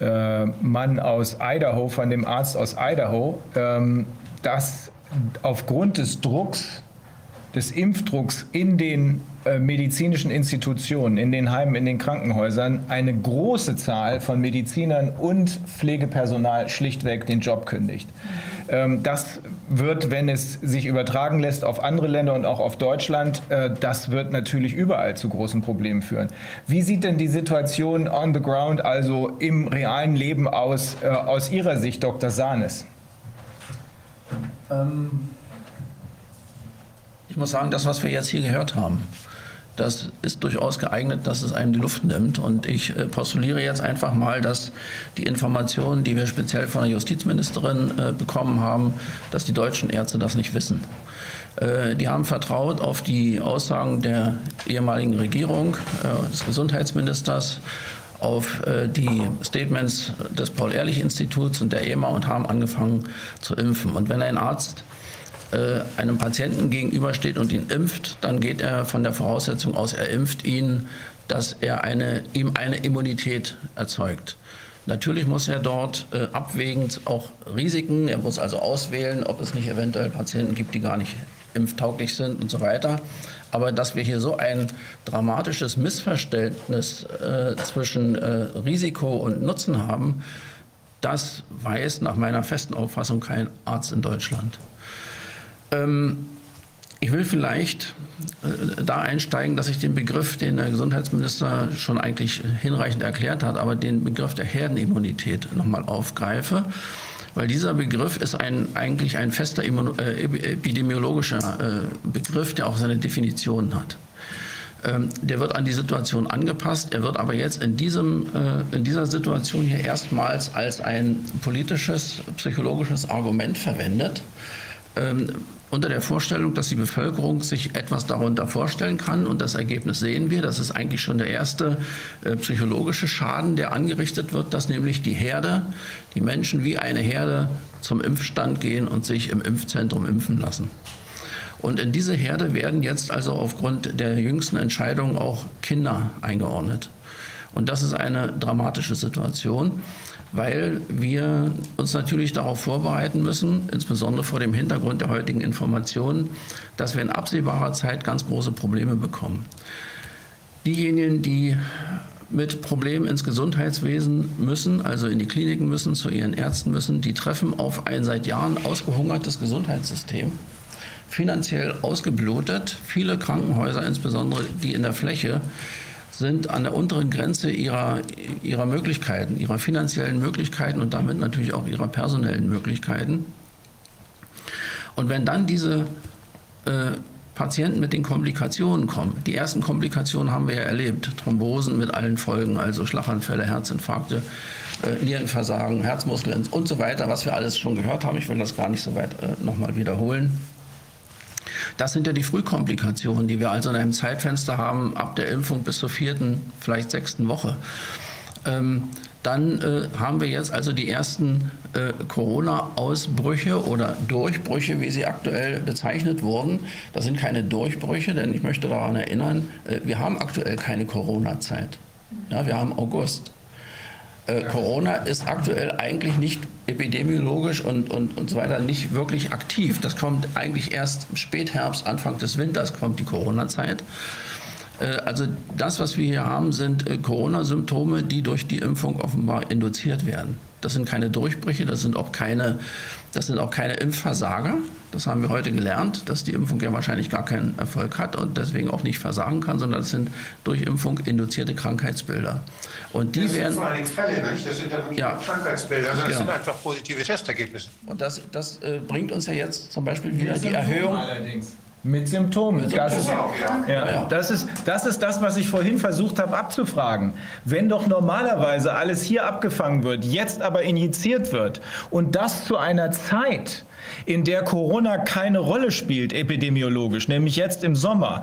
äh, Mann aus Idaho, von dem Arzt aus Idaho, ähm, dass aufgrund des Drucks, des Impfdrucks in den äh, medizinischen Institutionen, in den Heimen, in den Krankenhäusern eine große Zahl von Medizinern und Pflegepersonal schlichtweg den Job kündigt. Ähm, das wird, wenn es sich übertragen lässt auf andere Länder und auch auf Deutschland, äh, das wird natürlich überall zu großen Problemen führen. Wie sieht denn die Situation on the ground, also im realen Leben aus, äh, aus Ihrer Sicht, Dr. Sahnes? Ähm, ich muss sagen, das, was wir jetzt hier gehört haben, das ist durchaus geeignet, dass es einem die Luft nimmt. Und ich äh, postuliere jetzt einfach mal, dass die Informationen, die wir speziell von der Justizministerin äh, bekommen haben, dass die deutschen Ärzte das nicht wissen. Äh, die haben vertraut auf die Aussagen der ehemaligen Regierung, des Gesundheitsministers, auf die Statements des Paul-Ehrlich-Instituts und der EMA und haben angefangen zu impfen. Und wenn ein Arzt äh, einem Patienten gegenübersteht und ihn impft, dann geht er von der Voraussetzung aus, er impft ihn, dass er eine, ihm eine Immunität erzeugt. Natürlich muss er dort äh, abwägend auch Risiken, er muss also auswählen, ob es nicht eventuell Patienten gibt, die gar nicht impftauglich sind und so weiter. Aber dass wir hier so ein dramatisches Missverständnis äh, zwischen äh, Risiko und Nutzen haben, das weiß nach meiner festen Auffassung kein Arzt in Deutschland. Ähm, ich will vielleicht äh, da einsteigen, dass ich den Begriff, den der Gesundheitsminister schon eigentlich hinreichend erklärt hat, aber den Begriff der Herdenimmunität nochmal aufgreife. Weil dieser Begriff ist ein, eigentlich ein fester äh, epidemiologischer äh, Begriff, der auch seine Definition hat. Ähm, der wird an die Situation angepasst. Er wird aber jetzt in, diesem, äh, in dieser Situation hier erstmals als ein politisches, psychologisches Argument verwendet. Ähm, unter der Vorstellung, dass die Bevölkerung sich etwas darunter vorstellen kann. Und das Ergebnis sehen wir. Das ist eigentlich schon der erste äh, psychologische Schaden, der angerichtet wird, dass nämlich die Herde, die Menschen wie eine Herde zum Impfstand gehen und sich im Impfzentrum impfen lassen. Und in diese Herde werden jetzt also aufgrund der jüngsten Entscheidungen auch Kinder eingeordnet. Und das ist eine dramatische Situation weil wir uns natürlich darauf vorbereiten müssen, insbesondere vor dem Hintergrund der heutigen Informationen, dass wir in absehbarer Zeit ganz große Probleme bekommen. Diejenigen, die mit Problemen ins Gesundheitswesen müssen, also in die Kliniken müssen, zu ihren Ärzten müssen, die treffen auf ein seit Jahren ausgehungertes Gesundheitssystem, finanziell ausgeblutet. Viele Krankenhäuser, insbesondere die in der Fläche, sind an der unteren Grenze ihrer, ihrer Möglichkeiten, ihrer finanziellen Möglichkeiten und damit natürlich auch ihrer personellen Möglichkeiten. Und wenn dann diese äh, Patienten mit den Komplikationen kommen, die ersten Komplikationen haben wir ja erlebt, Thrombosen mit allen Folgen, also Schlaganfälle, Herzinfarkte, äh, Nierenversagen, Herzmuskeln und so weiter, was wir alles schon gehört haben. Ich will das gar nicht so weit äh, nochmal wiederholen. Das sind ja die Frühkomplikationen, die wir also in einem Zeitfenster haben, ab der Impfung bis zur vierten, vielleicht sechsten Woche. Ähm, dann äh, haben wir jetzt also die ersten äh, Corona-Ausbrüche oder Durchbrüche, wie sie aktuell bezeichnet wurden. Das sind keine Durchbrüche, denn ich möchte daran erinnern, äh, wir haben aktuell keine Corona-Zeit. Ja, wir haben August. Äh, Corona ist aktuell eigentlich nicht epidemiologisch und, und, und so weiter nicht wirklich aktiv. Das kommt eigentlich erst im Spätherbst, Anfang des Winters kommt die Corona-Zeit. Äh, also das, was wir hier haben, sind äh, Corona-Symptome, die durch die Impfung offenbar induziert werden. Das sind keine Durchbrüche, das sind auch keine, das sind auch keine Impfversager. Das haben wir heute gelernt, dass die Impfung ja wahrscheinlich gar keinen Erfolg hat und deswegen auch nicht versagen kann, sondern es sind durch Impfung induzierte Krankheitsbilder. Und die Das sind werden vor allen Dingen Fälle, nicht? Das sind dann nicht Ja. Krankheitsbilder, sondern das Ja. sind einfach positive Testergebnisse. und das, das äh, bringt uns ja jetzt zum Beispiel wieder die Erhöhung. Allerdings. Mit Symptomen. Das ist, ja, das, ist, das ist das, was ich vorhin versucht habe abzufragen. Wenn doch normalerweise alles hier abgefangen wird, jetzt aber injiziert wird und das zu einer Zeit, in der Corona keine Rolle spielt epidemiologisch, nämlich jetzt im Sommer,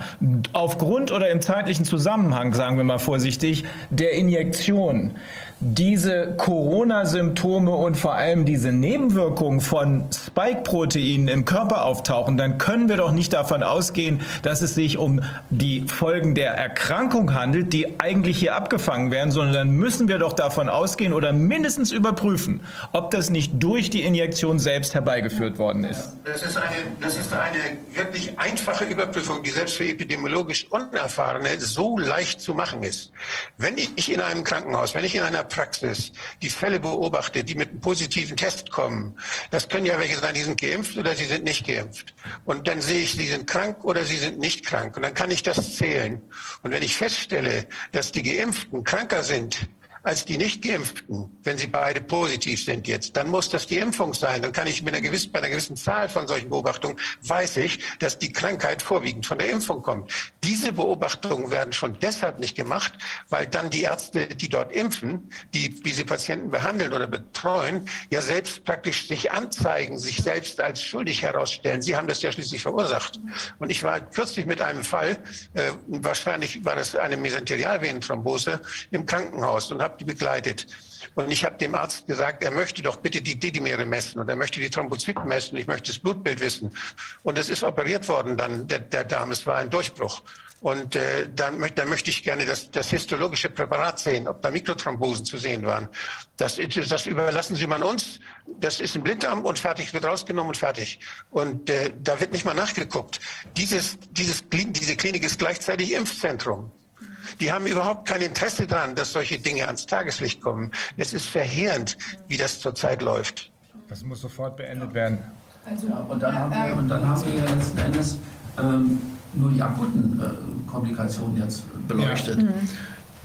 aufgrund oder im zeitlichen Zusammenhang, sagen wir mal vorsichtig, der Injektion, diese Corona-Symptome und vor allem diese Nebenwirkungen von Spike-Proteinen im Körper auftauchen, dann können wir doch nicht davon ausgehen, dass es sich um die Folgen der Erkrankung handelt, die eigentlich hier abgefangen werden, sondern dann müssen wir doch davon ausgehen oder mindestens überprüfen, ob das nicht durch die Injektion selbst herbeigeführt worden ist. Das ist, eine, das ist eine wirklich einfache Überprüfung, die selbst für epidemiologisch Unerfahrene so leicht zu machen ist. Wenn ich in einem Krankenhaus, wenn ich in einer Praxis die Fälle beobachte, die mit einem positiven Test kommen, das können ja welche sein, die sind geimpft oder sie sind nicht geimpft. Und dann sehe ich, sie sind krank oder sie sind nicht krank. Und dann kann ich das zählen. Und wenn ich feststelle, dass die Geimpften kranker sind als die Nicht-Geimpften, wenn sie beide positiv sind jetzt, dann muss das die Impfung sein. Dann kann ich mit einer gewissen, bei einer gewissen Zahl von solchen Beobachtungen, weiß ich, dass die Krankheit vorwiegend von der Impfung kommt. Diese Beobachtungen werden schon deshalb nicht gemacht, weil dann die Ärzte, die dort impfen, die diese Patienten behandeln oder betreuen, ja selbst praktisch sich anzeigen, sich selbst als schuldig herausstellen. Sie haben das ja schließlich verursacht. Und ich war kürzlich mit einem Fall, äh, wahrscheinlich war das eine Mesenterialvenenthrombose im Krankenhaus und habe begleitet. Und ich habe dem Arzt gesagt, er möchte doch bitte die Didimere messen und er möchte die Thrombozyten messen. Ich möchte das Blutbild wissen. Und es ist operiert worden dann, der, der Dame. Es war ein Durchbruch. Und äh, dann, dann möchte ich gerne das, das histologische Präparat sehen, ob da Mikrothrombosen zu sehen waren. Das, das überlassen Sie mal uns. Das ist ein Blindarm und fertig, wird rausgenommen und fertig. Und äh, da wird nicht mal nachgeguckt. Dieses, dieses, diese Klinik ist gleichzeitig Impfzentrum. Die haben überhaupt kein Interesse daran, dass solche Dinge ans Tageslicht kommen. Es ist verheerend, wie das zurzeit läuft. Das muss sofort beendet werden. Ja, und, dann haben wir, und dann haben wir ja letzten Endes ähm, nur die akuten äh, Komplikationen jetzt beleuchtet.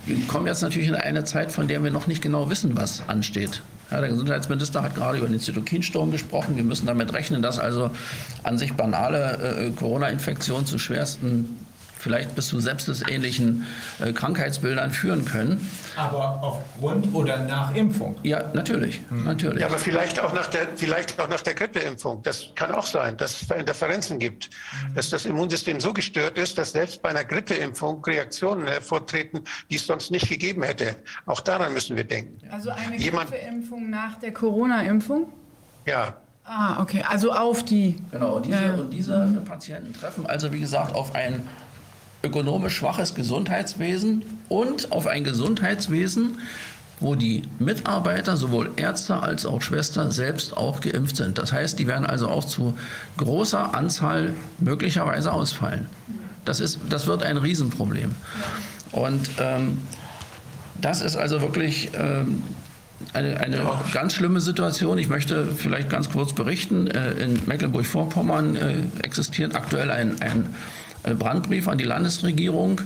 Wir kommen jetzt natürlich in eine Zeit, von der wir noch nicht genau wissen, was ansteht. Ja, der Gesundheitsminister hat gerade über den Zytokinsturm gesprochen. Wir müssen damit rechnen, dass also an sich banale äh, Corona-Infektionen zu schwersten, vielleicht bis zu sepsisähnlichen äh, Krankheitsbildern führen können. Aber aufgrund oder nach Impfung? Ja, natürlich, natürlich. Ja, aber vielleicht auch nach der, vielleicht auch nach der Grippeimpfung. Das kann auch sein, dass es da Interferenzen gibt. Dass das Immunsystem so gestört ist, dass selbst bei einer Grippeimpfung Reaktionen hervortreten, die es sonst nicht gegeben hätte. Auch daran müssen wir denken. Also eine Jemand- Grippeimpfung nach der Corona-Impfung? Ja. Ah, okay. Also auf die. Genau, diese, Ja. und diese Patienten treffen also, wie gesagt, auf ein ökonomisch schwaches Gesundheitswesen und auf ein Gesundheitswesen, wo die Mitarbeiter, sowohl Ärzte als auch Schwestern, selbst auch geimpft sind. Das heißt, die werden also auch zu großer Anzahl möglicherweise ausfallen. Das, ist, das wird ein Riesenproblem. Und ähm, das ist also wirklich ähm, eine, eine ganz schlimme Situation. Ich möchte vielleicht ganz kurz berichten. Äh, In Mecklenburg-Vorpommern äh, existiert aktuell ein, ein Brandbrief an die Landesregierung,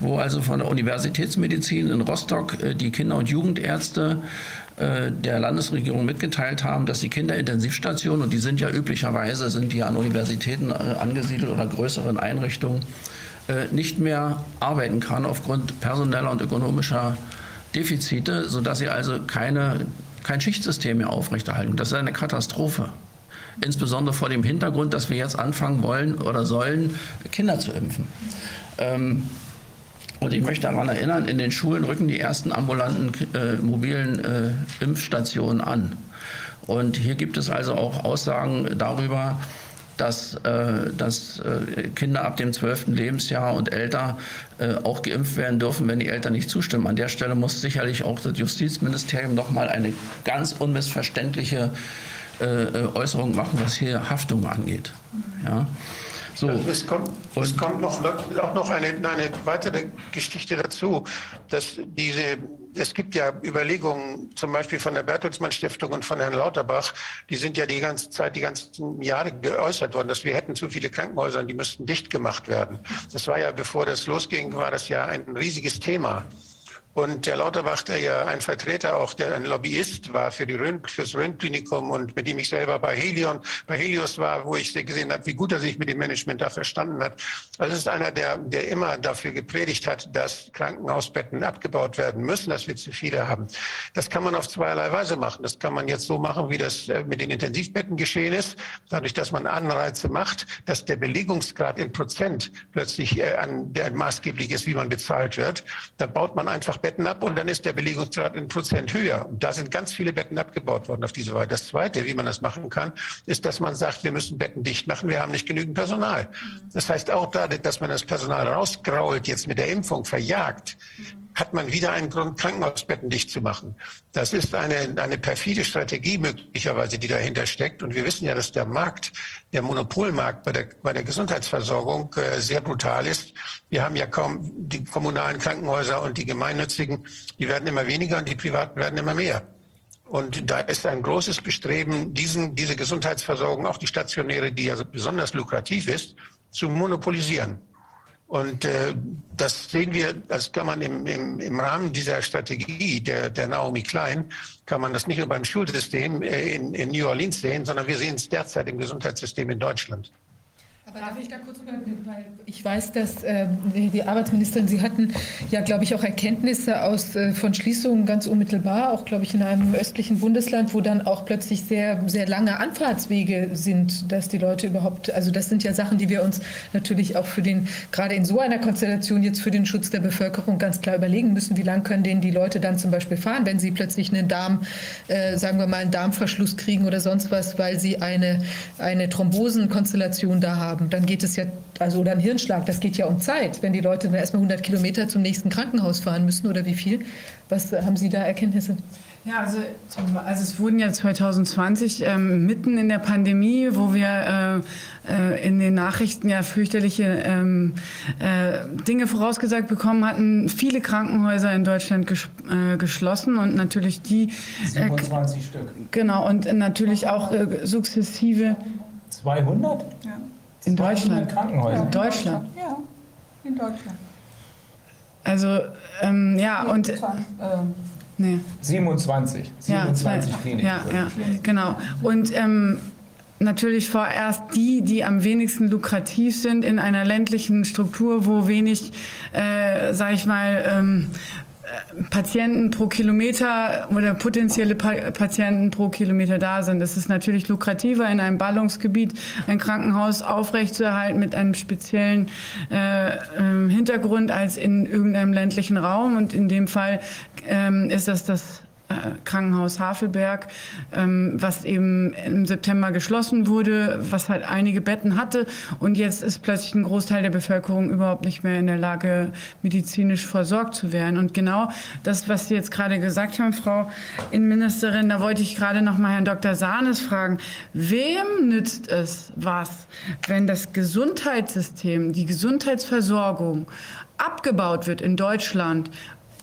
wo also von der Universitätsmedizin in Rostock äh, die Kinder- und Jugendärzte äh, der Landesregierung mitgeteilt haben, dass die Kinderintensivstationen, und die sind ja üblicherweise, sind die an Universitäten äh, angesiedelt oder größeren Einrichtungen, äh, nicht mehr arbeiten kann aufgrund personeller und ökonomischer Defizite, sodass sie also keine, kein Schichtsystem mehr aufrechterhalten. Das ist eine Katastrophe. Insbesondere vor dem Hintergrund, dass wir jetzt anfangen wollen oder sollen, Kinder zu impfen. Ähm, und ich möchte daran erinnern, in den Schulen rücken die ersten ambulanten äh, mobilen äh, Impfstationen an. Und hier gibt es also auch Aussagen darüber, dass, äh, dass äh, Kinder ab dem 12. Lebensjahr und älter äh, auch geimpft werden dürfen, wenn die Eltern nicht zustimmen. An der Stelle muss sicherlich auch das Justizministerium noch mal eine ganz unmissverständliche äh, äh, Äußerung machen, was hier Haftung angeht. Ja. So. Es kommt, es kommt noch, auch noch eine, eine weitere Geschichte dazu, dass diese, es gibt ja Überlegungen, zum Beispiel von der Bertelsmann Stiftung und von Herrn Lauterbach, die sind ja die ganze Zeit, die ganzen Jahre geäußert worden, dass wir hätten zu viele Krankenhäuser und die müssten dicht gemacht werden. Das war ja, bevor das losging, war das ja ein riesiges Thema. Und der Lauterbach, der ja ein Vertreter, auch der ein Lobbyist war für, die Rhön, für das Rhön-Klinikum und mit dem ich selber bei Helion, bei Helios war, wo ich gesehen habe, wie gut er sich mit dem Management da verstanden hat. Also es ist einer, der, der immer dafür gepredigt hat, dass Krankenhausbetten abgebaut werden müssen, dass wir zu viele haben. Das kann man auf zweierlei Weise machen. Das kann man jetzt so machen, wie das äh, mit den Intensivbetten geschehen ist, dadurch, dass man Anreize macht, dass der Belegungsgrad in Prozent plötzlich äh, an der maßgeblich ist, wie man bezahlt wird. Dann baut man einfach ab und dann ist der Belegungsgrad in Prozent höher. Und da sind ganz viele Betten abgebaut worden auf diese Weise. Das Zweite, wie man das machen kann, ist, dass man sagt, wir müssen Betten dicht machen, wir haben nicht genügend Personal. Das heißt auch dadurch, dass man das Personal rausgrault, jetzt mit der Impfung verjagt, hat man wieder einen Grund, Krankenhausbetten dicht zu machen. Das ist eine, eine perfide Strategie möglicherweise, die dahinter steckt. Und wir wissen ja, dass der Markt, der Monopolmarkt bei der, bei der Gesundheitsversorgung äh, sehr brutal ist. Wir haben ja kaum die kommunalen Krankenhäuser und die gemeinnützigen, die werden immer weniger und die privaten werden immer mehr. Und da ist ein großes Bestreben, diesen, diese Gesundheitsversorgung, auch die stationäre, die ja besonders lukrativ ist, zu monopolisieren. Und äh, das sehen wir, das kann man im, im, im Rahmen dieser Strategie der, der Naomi Klein, kann man das nicht nur beim Schulsystem äh, in, in New Orleans sehen, sondern wir sehen es derzeit im Gesundheitssystem in Deutschland. Aber darf ich da kurz weil ich weiß, dass äh, die Arbeitsministerin, Sie hatten ja, glaube ich, auch Erkenntnisse aus, äh, von Schließungen ganz unmittelbar, auch, glaube ich, in einem östlichen Bundesland, wo dann auch plötzlich sehr, sehr lange Anfahrtswege sind, dass die Leute überhaupt, also das sind ja Sachen, die wir uns natürlich auch für den, gerade in so einer Konstellation jetzt für den Schutz der Bevölkerung ganz klar überlegen müssen, wie lang können denn die Leute dann zum Beispiel fahren, wenn sie plötzlich einen Darm, äh, sagen wir mal, einen Darmverschluss kriegen oder sonst was, weil sie eine, eine Thrombosenkonstellation da haben haben, dann geht es ja, also oder ein Hirnschlag, das geht ja um Zeit. Wenn die Leute dann erstmal 100 Kilometer zum nächsten Krankenhaus fahren müssen oder wie viel, was haben Sie da Erkenntnisse? Ja, also, also es wurden ja 2020 ähm, mitten in der Pandemie, wo wir äh, äh, in den Nachrichten ja fürchterliche ähm, äh, Dinge vorausgesagt bekommen hatten, viele Krankenhäuser in Deutschland ges äh, geschlossen und natürlich die 27 äh, Stück. Genau und natürlich auch äh, sukzessive 200? Ja. In Deutschland. Krankenhäuser. In Deutschland. Ja, in Deutschland. Also, ähm, ja, und. Äh, nee. 27. 27 ja, Kliniken. Ja, ja, genau. Und ähm, natürlich vorerst die, die am wenigsten lukrativ sind in einer ländlichen Struktur, wo wenig, äh, sag ich mal, ähm, Patienten pro Kilometer oder potenzielle pa Patienten pro Kilometer da sind. Es ist natürlich lukrativer, in einem Ballungsgebiet ein Krankenhaus aufrechtzuerhalten mit einem speziellen äh, äh, Hintergrund als in irgendeinem ländlichen Raum. Und in dem Fall ähm, ist das das Krankenhaus Havelberg, ähm, was eben im September geschlossen wurde, was halt einige Betten hatte. Und jetzt ist plötzlich ein Großteil der Bevölkerung überhaupt nicht mehr in der Lage, medizinisch versorgt zu werden. Und genau das, was Sie jetzt gerade gesagt haben, Frau Innenministerin, da wollte ich gerade noch mal Herrn Dr. Sahnes fragen. Wem nützt es was, wenn das Gesundheitssystem, die Gesundheitsversorgung abgebaut wird in Deutschland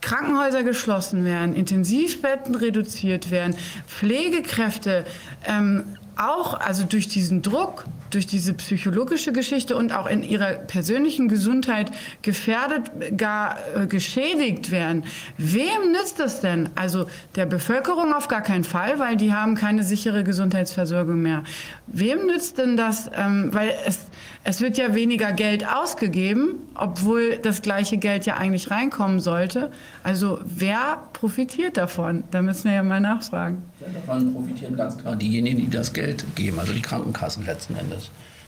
Krankenhäuser geschlossen werden, Intensivbetten reduziert werden, Pflegekräfte ähm, auch, also durch diesen Druck, durch diese psychologische Geschichte und auch in ihrer persönlichen Gesundheit gefährdet, gar äh, geschädigt werden. Wem nützt das denn? Also der Bevölkerung auf gar keinen Fall, weil die haben keine sichere Gesundheitsversorgung mehr. Wem nützt denn das? Ähm, weil es, es wird ja weniger Geld ausgegeben, obwohl das gleiche Geld ja eigentlich reinkommen sollte. Also wer profitiert davon? Da müssen wir ja mal nachfragen. Davon profitieren ganz klar diejenigen, die das Geld geben, also die Krankenkassen letzten Endes.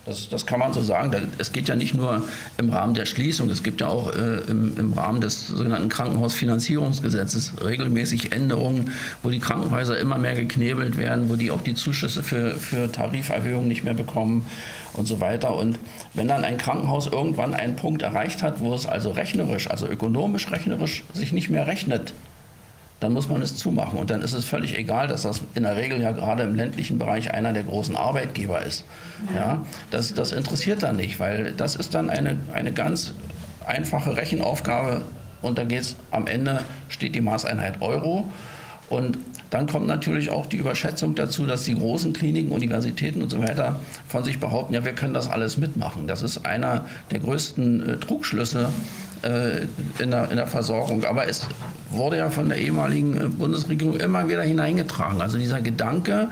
Das, das kann man so sagen. Es geht ja nicht nur im Rahmen der Schließung, es gibt ja auch äh, im, im Rahmen des sogenannten Krankenhausfinanzierungsgesetzes regelmäßig Änderungen, wo die Krankenhäuser immer mehr geknebelt werden, wo die auch die Zuschüsse für, für Tariferhöhungen nicht mehr bekommen und so weiter. Und wenn dann ein Krankenhaus irgendwann einen Punkt erreicht hat, wo es also rechnerisch, also ökonomisch rechnerisch sich nicht mehr rechnet, dann muss man es zumachen. Und dann ist es völlig egal, dass das in der Regel ja gerade im ländlichen Bereich einer der großen Arbeitgeber ist. Ja, das, das interessiert dann nicht, weil das ist dann eine, eine ganz einfache Rechenaufgabe und da geht es am Ende, steht die Maßeinheit Euro. Und dann kommt natürlich auch die Überschätzung dazu, dass die großen Kliniken, Universitäten und so weiter von sich behaupten, ja, wir können das alles mitmachen. Das ist einer der größten äh, Trugschlüsse in, der, in der Versorgung. Aber es wurde ja von der ehemaligen äh, Bundesregierung immer wieder hineingetragen. Also dieser Gedanke,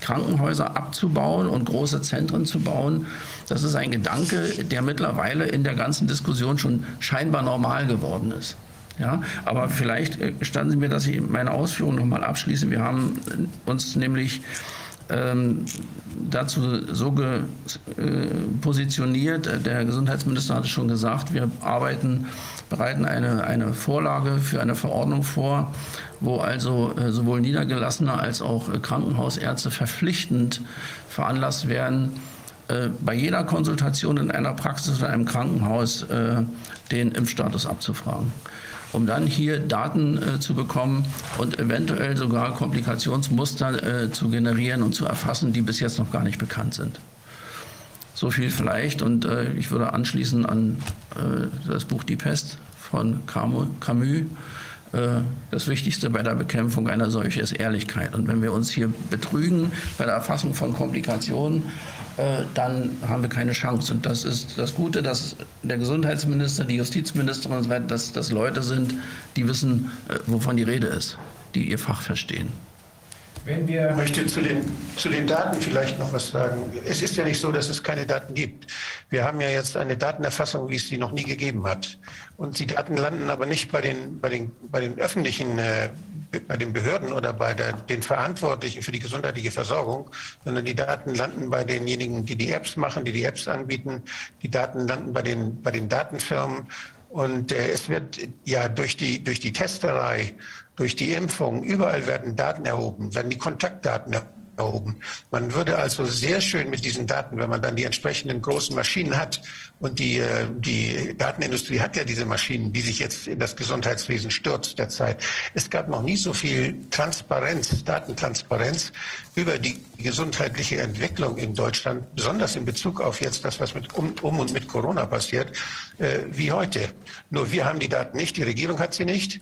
Krankenhäuser abzubauen und große Zentren zu bauen, das ist ein Gedanke, der mittlerweile in der ganzen Diskussion schon scheinbar normal geworden ist. Ja, aber vielleicht gestatten Sie mir, dass ich meine Ausführungen noch mal abschließe. Wir haben uns nämlich ähm, dazu so ge, äh, positioniert. Der Herr Gesundheitsminister hat es schon gesagt, wir arbeiten, bereiten eine, eine Vorlage für eine Verordnung vor, wo also äh, sowohl Niedergelassene als auch äh, Krankenhausärzte verpflichtend veranlasst werden, äh, bei jeder Konsultation in einer Praxis oder einem Krankenhaus äh, den Impfstatus abzufragen um dann hier Daten äh, zu bekommen und eventuell sogar Komplikationsmuster äh, zu generieren und zu erfassen, die bis jetzt noch gar nicht bekannt sind. So viel vielleicht und äh, ich würde anschließen an äh, das Buch Die Pest von Camus. Äh, das Wichtigste bei der Bekämpfung einer solchen ist Ehrlichkeit. Und wenn wir uns hier betrügen bei der Erfassung von Komplikationen, äh, dann haben wir keine Chance. Und das ist das Gute, dass der Gesundheitsminister, die Justizministerin und so weiter, dass das Leute sind, die wissen, äh, wovon die Rede ist, die ihr Fach verstehen. Wenn wir ich möchte zu den, zu den Daten vielleicht noch was sagen. Es ist ja nicht so, dass es keine Daten gibt. Wir haben ja jetzt eine Datenerfassung, wie es sie noch nie gegeben hat. Und die Daten landen aber nicht bei den, bei den, bei den öffentlichen, äh, bei den Behörden oder bei der, den Verantwortlichen für die gesundheitliche Versorgung, sondern die Daten landen bei denjenigen, die die Apps machen, die die Apps anbieten. Die Daten landen bei den, bei den Datenfirmen. Und äh, es wird ja durch die, durch die Testerei durch die Impfung, überall werden Daten erhoben, werden die Kontaktdaten erhoben. Man würde also sehr schön mit diesen Daten, wenn man dann die entsprechenden großen Maschinen hat, und die, äh, die Datenindustrie hat ja diese Maschinen, die sich jetzt in das Gesundheitswesen stürzt derzeit. Es gab noch nie so viel Transparenz, Datentransparenz über die gesundheitliche Entwicklung in Deutschland, besonders in Bezug auf jetzt das, was mit um, um und mit Corona passiert, äh, wie heute. Nur wir haben die Daten nicht, die Regierung hat sie nicht.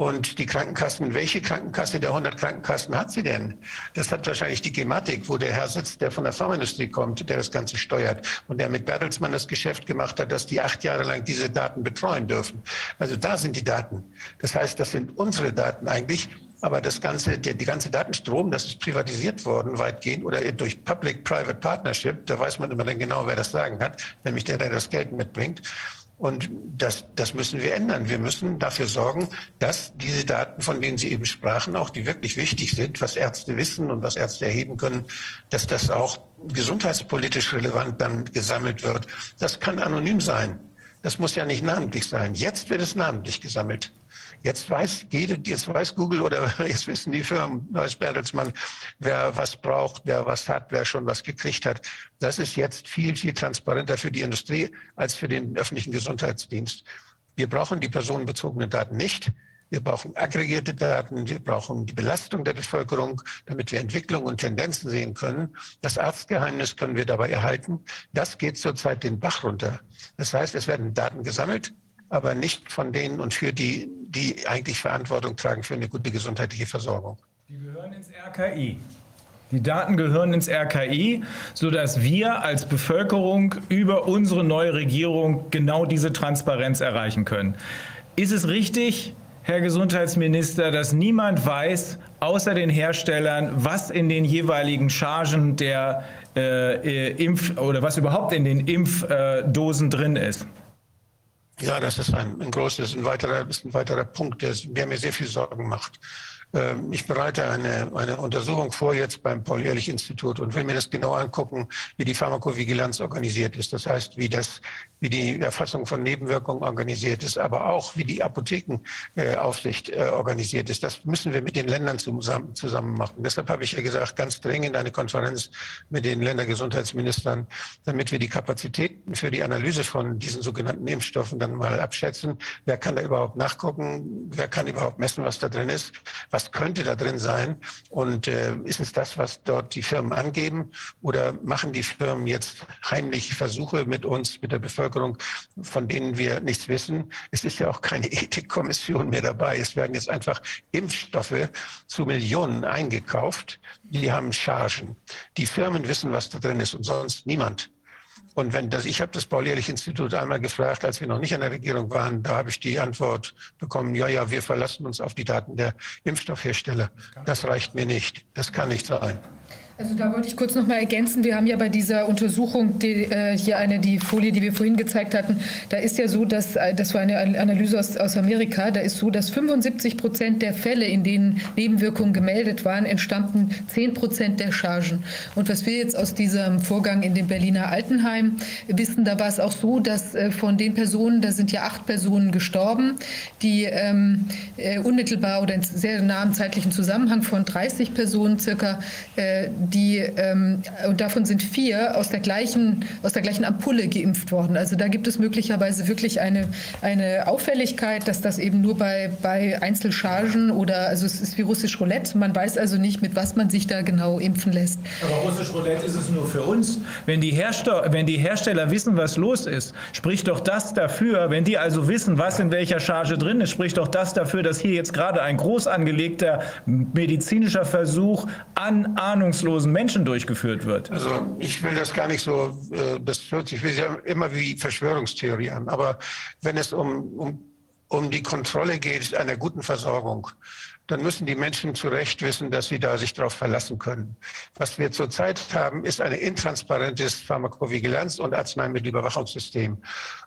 Und die Krankenkassen, welche Krankenkasse der 100 Krankenkassen hat sie denn? Das hat wahrscheinlich die Gematik, wo der Herr sitzt, der von der Pharmaindustrie kommt, der das Ganze steuert und der mit Bertelsmann das Geschäft gemacht hat, dass die acht Jahre lang diese Daten betreuen dürfen. Also da sind die Daten. Das heißt, das sind unsere Daten eigentlich. Aber das ganze, der, die ganze Datenstrom, das ist privatisiert worden weitgehend oder durch Public-Private Partnership. Da weiß man immer dann genau, wer das Sagen hat, nämlich der, der das Geld mitbringt. Und das, das müssen wir ändern. Wir müssen dafür sorgen, dass diese Daten, von denen Sie eben sprachen, auch die wirklich wichtig sind, was Ärzte wissen und was Ärzte erheben können, dass das auch gesundheitspolitisch relevant dann gesammelt wird. Das kann anonym sein. Das muss ja nicht namentlich sein. Jetzt wird es namentlich gesammelt. Jetzt weiß jede, jetzt weiß Google oder jetzt wissen die Firmen, weiß Bertelsmann, wer was braucht, wer was hat, wer schon was gekriegt hat. Das ist jetzt viel, viel transparenter für die Industrie als für den öffentlichen Gesundheitsdienst. Wir brauchen die personenbezogenen Daten nicht. Wir brauchen aggregierte Daten, wir brauchen die Belastung der Bevölkerung, damit wir Entwicklungen und Tendenzen sehen können. Das Arztgeheimnis können wir dabei erhalten. Das geht zurzeit den Bach runter. Das heißt, es werden Daten gesammelt, aber nicht von denen und für die, die eigentlich Verantwortung tragen für eine gute gesundheitliche Versorgung. Die gehören ins RKI. Die Daten gehören ins RKI, sodass wir als Bevölkerung über unsere neue Regierung genau diese Transparenz erreichen können. Ist es richtig, Herr Gesundheitsminister, dass niemand weiß, außer den Herstellern, was in den jeweiligen Chargen der äh, äh Impf- oder was überhaupt in den Impfdosen drin ist? Ja, das ist ein, ein großes, ein weiterer, ein weiterer Punkt, der, mir sehr viel Sorgen macht. Ähm, ich bereite eine, eine Untersuchung vor jetzt beim Paul-Ehrlich-Institut und will mir das genau angucken, wie die Pharmakovigilanz organisiert ist. Das heißt, wie, das, wie die Erfassung von Nebenwirkungen organisiert ist, aber auch wie die Apothekenaufsicht äh, organisiert ist. Das müssen wir mit den Ländern zusammen, zusammen machen. Deshalb habe ich ja gesagt, ganz dringend eine Konferenz mit den Ländergesundheitsministern, damit wir die Kapazitäten für die Analyse von diesen sogenannten Impfstoffen dann mal abschätzen. Wer kann da überhaupt nachgucken? Wer kann überhaupt messen, was da drin ist? Was was könnte da drin sein und äh, ist es das, was dort die Firmen angeben oder machen die Firmen jetzt heimlich Versuche mit uns, mit der Bevölkerung, von denen wir nichts wissen? Es ist ja auch keine Ethikkommission mehr dabei. Es werden jetzt einfach Impfstoffe zu Millionen eingekauft. Die haben Chargen. Die Firmen wissen, was da drin ist und sonst niemand. Und wenn das, ich habe das Paul-Ehrlich-Institut einmal gefragt, als wir noch nicht an der Regierung waren, da habe ich die Antwort bekommen, ja, ja, wir verlassen uns auf die Daten der Impfstoffhersteller. Das reicht mir nicht. Das kann nicht sein. Also da wollte ich kurz noch mal ergänzen. Wir haben ja bei dieser Untersuchung die, äh, hier eine die Folie, die wir vorhin gezeigt hatten. Da ist ja so, dass äh, das war eine Analyse aus, aus Amerika. Da ist so, dass 75 Prozent der Fälle, in denen Nebenwirkungen gemeldet waren, entstammten 10 Prozent der Chargen. Und was wir jetzt aus diesem Vorgang in dem Berliner Altenheim wissen, da war es auch so, dass äh, von den Personen, da sind ja acht Personen gestorben, die ähm, äh, unmittelbar oder in sehr nahem zeitlichen Zusammenhang von 30 Personen circa äh, die, ähm, und davon sind vier aus der, gleichen, aus der gleichen Ampulle geimpft worden. Also da gibt es möglicherweise wirklich eine, eine Auffälligkeit, dass das eben nur bei, bei Einzelchargen oder, also es ist wie russisch Roulette. Man weiß also nicht, mit was man sich da genau impfen lässt. Aber russisch Roulette ist es nur für uns. Wenn die, Hersteller, wenn die Hersteller wissen, was los ist, spricht doch das dafür, wenn die also wissen, was in welcher Charge drin ist, spricht doch das dafür, dass hier jetzt gerade ein groß angelegter medizinischer Versuch an ahnungslosen ahnungslosen Menschen durchgeführt wird. Also ich will das gar nicht so, äh, das hört sich immer wie Verschwörungstheorie an, aber wenn es um, um, um die Kontrolle geht einer guten Versorgung, dann müssen die Menschen zu Recht wissen, dass sie da sich darauf verlassen können. Was wir zurzeit haben, ist ein intransparentes Pharmakovigilanz- und Arzneimittelüberwachungssystem.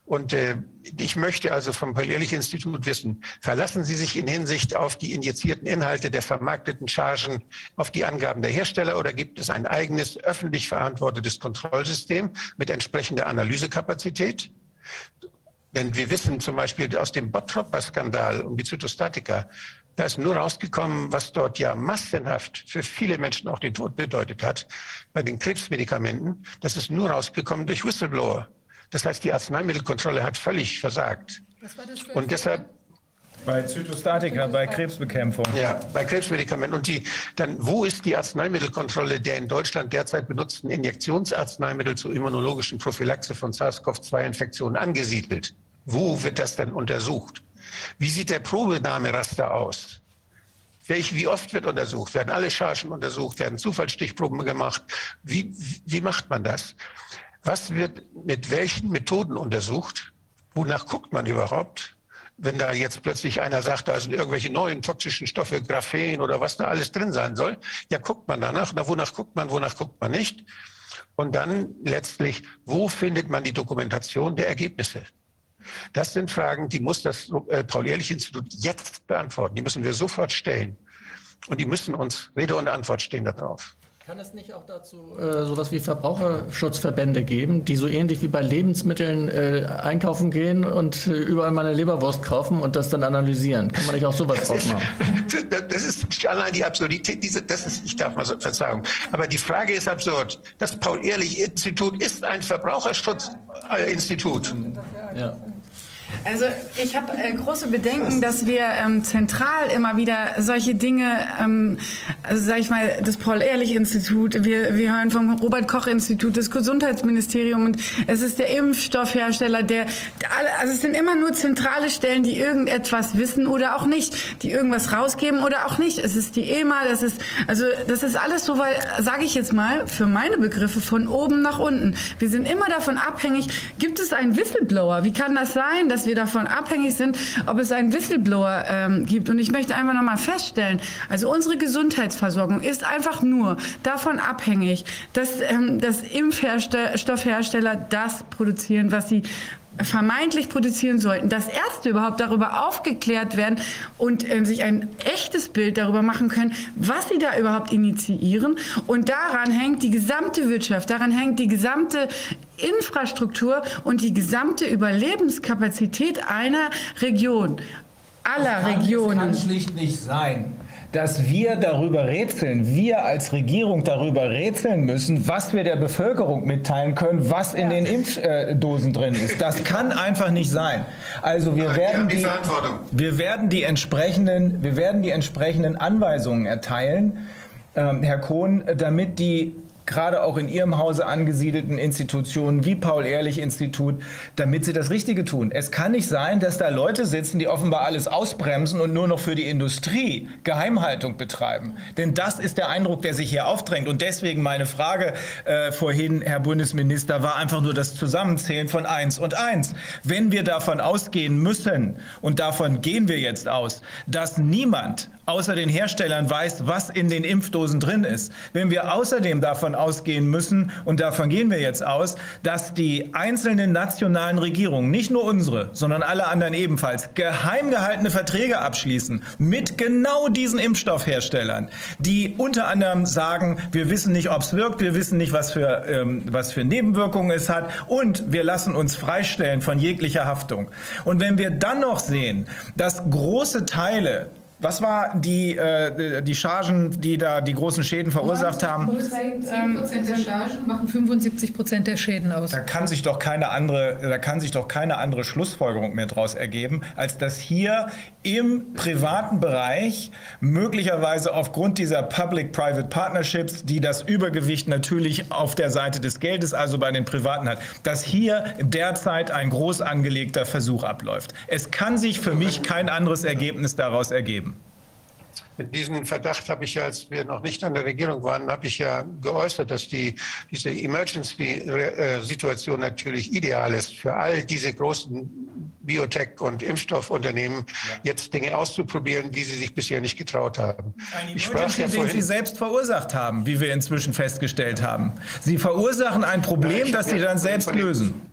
Und äh, ich möchte also vom Paul-Ehrlich-Institut wissen, verlassen Sie sich in Hinsicht auf die injizierten Inhalte der vermarkteten Chargen auf die Angaben der Hersteller oder gibt es ein eigenes öffentlich verantwortetes Kontrollsystem mit entsprechender Analysekapazität? Denn wir wissen zum Beispiel aus dem Bottropper-Skandal um die Zytostatika, da ist nur rausgekommen, was dort ja massenhaft für viele Menschen auch den Tod bedeutet hat, bei den Krebsmedikamenten. Das ist nur rausgekommen durch Whistleblower. Das heißt, die Arzneimittelkontrolle hat völlig versagt. Und deshalb bei Zytostatika, bei Krebsbekämpfung. Ja, bei Krebsmedikamenten. Und die, dann, wo ist die Arzneimittelkontrolle der in Deutschland derzeit benutzten Injektionsarzneimittel zur immunologischen Prophylaxe von SARS-CoV-2-Infektionen angesiedelt? Wo wird das denn untersucht? Wie sieht der Probenahmeraster aus? Wie oft wird untersucht? Werden alle Chargen untersucht? Werden Zufallsstichproben gemacht? Wie, wie macht man das? Was wird mit welchen Methoden untersucht? Wonach guckt man überhaupt? Wenn da jetzt plötzlich einer sagt, da sind irgendwelche neuen toxischen Stoffe, Graphen oder was da alles drin sein soll, ja, guckt man danach. Na, wonach guckt man, wonach guckt man nicht? Und dann letztlich, wo findet man die Dokumentation der Ergebnisse? Das sind Fragen, die muss das äh, Paul-Ehrlich-Institut jetzt beantworten. Die müssen wir sofort stellen. Und die müssen uns Rede und Antwort stehen darauf. Kann es nicht auch dazu äh, sowas wie Verbraucherschutzverbände geben, die so ähnlich wie bei Lebensmitteln äh, einkaufen gehen und äh, überall mal eine Leberwurst kaufen und das dann analysieren? Kann man nicht auch sowas das draus machen? das ist allein die Absurdität. Diese, das ist, ich darf mal so, Verzeihung. Aber die Frage ist absurd. Das Paul-Ehrlich-Institut ist ein Verbraucherschutzinstitut. Ja. Also ich habe äh, große Bedenken, dass wir ähm, zentral immer wieder solche Dinge, ähm, also sage ich mal, das Paul-Ehrlich-Institut, wir, wir hören vom Robert-Koch-Institut, das Gesundheitsministerium und es ist der Impfstoffhersteller, der, also es sind immer nur zentrale Stellen, die irgendetwas wissen oder auch nicht, die irgendwas rausgeben oder auch nicht. Es ist die EMA, das ist, also das ist alles so, weil, sage ich jetzt mal, für meine Begriffe von oben nach unten. Wir sind immer davon abhängig, gibt es einen Whistleblower? Wie kann das sein, dass wir wir davon abhängig sind, ob es einen Whistleblower ähm, gibt. Und ich möchte einfach noch mal feststellen, also unsere Gesundheitsversorgung ist einfach nur davon abhängig, dass, ähm, dass Impfstoffhersteller das produzieren, was sie vermeintlich produzieren sollten, dass Ärzte überhaupt darüber aufgeklärt werden und äh, sich ein echtes Bild darüber machen können, was sie da überhaupt initiieren. Und daran hängt die gesamte Wirtschaft, daran hängt die gesamte Infrastruktur und die gesamte Überlebenskapazität einer Region, aller kann, Regionen. Es kann schlicht nicht sein, dass wir darüber rätseln, wir als Regierung darüber rätseln müssen, was wir der Bevölkerung mitteilen können, was in den Impfdosen drin ist. Das kann einfach nicht sein. Also wir werden die, wir werden die entsprechenden, wir werden die entsprechenden Anweisungen erteilen, ähm, Herr Kohn, damit die gerade auch in Ihrem Hause angesiedelten Institutionen wie Paul-Ehrlich-Institut, damit sie das Richtige tun. Es kann nicht sein, dass da Leute sitzen, die offenbar alles ausbremsen und nur noch für die Industrie Geheimhaltung betreiben. Denn das ist der Eindruck, der sich hier aufdrängt. Und deswegen meine Frage äh, vorhin, Herr Bundesminister, war einfach nur das Zusammenzählen von eins und eins. Wenn wir davon ausgehen müssen, und davon gehen wir jetzt aus, dass niemand außer den Herstellern weiß, was in den Impfdosen drin ist. Wenn wir außerdem davon ausgehen müssen, und davon gehen wir jetzt aus, dass die einzelnen nationalen Regierungen, nicht nur unsere, sondern alle anderen ebenfalls, geheim gehaltene Verträge abschließen mit genau diesen Impfstoffherstellern, die unter anderem sagen, wir wissen nicht, ob es wirkt, wir wissen nicht, was für, ähm, was für Nebenwirkungen es hat und wir lassen uns freistellen von jeglicher Haftung. Und wenn wir dann noch sehen, dass große Teile was war die, äh, die Chargen, die da die großen Schäden verursacht haben? 10 Prozent der Chargen machen 75 Prozent der Schäden aus. Da kann sich doch keine andere, da kann sich doch keine andere Schlussfolgerung mehr daraus ergeben, als dass hier im privaten Bereich möglicherweise aufgrund dieser Public-Private Partnerships, die das Übergewicht natürlich auf der Seite des Geldes, also bei den Privaten hat, dass hier derzeit ein groß angelegter Versuch abläuft. Es kann sich für mich kein anderes Ergebnis daraus ergeben. Mit diesem Verdacht habe ich ja, als wir noch nicht an der Regierung waren, habe ich ja geäußert, dass die, diese Emergency-Situation natürlich ideal ist für all diese großen Biotech- und Impfstoffunternehmen, ja. jetzt Dinge auszuprobieren, die sie sich bisher nicht getraut haben. Ein ich sprach ja den Sie selbst verursacht haben, wie wir inzwischen festgestellt haben. Sie verursachen ein Problem, ja, das Sie dann selbst lösen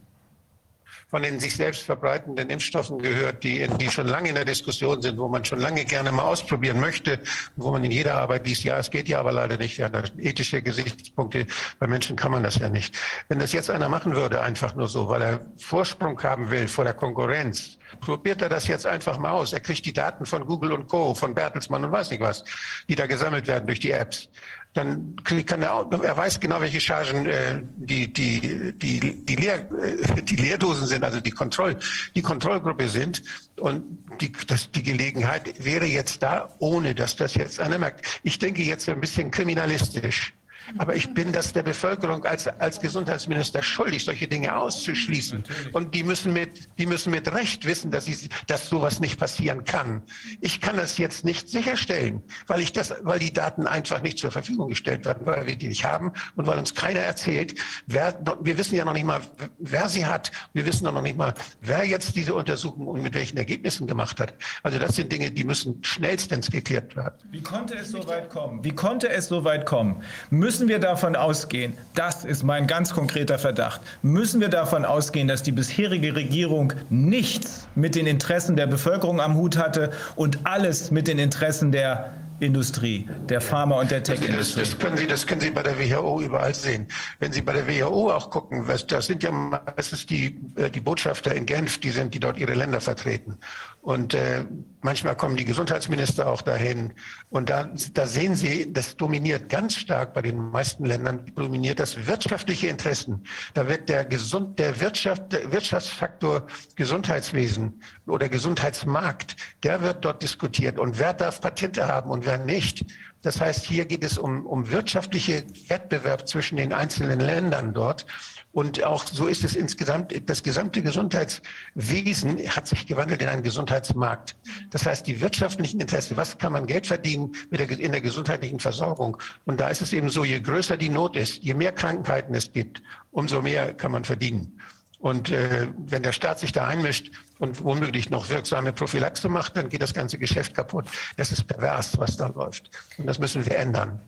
von den sich selbst verbreitenden Impfstoffen gehört, die, die schon lange in der Diskussion sind, wo man schon lange gerne mal ausprobieren möchte, wo man in jeder Arbeit liest, ja, es geht ja aber leider nicht. Ja, ethische Gesichtspunkte, bei Menschen kann man das ja nicht. Wenn das jetzt einer machen würde, einfach nur so, weil er Vorsprung haben will vor der Konkurrenz, probiert er das jetzt einfach mal aus. Er kriegt die Daten von Google und Co., von Bertelsmann und weiß nicht was, die da gesammelt werden durch die Apps dann kann er, er weiß genau, welche Chargen äh, die, die, die, die, Leer, äh, die Leerdosen sind, also die, Kontroll, die Kontrollgruppe sind. Und die, das, die Gelegenheit wäre jetzt da, ohne dass das jetzt einer merkt. Ich denke jetzt ein bisschen kriminalistisch. Aber ich bin das der Bevölkerung als, als Gesundheitsminister schuldig, solche Dinge auszuschließen. Und die müssen mit, die müssen mit Recht wissen, dass, ich, dass sowas nicht passieren kann. Ich kann das jetzt nicht sicherstellen, weil, ich das, weil die Daten einfach nicht zur Verfügung gestellt werden, weil wir die nicht haben und weil uns keiner erzählt, wer, wir wissen ja noch nicht mal, wer sie hat. Wir wissen noch nicht mal, wer jetzt diese Untersuchung und mit welchen Ergebnissen gemacht hat. Also das sind Dinge, die müssen schnellstens geklärt werden. Wie konnte es so weit kommen? Wie konnte es so weit kommen? Müssen müssen wir davon ausgehen, das ist mein ganz konkreter Verdacht, müssen wir davon ausgehen, dass die bisherige Regierung nichts mit den Interessen der Bevölkerung am Hut hatte und alles mit den Interessen der Industrie, der Pharma- und der Tech-Industrie. Das, das, können Sie, das können Sie bei der WHO überall sehen. Wenn Sie bei der WHO auch gucken, das sind ja meistens die, äh, die Botschafter in Genf, die sind, die dort ihre Länder vertreten. Und äh, manchmal kommen die Gesundheitsminister auch dahin. Und da, da sehen Sie, das dominiert ganz stark bei den meisten Ländern, dominiert das wirtschaftliche Interessen. Da wird der, Gesund, der, Wirtschaft, der Wirtschaftsfaktor Gesundheitswesen oder Gesundheitsmarkt, der wird dort diskutiert. Und wer darf Patente haben und wer nicht? Das heißt, hier geht es um, um wirtschaftliche Wettbewerb zwischen den einzelnen Ländern dort. Und auch so ist es insgesamt, das gesamte Gesundheitswesen hat sich gewandelt in einen Gesundheitsmarkt. Das heißt, die wirtschaftlichen Interessen, was kann man Geld verdienen der, in der gesundheitlichen Versorgung? Und da ist es eben so, je größer die Not ist, je mehr Krankheiten es gibt, umso mehr kann man verdienen. Und äh, wenn der Staat sich da einmischt und womöglich noch wirksame Prophylaxe macht, dann geht das ganze Geschäft kaputt. Das ist pervers, was da läuft. Und das müssen wir ändern.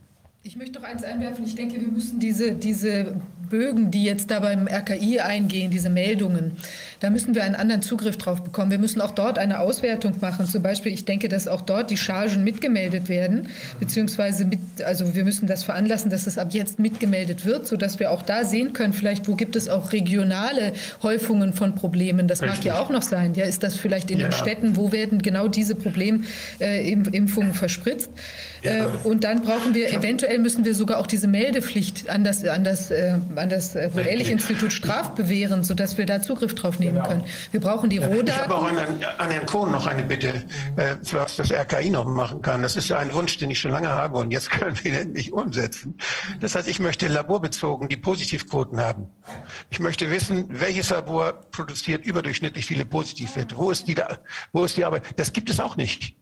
Ich möchte noch eins einwerfen. Ich denke, wir müssen diese, diese Bögen, die jetzt da beim RKI eingehen, diese Meldungen, da müssen wir einen anderen Zugriff drauf bekommen. Wir müssen auch dort eine Auswertung machen. Zum Beispiel, ich denke, dass auch dort die Chargen mitgemeldet werden, beziehungsweise mit, also wir müssen das veranlassen, dass es ab jetzt mitgemeldet wird, sodass wir auch da sehen können, vielleicht, wo gibt es auch regionale Häufungen von Problemen. Das Richtig. mag ja auch noch sein. Ja, ist das vielleicht in ja. den Städten, wo werden genau diese Problemimpfungen verspritzt? Ja. Äh, und dann brauchen wir eventuell müssen wir sogar auch diese Meldepflicht an das, an das, äh, an das äh, Ehrlich-Institut strafbewähren, sodass wir da Zugriff drauf nehmen genau. können. Wir brauchen die Rohdaten. Ich habe auch an, an Herrn Kohn noch eine Bitte, äh, was das RKI noch machen kann. Das ist ja ein Wunsch, den ich schon lange habe und jetzt können wir ihn endlich umsetzen. Das heißt, ich möchte laborbezogen die Positivquoten haben. Ich möchte wissen, welches Labor produziert überdurchschnittlich viele Positivwerte. Wo ist die da, wo ist die Arbeit? Das gibt es auch nicht.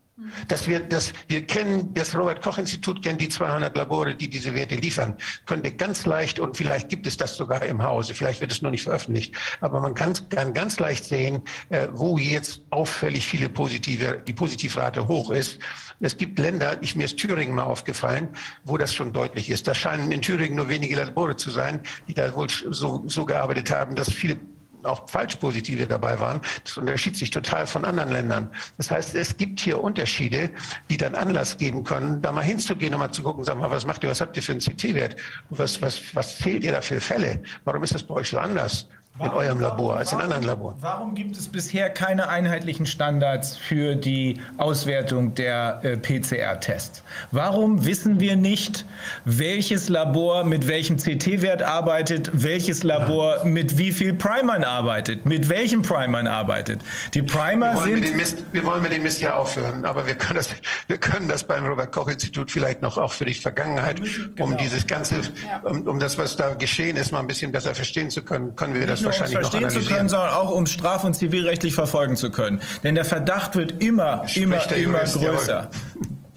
Dass wir, dass wir kennen, das Robert-Koch-Institut kennt die 200 Labore, die diese Werte liefern. Könnte ganz leicht, und vielleicht gibt es das sogar im Hause, vielleicht wird es noch nicht veröffentlicht, aber man kann, kann ganz leicht sehen, äh, wo jetzt auffällig viele positive, die Positivrate hoch ist. Es gibt Länder, ich, mir ist Thüringen mal aufgefallen, wo das schon deutlich ist. Da scheinen in Thüringen nur wenige Labore zu sein, die da wohl so, so gearbeitet haben, dass viele auch Falschpositive dabei waren. Das unterschied sich total von anderen Ländern. Das heißt, es gibt hier Unterschiede, die dann Anlass geben können, da mal hinzugehen und mal zu gucken, sag mal, was macht ihr, was habt ihr für einen CT-Wert? Was, was, was zählt ihr da für Fälle? Warum ist das bei euch so anders? In eurem Labor als in anderen Laboren. Warum gibt es bisher keine einheitlichen Standards für die Auswertung der äh, PCR-Tests? Warum wissen wir nicht, welches Labor mit welchem CT-Wert arbeitet, welches Labor ja. mit wie viel Primern arbeitet, mit welchem Primern arbeitet? Die Primer wir sind... Mist, wir wollen mit dem Mist ja aufhören, aber wir können das, wir können das beim Robert-Koch-Institut vielleicht noch auch für die Vergangenheit, genau. um dieses ganze, um, um das, was da geschehen ist, mal ein bisschen besser verstehen zu können, können wir das nur um verstehen zu können, sondern auch um straf- und zivilrechtlich verfolgen zu können. Denn der Verdacht wird immer, immer, immer größer.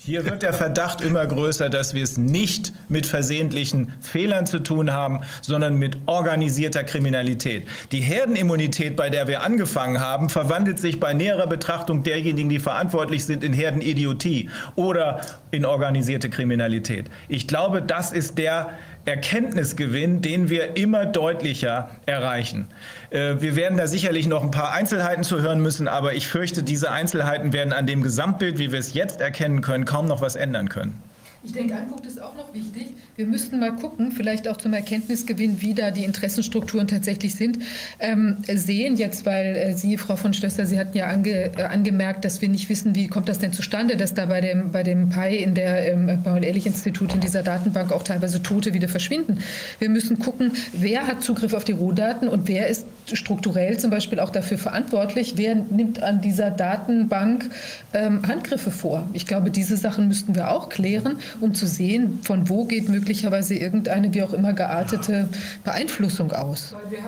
Hier wird der Verdacht immer größer, dass wir es nicht mit versehentlichen Fehlern zu tun haben, sondern mit organisierter Kriminalität. Die Herdenimmunität, bei der wir angefangen haben, verwandelt sich bei näherer Betrachtung derjenigen, die verantwortlich sind, in Herdenidiotie oder in organisierte Kriminalität. Ich glaube, das ist der Erkenntnisgewinn, den wir immer deutlicher erreichen. Äh, wir werden da sicherlich noch ein paar Einzelheiten zu hören müssen, aber ich fürchte, diese Einzelheiten werden an dem Gesamtbild, wie wir es jetzt erkennen können, kaum noch was ändern können. Ich denke, ein Punkt ist auch noch wichtig. Wir müssten mal gucken, vielleicht auch zum Erkenntnisgewinn, wie da die Interessenstrukturen tatsächlich sind. Ähm, sehen jetzt, weil äh, Sie, Frau von Stöster, Sie hatten ja ange, äh, angemerkt, dass wir nicht wissen, wie kommt das denn zustande, dass da bei dem, bei dem PI in der ähm, Paul-Ehrlich-Institut in dieser Datenbank auch teilweise Tote wieder verschwinden. Wir müssen gucken, wer hat Zugriff auf die Rohdaten und wer ist strukturell zum Beispiel auch dafür verantwortlich, wer nimmt an dieser Datenbank ähm, Handgriffe vor. Ich glaube, diese Sachen müssten wir auch klären um zu sehen, von wo geht möglicherweise irgendeine wie auch immer geartete Beeinflussung aus. Weil wir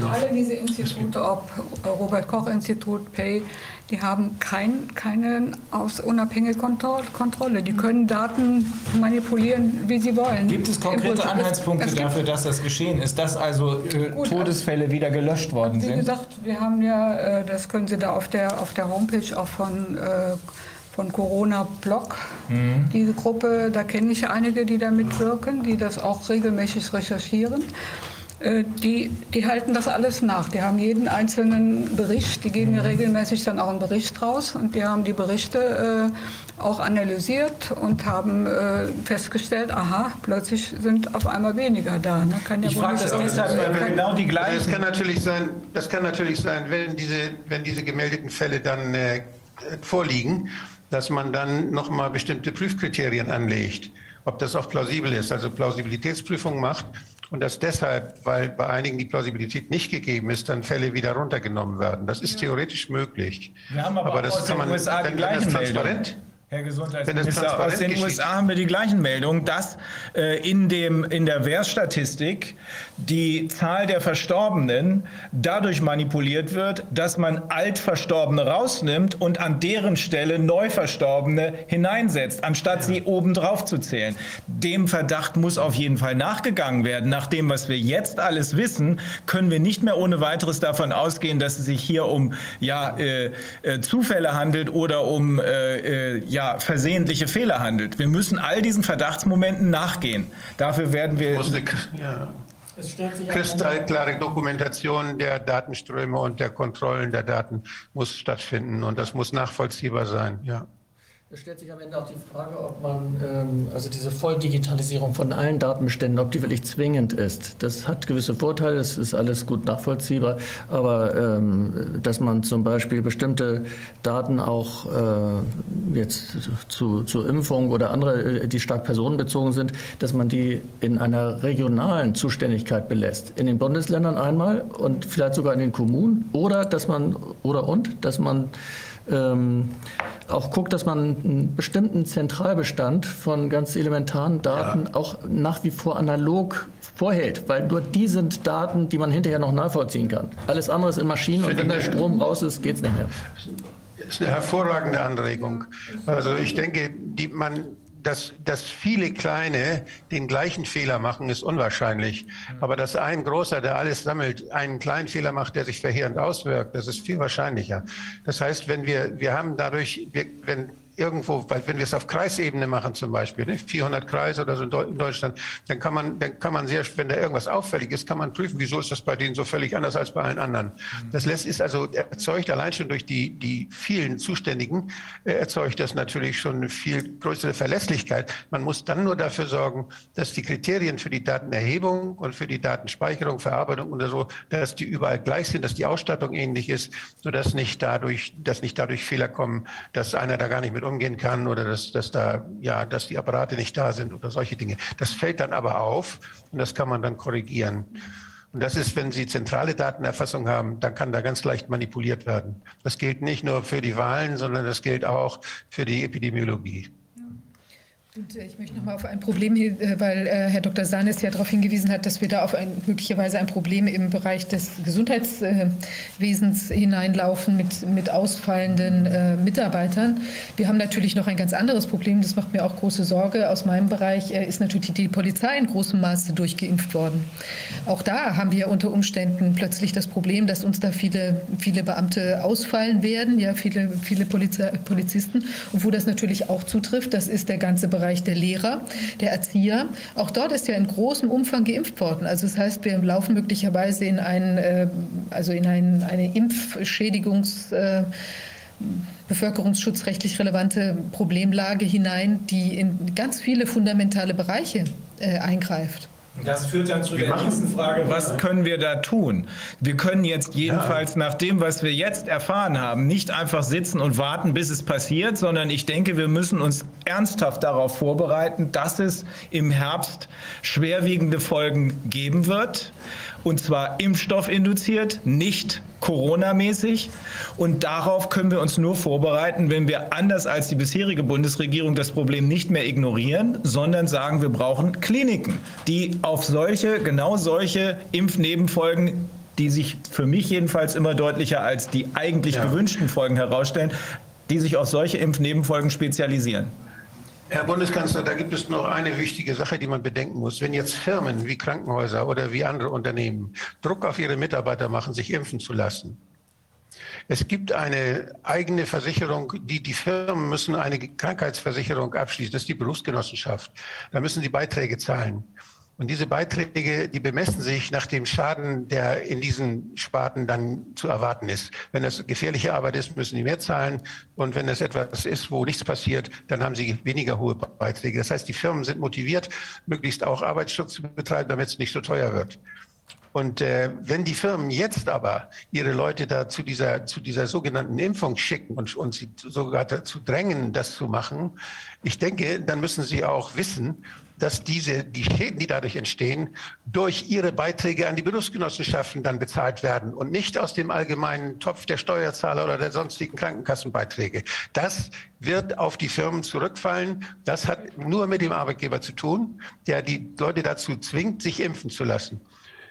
haben alle diese Institute, ob Robert-Koch-Institut, PAY, die haben kein, keine aus unabhängige Kontrolle. Die können Daten manipulieren, wie sie wollen. Gibt es konkrete Anhaltspunkte es, es dafür, dass das geschehen ist, dass also äh, gut, Todesfälle wieder gelöscht worden wie sind? Wie gesagt, wir haben ja, äh, das können Sie da auf der, auf der Homepage auch von äh, von Corona Blog. Mhm. Diese Gruppe, da kenne ich einige, die da mitwirken, die das auch regelmäßig recherchieren. Äh, die, die halten das alles nach. Die haben jeden einzelnen Bericht, die geben ja mhm. regelmäßig dann auch einen Bericht raus und die haben die Berichte äh, auch analysiert und haben äh, festgestellt, aha, plötzlich sind auf einmal weniger da. Ne? Kann ja ich frage das deshalb, weil wir genau die gleichen... Das kann natürlich sein, das kann natürlich sein wenn, diese, wenn diese gemeldeten Fälle dann äh, vorliegen, dass man dann nochmal bestimmte Prüfkriterien anlegt, ob das auch plausibel ist, also Plausibilitätsprüfung macht und dass deshalb, weil bei einigen die Plausibilität nicht gegeben ist, dann Fälle wieder runtergenommen werden. Das ist theoretisch möglich. Wir haben aber, aber das kann man, USA die gleichen transparent. Herr Gesundheitsminister, aus den USA haben wir die gleichen Meldungen, dass äh, in, dem, in der Wehrstatistik die Zahl der Verstorbenen dadurch manipuliert wird, dass man Altverstorbene rausnimmt und an deren Stelle Neuverstorbene hineinsetzt, anstatt sie obendrauf zu zählen. Dem Verdacht muss auf jeden Fall nachgegangen werden. Nach dem, was wir jetzt alles wissen, können wir nicht mehr ohne weiteres davon ausgehen, dass es sich hier um ja, äh, äh, Zufälle handelt oder um äh, äh ja, ja versehentliche Fehler handelt. Wir müssen all diesen Verdachtsmomenten nachgehen. Dafür werden wir eine ja, kristallklare Dokumentation der Datenströme und der Kontrollen der Daten muss stattfinden und das muss nachvollziehbar sein. Ja. Es stellt sich am Ende auch die Frage, ob man, ähm, also diese Volldigitalisierung von allen Datenbeständen, ob die wirklich zwingend ist. Das hat gewisse Vorteile, es ist alles gut nachvollziehbar, aber ähm, dass man zum Beispiel bestimmte Daten auch äh, jetzt zu, zur Impfung oder andere, äh, die stark personenbezogen sind, dass man die in einer regionalen Zuständigkeit belässt. In den Bundesländern einmal und vielleicht sogar in den Kommunen oder dass man, oder und, dass man ähm, auch guckt, dass man einen bestimmten Zentralbestand von ganz elementaren Daten ja. auch nach wie vor analog vorhält, weil nur die sind Daten, die man hinterher noch nachvollziehen kann. Alles andere ist in Maschinen und wenn der Strom raus ist, geht es nicht mehr. Das ist eine hervorragende Anregung. Also ich denke, die, man dass, dass viele kleine den gleichen Fehler machen, ist unwahrscheinlich. Aber dass ein großer, der alles sammelt, einen kleinen Fehler macht, der sich verheerend auswirkt, das ist viel wahrscheinlicher. Das heißt, wenn wir, wir haben dadurch, wir, wenn irgendwo, weil wenn wir es auf Kreisebene machen zum Beispiel, ne, 400 Kreise oder so in Deutschland, dann kann man, dann kann man sehr, wenn da irgendwas auffällig ist, kann man prüfen, wieso ist das bei denen so völlig anders als bei allen anderen. Das lässt ist also erzeugt allein schon durch die die vielen Zuständigen äh, erzeugt das natürlich schon eine viel größere Verlässlichkeit. Man muss dann nur dafür sorgen, dass die Kriterien für die Datenerhebung und für die Datenspeicherung, Verarbeitung oder so, dass die überall gleich sind, dass die Ausstattung ähnlich ist, sodass nicht dadurch, dass nicht dadurch Fehler kommen, dass einer da gar nicht mit damit umgehen kann oder dass, dass, da, ja, dass die Apparate nicht da sind oder solche Dinge. Das fällt dann aber auf und das kann man dann korrigieren. Und das ist, wenn Sie zentrale Datenerfassung haben, dann kann da ganz leicht manipuliert werden. Das gilt nicht nur für die Wahlen, sondern das gilt auch für die Epidemiologie. Und äh, ich möchte noch mal auf ein Problem, äh, weil äh, Herr Dr. Sanes ja darauf hingewiesen hat, dass wir da auf ein, möglicherweise ein Problem im Bereich des Gesundheitswesens hineinlaufen mit, mit ausfallenden Mitarbeitern. Wir haben natürlich noch ein ganz anderes Problem, das macht mir auch große Sorge. Aus meinem Bereich ist natürlich die Polizei in großem Maße durchgeimpft worden. Auch da haben wir unter Umständen plötzlich das Problem, dass uns da viele, viele Beamte ausfallen werden, ja, viele, viele Polizisten. Und wo das natürlich auch zutrifft, das ist der ganze Bereich Bereich der Lehrer, der Erzieher. Auch dort ist ja in großem Umfang geimpft worden. Also das heißt, wir laufen möglicherweise in, einen, äh, also in ein, eine Impfschädigungs- äh, bevölkerungsschutzrechtlich relevante Problemlage hinein, die in ganz viele fundamentale Bereiche äh, eingreift. Das führt dann zu der nächsten Frage, was können wir da tun? Wir können jetzt jedenfalls nach dem, was wir jetzt erfahren haben, nicht einfach sitzen und warten, bis es passiert, sondern ich denke, wir müssen uns ernsthaft darauf vorbereiten, dass es im Herbst schwerwiegende Folgen geben wird und zwar impfstoffinduziert, nicht Corona-mäßig. Und darauf können wir uns nur vorbereiten, wenn wir anders als die bisherige Bundesregierung das Problem nicht mehr ignorieren, sondern sagen, wir brauchen Kliniken, die auf solche, genau solche Impfnebenfolgen die sich für mich jedenfalls immer deutlicher als die eigentlich ja. gewünschten Folgen herausstellen, die sich auf solche Impfnebenfolgen spezialisieren. Herr Bundeskanzler, da gibt es noch eine wichtige Sache, die man bedenken muss. Wenn jetzt Firmen wie Krankenhäuser oder wie andere Unternehmen Druck auf ihre Mitarbeiter machen, sich impfen zu lassen, es gibt eine eigene Versicherung, die, die Firmen müssen eine Krankheitsversicherung abschließen. Das ist die Berufsgenossenschaft. Da müssen sie Beiträge zahlen. Und diese Beiträge, die bemessen sich nach dem Schaden, der in diesen Sparten dann zu erwarten ist. Wenn es gefährliche Arbeit ist, müssen die mehr zahlen. Und wenn es etwas ist, wo nichts passiert, dann haben sie weniger hohe Beiträge. Das heißt, die Firmen sind motiviert, möglichst auch Arbeitsschutz zu betreiben, damit es nicht so teuer wird. Und äh, wenn die Firmen jetzt aber ihre Leute da zu dieser, zu dieser sogenannten Impfung schicken und, und sie sogar dazu drängen, das zu machen, ich denke, dann müssen sie auch wissen, dass diese, die Schäden, die dadurch entstehen, durch ihre Beiträge an die Berufsgenossenschaften dann bezahlt werden und nicht aus dem allgemeinen Topf der Steuerzahler oder der sonstigen Krankenkassenbeiträge. Das wird auf die Firmen zurückfallen. Das hat nur mit dem Arbeitgeber zu tun, der die Leute dazu zwingt, sich impfen zu lassen.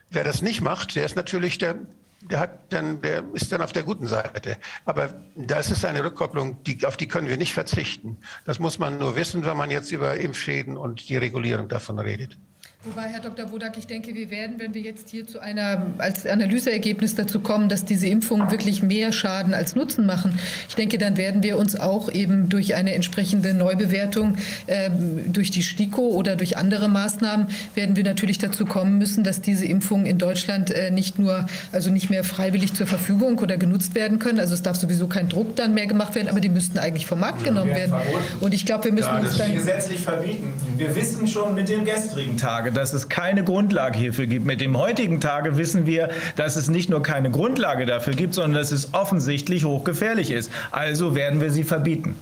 Wer das nicht macht, der ist natürlich der der, hat dann, der ist dann auf der guten Seite. Aber das ist eine Rückkopplung, die, auf die können wir nicht verzichten. Das muss man nur wissen, wenn man jetzt über Impfschäden und die Regulierung davon redet. Wobei, Herr Dr. Bodak, ich denke, wir werden, wenn wir jetzt hier zu einer als Analyseergebnis dazu kommen, dass diese Impfungen wirklich mehr Schaden als Nutzen machen, ich denke, dann werden wir uns auch eben durch eine entsprechende Neubewertung äh, durch die STIKO oder durch andere Maßnahmen werden wir natürlich dazu kommen müssen, dass diese Impfungen in Deutschland äh, nicht nur, also nicht mehr freiwillig zur Verfügung oder genutzt werden können. Also es darf sowieso kein Druck dann mehr gemacht werden, aber die müssten eigentlich vom Markt genommen werden. Und ich glaube, wir müssen Ja, uns das dann gesetzlich verbieten. Wir wissen schon mit dem gestrigen Tage, dass es keine Grundlage hierfür gibt. Mit dem heutigen Tage wissen wir, dass es nicht nur keine Grundlage dafür gibt, sondern dass es offensichtlich hochgefährlich ist. Also werden wir sie verbieten.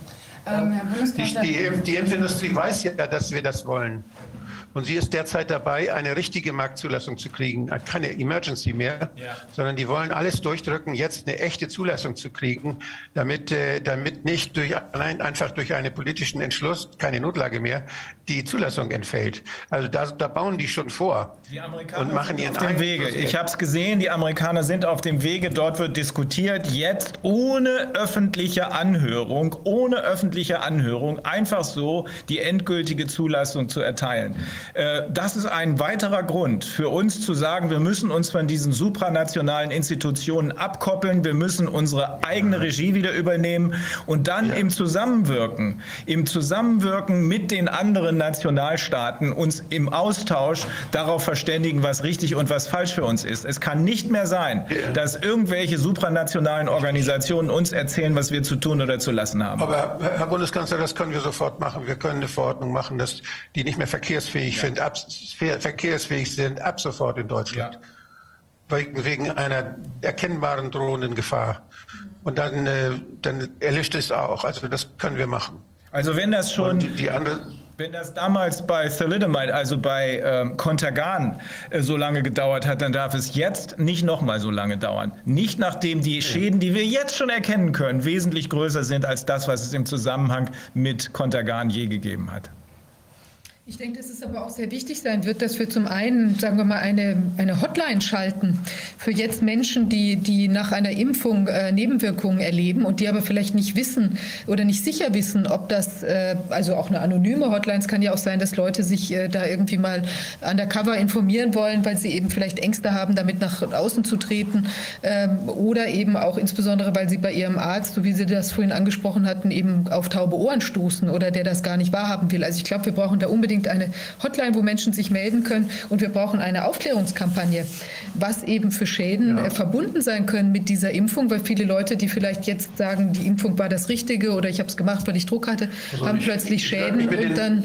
Ähm, Herr Die, die, die Impfindustrie weiß ja, dass wir das wollen. Und sie ist derzeit dabei, eine richtige Marktzulassung zu kriegen. Keine Emergency mehr, Ja. sondern die wollen alles durchdrücken, jetzt eine echte Zulassung zu kriegen, damit, äh, damit nicht durch, allein einfach durch einen politischen Entschluss, keine Notlage mehr, die Zulassung entfällt. Also da, da bauen die schon vor Die Amerikaner und machen ihren auf dem Wege. Ich habe es gesehen, die Amerikaner sind auf dem Wege. Dort wird diskutiert, jetzt ohne öffentliche Anhörung, ohne öffentliche Anhörung, einfach so die endgültige Zulassung zu erteilen. Äh, Das ist ein weiterer Grund für uns zu sagen, wir müssen uns von diesen supranationalen Institutionen abkoppeln. Wir müssen unsere eigene Regie wieder übernehmen und dann im Zusammenwirken, im Zusammenwirken mit den anderen Nationalstaaten uns im Austausch darauf verständigen, was richtig und was falsch für uns ist. Es kann nicht mehr sein, dass irgendwelche supranationalen Organisationen uns erzählen, was wir zu tun oder zu lassen haben. Aber Herr Bundeskanzler, das können wir sofort machen. Wir können eine Verordnung machen, dass die nicht mehr verkehrsfähig sind, ab, verkehrsfähig sind, ab sofort in Deutschland. Wegen, wegen einer erkennbaren drohenden Gefahr. Und dann, äh, dann erlischt es auch. Also das können wir machen. Also wenn das schon Und die, andere, Wenn das damals bei Thalidomide, also bei ähm, äh, so lange gedauert hat, dann darf es jetzt nicht nochmal so lange dauern. Nicht nachdem die Schäden, die wir jetzt schon erkennen können, wesentlich größer sind als das, was es im Zusammenhang mit Contergan je gegeben hat. Ich denke, dass es aber auch sehr wichtig sein wird, dass wir zum einen, sagen wir mal, eine, eine Hotline schalten für jetzt Menschen, die, die nach einer Impfung äh, Nebenwirkungen erleben und die aber vielleicht nicht wissen oder nicht sicher wissen, ob das, äh, also auch eine anonyme Hotline, es kann ja auch sein, dass Leute sich äh, da irgendwie mal undercover informieren wollen, weil sie eben vielleicht Ängste haben, damit nach außen zu treten ähm, oder eben auch insbesondere, weil sie bei ihrem Arzt, so wie Sie das vorhin angesprochen hatten, eben auf taube Ohren stoßen oder der das gar nicht wahrhaben will. Also ich glaube, wir brauchen da unbedingt eine Hotline, wo Menschen sich melden können. Und wir brauchen eine Aufklärungskampagne, was eben für Schäden äh, verbunden sein können mit dieser Impfung, weil viele Leute, die vielleicht jetzt sagen, die Impfung war das Richtige oder ich habe es gemacht, weil ich Druck hatte, haben ich- werd Schäden und dann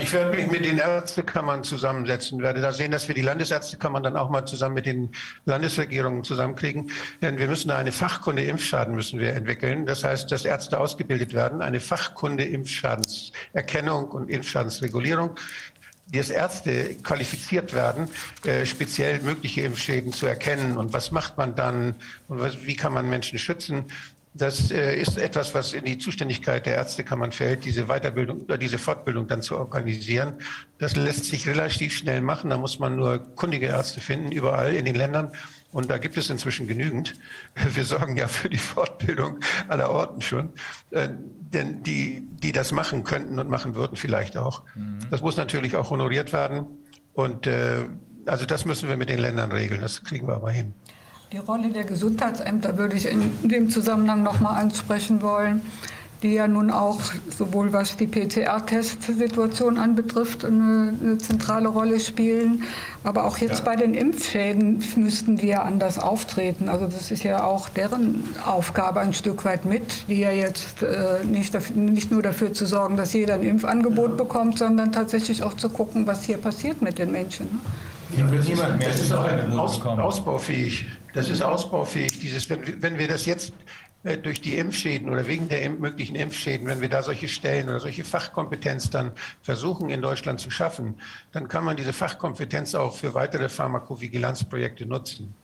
Ich werde mich mit den Ärztekammern zusammensetzen, werde da sehen, dass wir die Landesärztekammern dann auch mal zusammen mit den Landesregierungen zusammenkriegen. Denn wir müssen eine Fachkunde Impfschaden müssen wir entwickeln. Das heißt, dass Ärzte ausgebildet werden, eine Fachkunde Impfschadenserkennung und Impfschadensregulierung dass Ärzte qualifiziert werden, äh, speziell mögliche Impfschäden zu erkennen und was macht man dann und wie kann man Menschen schützen. Das äh, ist etwas, was in die Zuständigkeit der Ärztekammern fällt, diese Weiterbildung oder diese Fortbildung dann zu organisieren. Das lässt sich relativ schnell machen. Da muss man nur kundige Ärzte finden, überall in den Ländern. Und da gibt es inzwischen genügend. Wir sorgen ja für die Fortbildung aller Orten schon. Äh, denn die, die das machen könnten und machen würden vielleicht auch. Das muss natürlich auch honoriert werden. Und äh, also das müssen wir mit den Ländern regeln. Das kriegen wir aber hin. Die Rolle der Gesundheitsämter würde ich in dem Zusammenhang noch mal ansprechen wollen, die ja nun auch sowohl was die PCR-Testsituation anbetrifft eine, eine zentrale Rolle spielen, aber auch jetzt bei den Impfschäden müssten die ja anders auftreten. Also das ist ja auch deren Aufgabe ein Stück weit mit, die ja jetzt äh, nicht, dafür, nicht nur dafür zu sorgen, dass jeder ein Impfangebot bekommt, sondern tatsächlich auch zu gucken, was hier passiert mit den Menschen. Hier wird niemand mehr Das ist auch eine aus, ausbaufähig. Das ist ausbaufähig. Dieses, wenn, wir- wenn wir das jetzt äh, durch die Impfschäden oder wegen der möglichen Impfschäden, wenn wir da solche Stellen oder solche Fachkompetenz dann versuchen in Deutschland zu schaffen, dann kann man diese Fachkompetenz auch für weitere Pharmakovigilanzprojekte nutzen.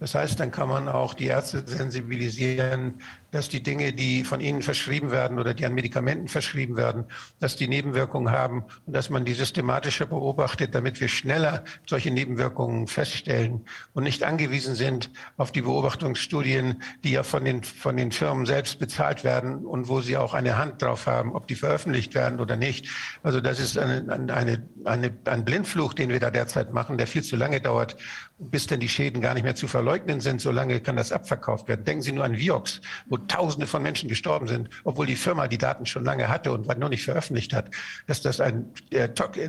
Das heißt, dann kann man auch die Ärzte sensibilisieren, dass die Dinge, die von ihnen verschrieben werden oder die an Medikamenten verschrieben werden, dass die Nebenwirkungen haben und dass man die systematischer beobachtet, damit wir schneller solche Nebenwirkungen feststellen und nicht angewiesen sind auf die Beobachtungsstudien, die ja von den, von den Firmen selbst bezahlt werden und wo sie auch eine Hand drauf haben, ob die veröffentlicht werden oder nicht. Also das ist eine, eine, eine, ein Blindfluch, den wir da derzeit machen, der viel zu lange dauert, bis denn die Schäden gar nicht mehr zu verleugnen sind. So lange kann das abverkauft werden. Denken Sie nur an Vioxx, wo Tausende von Menschen gestorben sind, obwohl die Firma die Daten schon lange hatte und noch nicht veröffentlicht hat, dass das ein, äh,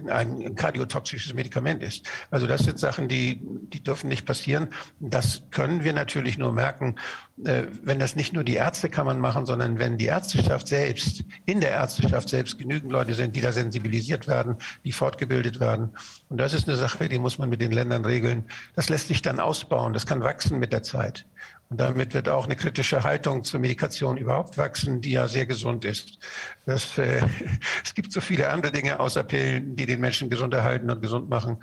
ein kardiotoxisches Medikament ist. Also das sind Sachen, die, die dürfen nicht passieren. Das können wir natürlich nur merken, wenn das nicht nur die Ärztekammern machen, sondern wenn die Ärzteschaft selbst, in der Ärzteschaft selbst genügend Leute sind, die da sensibilisiert werden, die fortgebildet werden. Und das ist eine Sache, die muss man mit den Ländern regeln. Das lässt sich dann ausbauen. Das kann wachsen mit der Zeit. Und damit wird auch eine kritische Haltung zur Medikation überhaupt wachsen, die ja sehr gesund ist. Das, äh, es gibt so viele andere Dinge außer Pillen, die den Menschen gesund erhalten und gesund machen.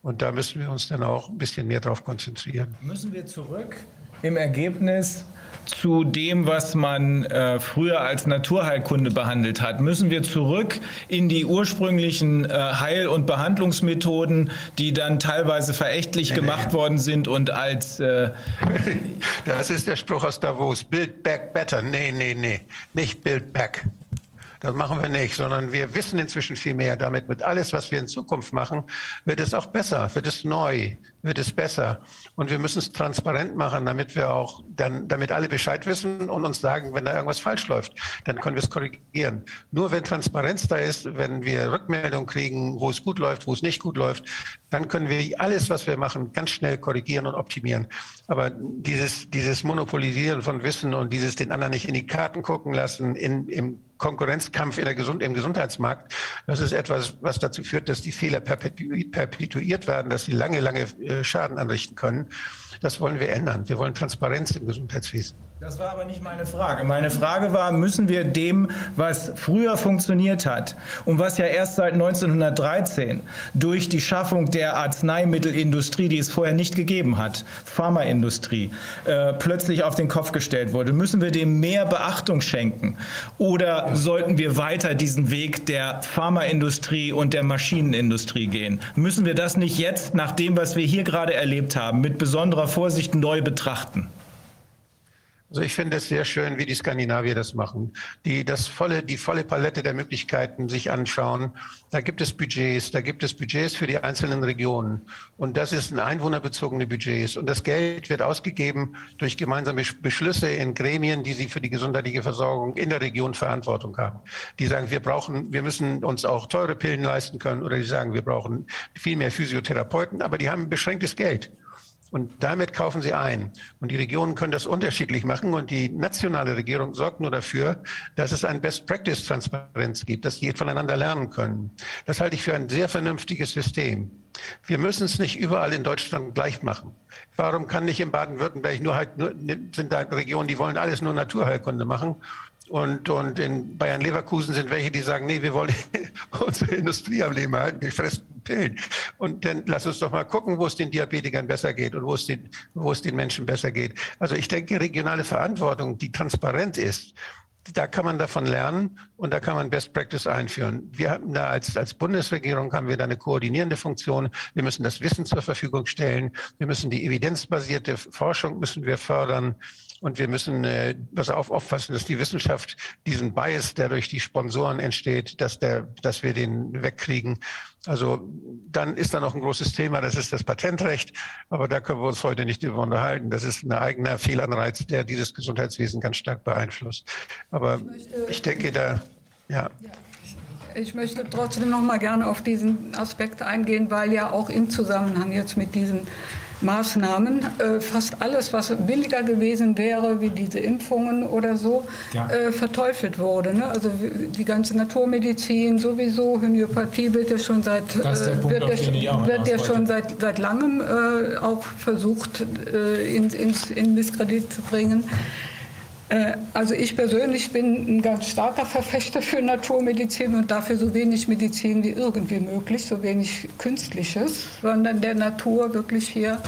Und da müssen wir uns dann auch ein bisschen mehr darauf konzentrieren. Müssen wir zurück im Ergebnis zu dem, was man äh, früher als Naturheilkunde behandelt hat? Müssen wir zurück in die ursprünglichen äh, Heil- und Behandlungsmethoden, die dann teilweise verächtlich gemacht worden sind und als... Äh das ist der Spruch aus Davos, Build back better. Nee, nee, nee, nicht Build back. Das machen wir nicht, sondern wir wissen inzwischen viel mehr damit. Mit alles, was wir in Zukunft machen, wird es auch besser, wird es neu, wird es besser. Und wir müssen es transparent machen, damit wir auch dann, damit alle Bescheid wissen und uns sagen, wenn da irgendwas falsch läuft, dann können wir es korrigieren. Nur wenn Transparenz da ist, wenn wir Rückmeldung kriegen, wo es gut läuft, wo es nicht gut läuft, dann können wir alles, was wir machen, ganz schnell korrigieren und optimieren. Aber dieses, dieses Monopolisieren von Wissen und dieses den anderen nicht in die Karten gucken lassen, in, im Konkurrenzkampf in der Gesund im Gesundheitsmarkt. Das ist etwas, was dazu führt, dass die Fehler perpetuiert werden, dass sie lange, lange äh, Schaden anrichten können. Das wollen wir ändern. Wir wollen Transparenz im Gesundheitswesen. Das war aber nicht meine Frage. Meine Frage war, müssen wir dem, was früher funktioniert hat und was ja erst seit 1913 durch die Schaffung der Arzneimittelindustrie, die es vorher nicht gegeben hat, Pharmaindustrie, äh, plötzlich auf den Kopf gestellt wurde, müssen wir dem mehr Beachtung schenken? Oder sollten wir weiter diesen Weg der Pharmaindustrie und der Maschinenindustrie gehen? Müssen wir das nicht jetzt, nach dem, was wir hier gerade erlebt haben, mit besonderer Vorsicht neu betrachten? Also ich finde es sehr schön, wie die Skandinavier das machen, die das volle, die volle Palette der Möglichkeiten sich anschauen. Da gibt es Budgets, da gibt es Budgets für die einzelnen Regionen. Und das ist ein einwohnerbezogene Budgets. Und das Geld wird ausgegeben durch gemeinsame Beschlüsse in Gremien, die sie für die gesundheitliche Versorgung in der Region Verantwortung haben. Die sagen, wir brauchen, wir müssen uns auch teure Pillen leisten können. Oder die sagen, wir brauchen viel mehr Physiotherapeuten, aber die haben beschränktes Geld. Und damit kaufen sie ein. Und die Regionen können das unterschiedlich machen. Und die nationale Regierung sorgt nur dafür, dass es ein Best-Practice-Transparenz gibt, dass die voneinander lernen können. Das halte ich für ein sehr vernünftiges System. Wir müssen es nicht überall in Deutschland gleich machen. Warum kann nicht in Baden-Württemberg nur halt, nur, sind da Regionen, die wollen alles nur Naturheilkunde machen und, und in Bayern Leverkusen sind welche, die sagen, nee, wir wollen unsere Industrie am Leben halten, wir fressen Pillen. Und dann lass uns doch mal gucken, wo es den Diabetikern besser geht und wo es den, wo es den Menschen besser geht. Also ich denke, regionale Verantwortung, die transparent ist, da kann man davon lernen und da kann man Best Practice einführen. Wir haben da als, als Bundesregierung haben wir da eine koordinierende Funktion. Wir müssen das Wissen zur Verfügung stellen. Wir müssen die evidenzbasierte Forschung müssen wir fördern. Und wir müssen äh, das auf, aufpassen, dass die Wissenschaft diesen Bias, der durch die Sponsoren entsteht, dass, der, dass wir den wegkriegen. Also dann ist da noch ein großes Thema, das ist das Patentrecht. Aber da können wir uns heute nicht darüber unterhalten. Das ist ein eigener Fehlanreiz, der dieses Gesundheitswesen ganz stark beeinflusst. Aber ich, ich denke, da, ja. Ich möchte trotzdem noch mal gerne auf diesen Aspekt eingehen, weil ja auch im Zusammenhang jetzt mit diesen Maßnahmen. Äh, fast alles, was billiger gewesen wäre, wie diese Impfungen oder so, ja. äh, verteufelt wurde. Ne? Also die ganze Naturmedizin sowieso, Homöopathie wird ja schon seit, äh, wird ja, wird ja schon seit, seit langem äh, auch versucht, äh, in, ins, in Misskredit zu bringen. Äh, also ich persönlich bin ein ganz starker Verfechter für Naturmedizin und dafür so wenig Medizin wie irgendwie möglich, so wenig Künstliches, sondern der Natur wirklich hier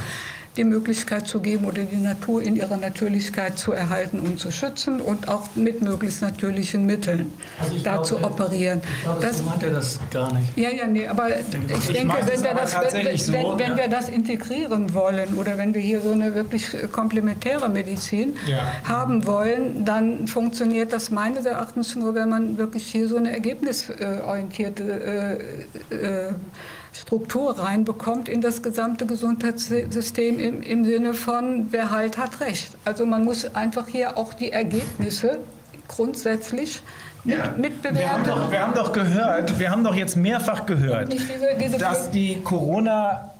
die Möglichkeit zu geben oder die Natur in ihrer Natürlichkeit zu erhalten und zu schützen und auch mit möglichst natürlichen Mitteln Also ich da zu operieren. Ich glaube, Das- so meint er das gar nicht. ja, ja, nee, aber ich denke, meine es wenn wir, das, wenn, so, wenn, wenn ja. wir das integrieren wollen oder wenn wir hier so eine wirklich äh, komplementäre Medizin Ja. haben wollen, dann funktioniert das meines Erachtens nur, wenn man wirklich hier so eine ergebnisorientierte äh, äh, Struktur reinbekommt in das gesamte Gesundheitssystem im, im Sinne von, wer halt hat Recht. Also man muss einfach hier auch die Ergebnisse grundsätzlich mit, Wir haben, mitbewerten. doch, wir haben doch gehört, wir haben doch jetzt mehrfach gehört, diese, diese dass die Corona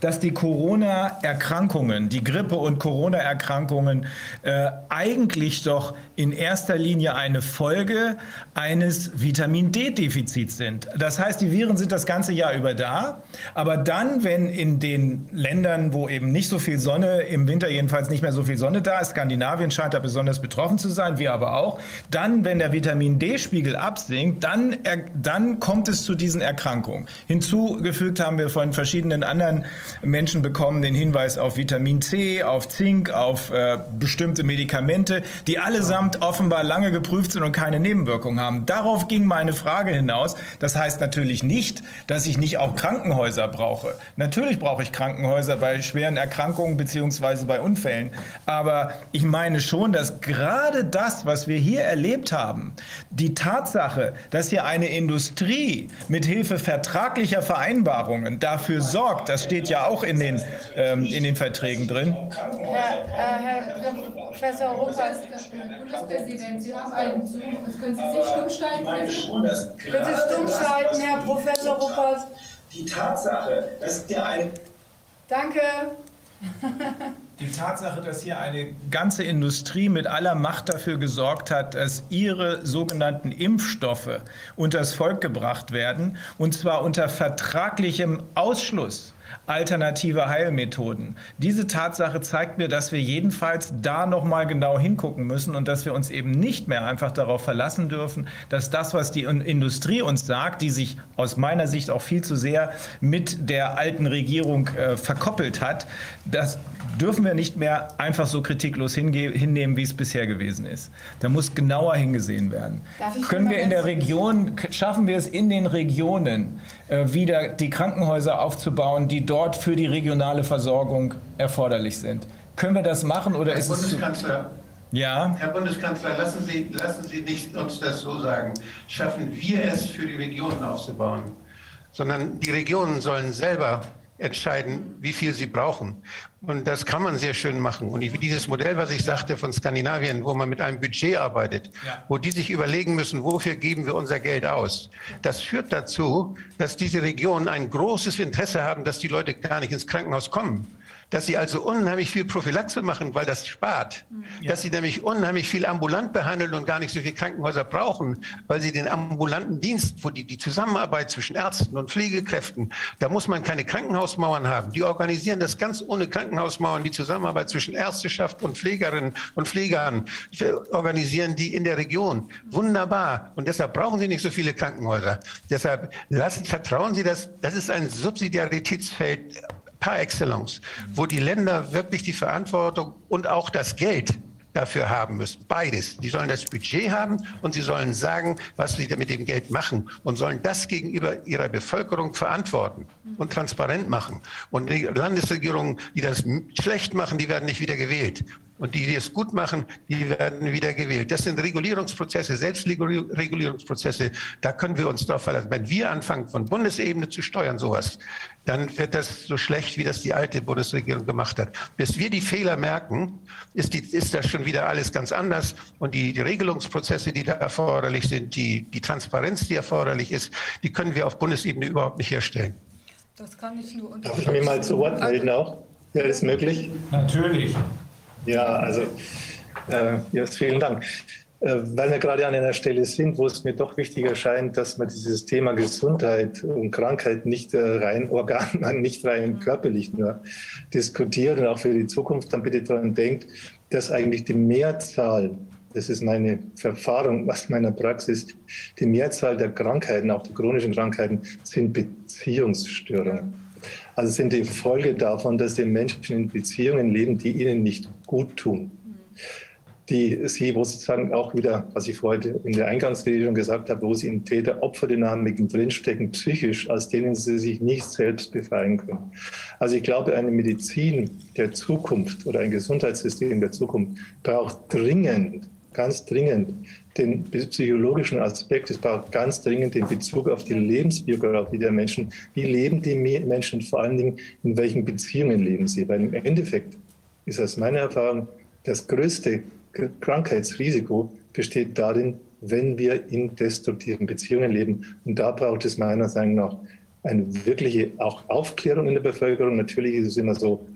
dass die Corona-Erkrankungen, die Grippe- und Corona-Erkrankungen äh, eigentlich doch in erster Linie eine Folge eines Vitamin D-Defizits sind. Das heißt, die Viren sind das ganze Jahr über da, aber dann, wenn in den Ländern, wo eben nicht so viel Sonne, im Winter jedenfalls nicht mehr so viel Sonne da ist, Skandinavien scheint da besonders betroffen zu sein, wir aber auch, dann, wenn der Vitamin D-Spiegel absinkt, dann, er, dann kommt es zu diesen Erkrankungen. Hinzugefügt haben wir von verschiedenen anderen Menschen bekommen den Hinweis auf Vitamin C, auf Zink, auf äh, bestimmte Medikamente, die allesamt offenbar lange geprüft sind und keine Nebenwirkungen haben. Darauf ging meine Frage hinaus. Das heißt natürlich nicht, dass ich nicht auch Krankenhäuser brauche. Natürlich brauche ich Krankenhäuser bei schweren Erkrankungen beziehungsweise bei Unfällen. Aber ich meine schon, dass gerade das, was wir hier erlebt haben, die Tatsache, dass hier eine Industrie mit Hilfe vertraglicher Vereinbarungen dafür sorgt, das steht ja auch in den, ähm, in den Verträgen drin. Herr, äh, Herr Professor Ruppers, Bundespräsident, Sie haben einen Zoom. Können Sie sich stumm stellen? bitte stumm schalten, Herr Professor Ruppers. Die Tatsache, dass hier eine Danke. Die Tatsache, dass hier eine ganze Industrie mit aller Macht dafür gesorgt hat, dass ihre sogenannten Impfstoffe unters Volk gebracht werden, und zwar unter vertraglichem Ausschluss alternative Heilmethoden. Diese Tatsache zeigt mir, dass wir jedenfalls da noch mal genau hingucken müssen und dass wir uns eben nicht mehr einfach darauf verlassen dürfen, dass das, was die In- Industrie uns sagt, die sich aus meiner Sicht auch viel zu sehr mit der alten Regierung äh, verkoppelt hat, das dürfen wir nicht mehr einfach so kritiklos hinnehmen, wie es bisher gewesen ist. Da muss genauer hingesehen werden. Können wir in der Region, schaffen wir es in den Regionen wieder die Krankenhäuser aufzubauen, die dort für die regionale Versorgung erforderlich sind? Können wir das machen oder Herr ist es Bundeskanzler, ja? Herr Bundeskanzler, lassen Sie, lassen Sie nicht uns das so sagen. Schaffen wir es, für die Regionen aufzubauen, sondern die Regionen sollen selber entscheiden, wie viel sie brauchen. Und das kann man sehr schön machen. Und dieses Modell, was ich sagte von Skandinavien, wo man mit einem Budget arbeitet, Ja. wo die sich überlegen müssen, wofür geben wir unser Geld aus, das führt dazu, dass diese Regionen ein großes Interesse haben, dass die Leute gar nicht ins Krankenhaus kommen. Dass sie also unheimlich viel Prophylaxe machen, weil das spart. Dass sie nämlich unheimlich viel ambulant behandeln und gar nicht so viele Krankenhäuser brauchen, weil sie den ambulanten Dienst, wo die, die Zusammenarbeit zwischen Ärzten und Pflegekräften, da muss man keine Krankenhausmauern haben. Die organisieren das ganz ohne Krankenhausmauern, die Zusammenarbeit zwischen Ärzteschaft und Pflegerinnen und Pflegern, organisieren die in der Region. Wunderbar. Und deshalb brauchen sie nicht so viele Krankenhäuser. Deshalb lassen, vertrauen Sie das, das ist ein Subsidiaritätsfeld par excellence, wo die Länder wirklich die Verantwortung und auch das Geld dafür haben müssen. Beides. Die sollen das Budget haben und sie sollen sagen, was sie mit dem Geld machen und sollen das gegenüber ihrer Bevölkerung verantworten und transparent machen. Und die Landesregierungen, die das schlecht machen, die werden nicht wieder gewählt. Und die, die es gut machen, die werden wieder gewählt. Das sind Regulierungsprozesse, Selbstregulierungsprozesse. Da können wir uns darauf verlassen. Wenn wir anfangen, von Bundesebene zu steuern, sowas, dann wird das so schlecht, wie das die alte Bundesregierung gemacht hat. Bis wir die Fehler merken, ist, die, ist das schon wieder alles ganz anders. Und die, die Regelungsprozesse, die da erforderlich sind, die, die Transparenz, die erforderlich ist, die können wir auf Bundesebene überhaupt nicht herstellen. Das kann ich nur Darf ich mich mal zu Wort melden auch? Ja, ist möglich. Natürlich. Ja, also äh, ja, vielen Dank. Äh, weil wir gerade an einer Stelle sind, wo es mir doch wichtig erscheint, dass man dieses Thema Gesundheit und Krankheit nicht äh, rein organ, nicht rein körperlich nur diskutiert und auch für die Zukunft dann bitte daran denkt, dass eigentlich die Mehrzahl, das ist meine Erfahrung aus meiner Praxis, die Mehrzahl der Krankheiten, auch die chronischen Krankheiten, sind Beziehungsstörungen. Also sind die Folge davon, dass die Menschen in Beziehungen leben, die ihnen nicht gut tun. Die sie, wo sozusagen auch wieder, was ich vorhin in der Eingangsrede schon gesagt habe, wo sie in Täter-Opfer-Dynamiken drinstecken, psychisch, aus denen sie sich nicht selbst befreien können. Also ich glaube, eine Medizin der Zukunft oder ein Gesundheitssystem der Zukunft braucht dringend, ganz dringend den psychologischen Aspekt, es braucht ganz dringend den Bezug auf die Lebensbiografie der Menschen. Wie leben die Menschen vor allen Dingen, in welchen Beziehungen leben sie? Weil im Endeffekt ist aus meiner Erfahrung das größte Krankheitsrisiko besteht darin, wenn wir in destruktiven Beziehungen leben. Und da braucht es meiner Meinung nach eine wirkliche auch Aufklärung in der Bevölkerung. Natürlich ist es immer so,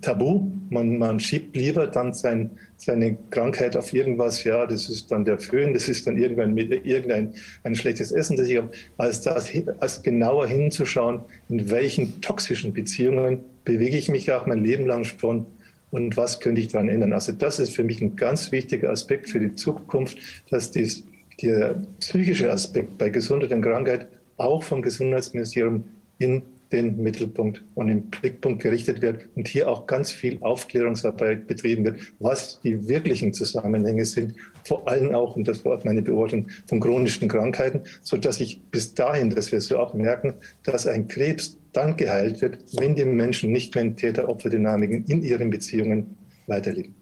tabu. Man, man schiebt lieber dann sein, seine Krankheit auf irgendwas, ja, das ist dann der Föhn, das ist dann irgendwann mit irgendein ein schlechtes Essen, das ich habe, als das als genauer hinzuschauen, in welchen toxischen Beziehungen bewege ich mich auch mein Leben lang schon und was könnte ich daran ändern. Also das ist für mich ein ganz wichtiger Aspekt für die Zukunft, dass dies, der psychische Aspekt bei Gesundheit und Krankheit auch vom Gesundheitsministerium in den Mittelpunkt und den Blickpunkt gerichtet wird und hier auch ganz viel Aufklärungsarbeit betrieben wird, was die wirklichen Zusammenhänge sind, vor allem auch, und das war meine Beobachtung, von chronischen Krankheiten, sodass ich bis dahin, dass wir so auch merken, dass ein Krebs dann geheilt wird, wenn die Menschen nicht mehr in Täter-Opfer-Dynamiken in ihren Beziehungen weiterleben.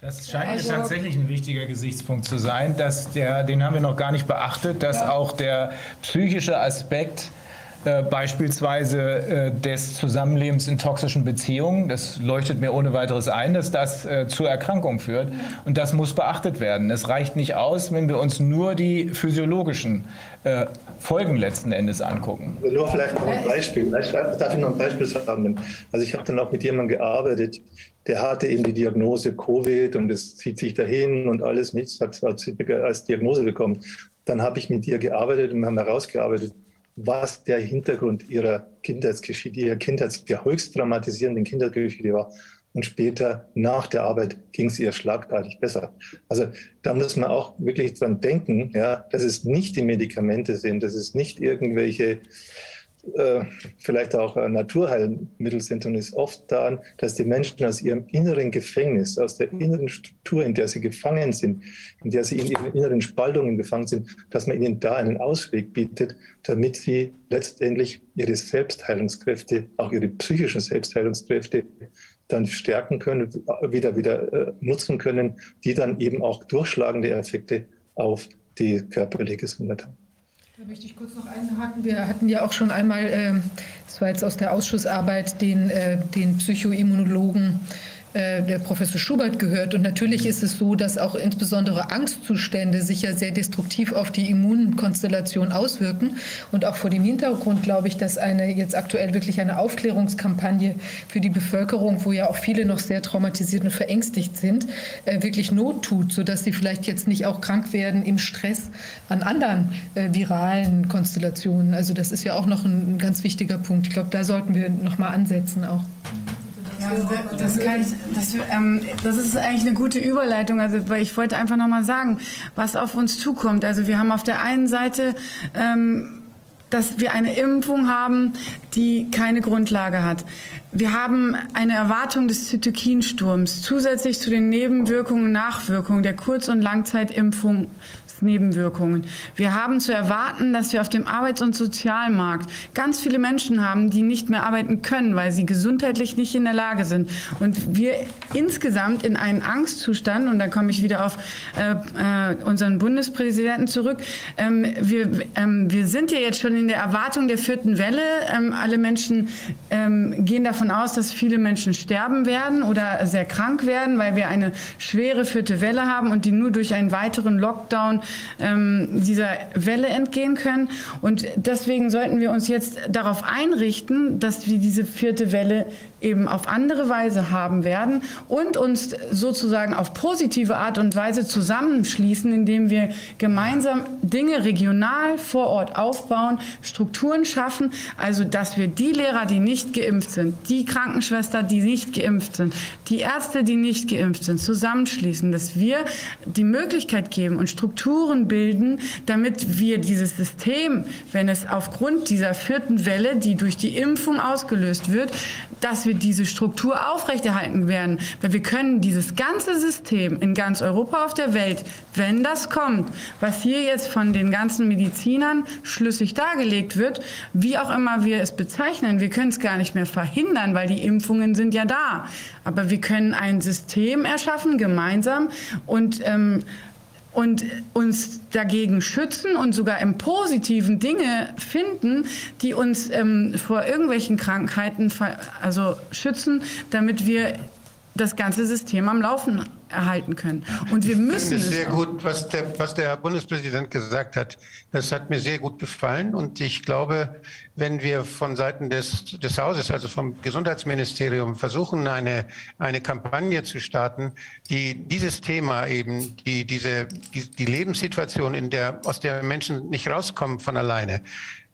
Das scheint also, tatsächlich ein wichtiger Gesichtspunkt zu sein, dass der, den haben wir noch gar nicht beachtet, dass ja. auch der psychische Aspekt äh, beispielsweise äh, des Zusammenlebens in toxischen Beziehungen. Das leuchtet mir ohne weiteres ein, dass das äh, zur Erkrankung führt. Und das muss beachtet werden. Es reicht nicht aus, wenn wir uns nur die physiologischen äh, Folgen letzten Endes angucken. Nur vielleicht noch ein Beispiel. Darf ich noch ein Beispiel sagen? Also ich habe dann auch mit jemandem gearbeitet, der hatte eben die Diagnose Covid und es zieht sich dahin und alles nichts, hat als Diagnose bekommen. Dann habe ich mit ihr gearbeitet und haben herausgearbeitet, was der Hintergrund ihrer Kindheitsgeschichte, ihrer Kindheits, der höchst dramatisierenden Kindheitsgeschichte war. Und später, nach der Arbeit, ging es ihr schlagartig besser. Also da muss man auch wirklich dran denken, ja, dass es nicht die Medikamente sind, dass es nicht irgendwelche äh, vielleicht auch äh, Naturheilmittel sind und ist oft daran, dass die Menschen aus ihrem inneren Gefängnis, aus der inneren Struktur, in der sie gefangen sind, in der sie in ihren inneren Spaltungen gefangen sind, dass man ihnen da einen Ausweg bietet, damit sie letztendlich ihre Selbstheilungskräfte, auch ihre psychischen Selbstheilungskräfte dann stärken können, wieder wieder äh, nutzen können, die dann eben auch durchschlagende Effekte auf die körperliche Gesundheit haben. Da möchte ich kurz noch einhaken. Wir hatten ja auch schon einmal, ähm, das war jetzt aus der Ausschussarbeit, den, äh, den Psychoimmunologen der Professor Schubert gehört. Und natürlich ist es so, dass auch insbesondere Angstzustände sich ja sehr destruktiv auf die Immunkonstellation auswirken. Und auch vor dem Hintergrund glaube ich, dass eine jetzt aktuell wirklich eine Aufklärungskampagne für die Bevölkerung, wo ja auch viele noch sehr traumatisiert und verängstigt sind, äh, wirklich Not tut, sodass sie vielleicht jetzt nicht auch krank werden im Stress an anderen äh, viralen Konstellationen. Also das ist ja auch noch ein, ganz wichtiger Punkt. Ich glaube, da sollten wir noch mal ansetzen auch. Ja, das, kann, das, ähm, das, ist eigentlich eine gute Überleitung. Also, weil ich wollte einfach nochmal sagen, was auf uns zukommt. Also wir haben auf der einen Seite ähm, dass wir eine Impfung haben, die keine Grundlage hat. Wir haben eine Erwartung des Zytokinsturms zusätzlich zu den Nebenwirkungen und Nachwirkungen der Kurz- und Langzeitimpfung Nebenwirkungen. Wir haben zu erwarten, dass wir auf dem Arbeits- und Sozialmarkt ganz viele Menschen haben, die nicht mehr arbeiten können, weil sie gesundheitlich nicht in der Lage sind. Und wir insgesamt in einen Angstzustand, und da komme ich wieder auf äh, äh, unseren Bundespräsidenten zurück, ähm, wir, ähm, wir sind ja jetzt schon in der Erwartung der vierten Welle. Ähm, alle Menschen ähm, gehen davon aus, dass viele Menschen sterben werden oder sehr krank werden, weil wir eine schwere vierte Welle haben und die nur durch einen weiteren Lockdown ähm, dieser Welle entgehen können. Und deswegen sollten wir uns jetzt darauf einrichten, dass wir diese vierte Welle eben auf andere Weise haben werden und uns sozusagen auf positive Art und Weise zusammenschließen, indem wir gemeinsam Dinge regional vor Ort aufbauen, Strukturen schaffen, also dass wir die Lehrer, die nicht geimpft sind, die Krankenschwester, die nicht geimpft sind, die Ärzte, die nicht geimpft sind, zusammenschließen, dass wir die Möglichkeit geben und Strukturen bilden, damit wir dieses System, wenn es aufgrund dieser vierten Welle, die durch die Impfung ausgelöst wird, dass wir diese Struktur aufrechterhalten werden. Weil wir können dieses ganze System in ganz Europa auf der Welt, wenn das kommt, was hier jetzt von den ganzen Medizinern schlüssig dargelegt wird, wie auch immer wir es bezeichnen, wir können es gar nicht mehr verhindern, weil die Impfungen sind ja da. Aber wir können ein System erschaffen, gemeinsam, und ähm, und uns dagegen schützen und sogar im Positiven Dinge finden, die uns ähm, vor irgendwelchen Krankheiten also schützen, damit wir das ganze System am Laufen erhalten können. Und wir müssen. Ich finde sehr gut, was der, was der Herr Bundespräsident gesagt hat. Das hat mir sehr gut gefallen. Und ich glaube, wenn wir von Seiten des, des Hauses, also vom Gesundheitsministerium, versuchen, eine, eine Kampagne zu starten, die dieses Thema eben, die, diese, die, die Lebenssituation, in der, aus der Menschen nicht rauskommen von alleine,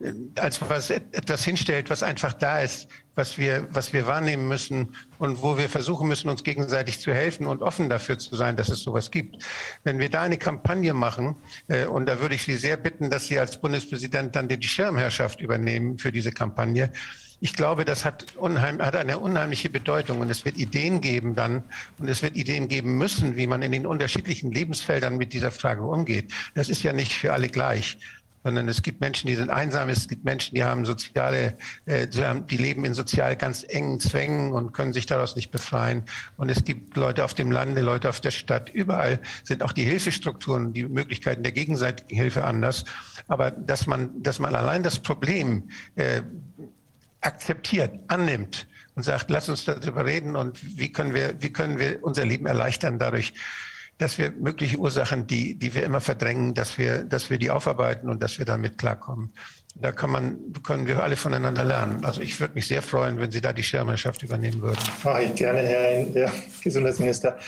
äh, als was etwas hinstellt, was einfach da ist, was wir, was wir wahrnehmen müssen und wo wir versuchen müssen, uns gegenseitig zu helfen und offen dafür zu sein, dass es sowas gibt. Wenn wir da eine Kampagne machen, äh, und da würde ich Sie sehr bitten, dass Sie als Bundespräsident dann die Schirmherrschaft übernehmen für diese Kampagne, ich glaube, das hat, unheim, hat eine unheimliche Bedeutung und es wird Ideen geben dann und es wird Ideen geben müssen, wie man in den unterschiedlichen Lebensfeldern mit dieser Frage umgeht. Das ist ja nicht für alle gleich sondern es gibt Menschen, die sind einsam, es gibt Menschen, die haben soziale, äh, die leben in sozial ganz engen Zwängen und können sich daraus nicht befreien. Und es gibt Leute auf dem Lande, Leute auf der Stadt. Überall sind auch die Hilfestrukturen, die Möglichkeiten der gegenseitigen Hilfe anders. Aber dass man, dass man allein das Problem äh, akzeptiert, annimmt und sagt, lass uns darüber reden und wie können wir, wie können wir unser Leben erleichtern dadurch, dass wir mögliche Ursachen, die, die wir immer verdrängen, dass wir, dass wir die aufarbeiten und dass wir damit klarkommen. Da kann man, können wir alle voneinander lernen. Also ich würde mich sehr freuen, wenn Sie da die Schirmherrschaft übernehmen würden. Mache ich gerne, Herr, Gesundheitsminister.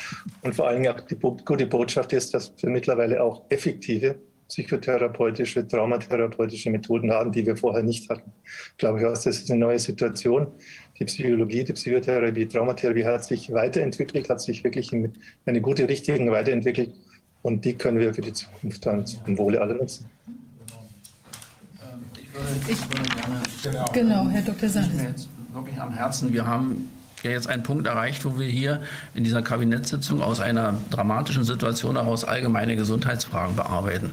Und vor allen Dingen auch die gute Botschaft ist, dass wir mittlerweile auch effektive psychotherapeutische, traumatherapeutische Methoden haben, die wir vorher nicht hatten. Ich glaube, das ist eine neue Situation die Psychologie, die Psychotherapie, die Traumatherapie hat sich weiterentwickelt, hat sich wirklich in eine gute Richtung weiterentwickelt. Und die können wir für die Zukunft dann zum Wohle aller nutzen. Ich würde, ich würde gerne, genau, genau Herr Dr. Sand. Mir jetzt wirklich am Herzen. Wir haben ja jetzt einen Punkt erreicht, wo wir hier in dieser Kabinettssitzung aus einer dramatischen Situation heraus allgemeine Gesundheitsfragen bearbeiten.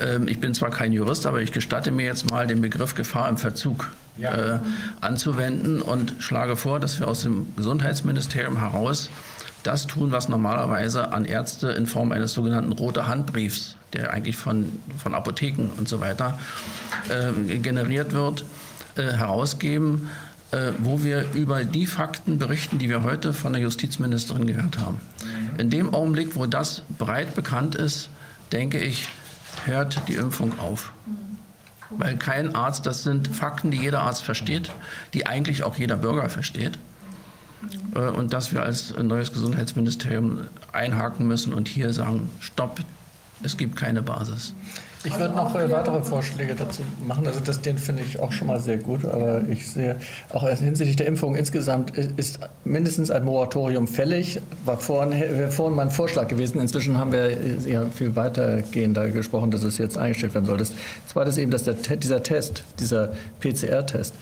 Ähm, ich bin zwar kein Jurist, aber ich gestatte mir jetzt mal den Begriff Gefahr im Verzug ja. äh, anzuwenden und schlage vor, dass wir aus dem Gesundheitsministerium heraus das tun, was normalerweise an Ärzte in Form eines sogenannten rote Handbriefs, der eigentlich von, von Apotheken und so weiter äh, generiert wird, äh, herausgeben, äh, wo wir über die Fakten berichten, die wir heute von der Justizministerin gehört haben. Mhm. In dem Augenblick, wo das breit bekannt ist, denke ich, hört die Impfung auf. Weil kein Arzt, das sind Fakten, die jeder Arzt versteht, die eigentlich auch jeder Bürger versteht. Äh, und dass wir als neues Gesundheitsministerium einhaken müssen und hier sagen, stopp, es gibt keine Basis. Ich würde noch weitere Vorschläge dazu machen. Also das, den finde ich auch schon mal sehr gut. Aber ich sehe, auch hinsichtlich der Impfung insgesamt ist mindestens ein Moratorium fällig. War vorhin, vorhin mein Vorschlag gewesen. Inzwischen haben wir ja viel weitergehender gesprochen, dass es jetzt eingestellt werden soll. Das Zweite ist eben, dass der, dieser Test, dieser PCR-Test,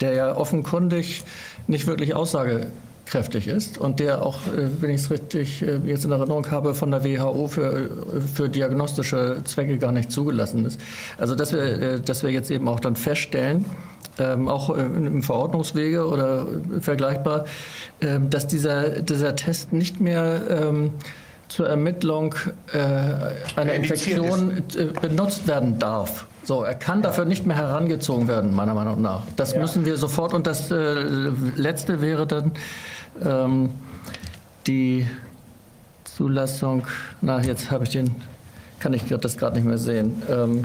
der ja offenkundig nicht wirklich Aussage kräftig ist und der auch, äh, wenn ich es richtig äh, jetzt in Erinnerung habe, von der WHO für, für diagnostische Zwecke gar nicht zugelassen ist. Also dass wir, äh, dass wir jetzt eben auch dann feststellen, ähm, auch im Verordnungswege oder vergleichbar, ähm, dass dieser, dieser Test nicht mehr ähm, zur Ermittlung äh, einer Infektion äh, benutzt werden darf. So, er kann dafür nicht mehr herangezogen werden, meiner Meinung nach. Das ja. müssen wir sofort. Und das äh, Letzte wäre dann ähm, die Zulassung. Na, jetzt habe ich den, kann ich das gerade nicht mehr sehen. Ähm,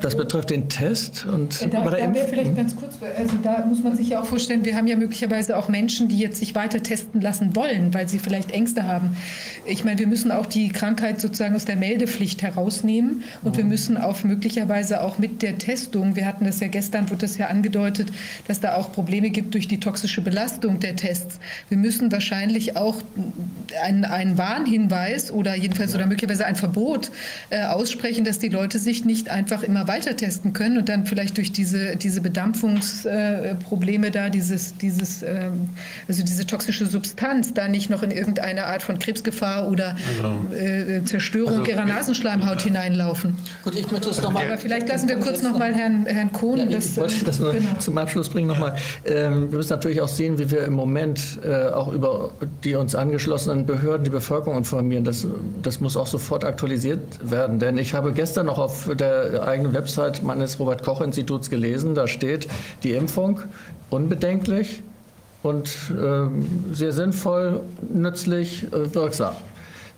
Das betrifft den Test und Da, bei der da wäre Impf- vielleicht ganz kurz, also da muss man sich ja auch vorstellen, wir haben ja möglicherweise auch Menschen, die jetzt sich weiter testen lassen wollen, weil sie vielleicht Ängste haben. Ich meine, wir müssen auch die Krankheit sozusagen aus der Meldepflicht herausnehmen und wir müssen auch möglicherweise auch mit der Testung, wir hatten das ja gestern, wurde das ja angedeutet, dass da auch Probleme gibt durch die toxische Belastung der Tests. Wir müssen wahrscheinlich auch einen, einen Warnhinweis oder jedenfalls oder möglicherweise ein Verbot äh, aussprechen, dass die Leute sich nicht einfach immer weiter testen können und dann vielleicht durch diese, diese Bedampfungsprobleme äh, da, dieses, dieses, ähm, also diese toxische Substanz da nicht noch in irgendeine Art von Krebsgefahr oder äh, Zerstörung ihrer Nasenschleimhaut hineinlaufen. Gut, ich möchte das nochmal. Aber vielleicht lassen wir kurz noch mal Herrn, Herrn Kohn Ja, das. ich wollte das nur genau. zum Abschluss bringen nochmal. Ähm, wir müssen natürlich auch sehen, wie wir im Moment äh, auch über die uns angeschlossenen Behörden die Bevölkerung informieren. Das, das muss auch sofort aktualisiert werden. Denn ich habe gestern noch auf der eigenen Website meines Robert-Koch-Instituts gelesen, da steht die Impfung unbedenklich und ähm, sehr sinnvoll, nützlich, äh, wirksam.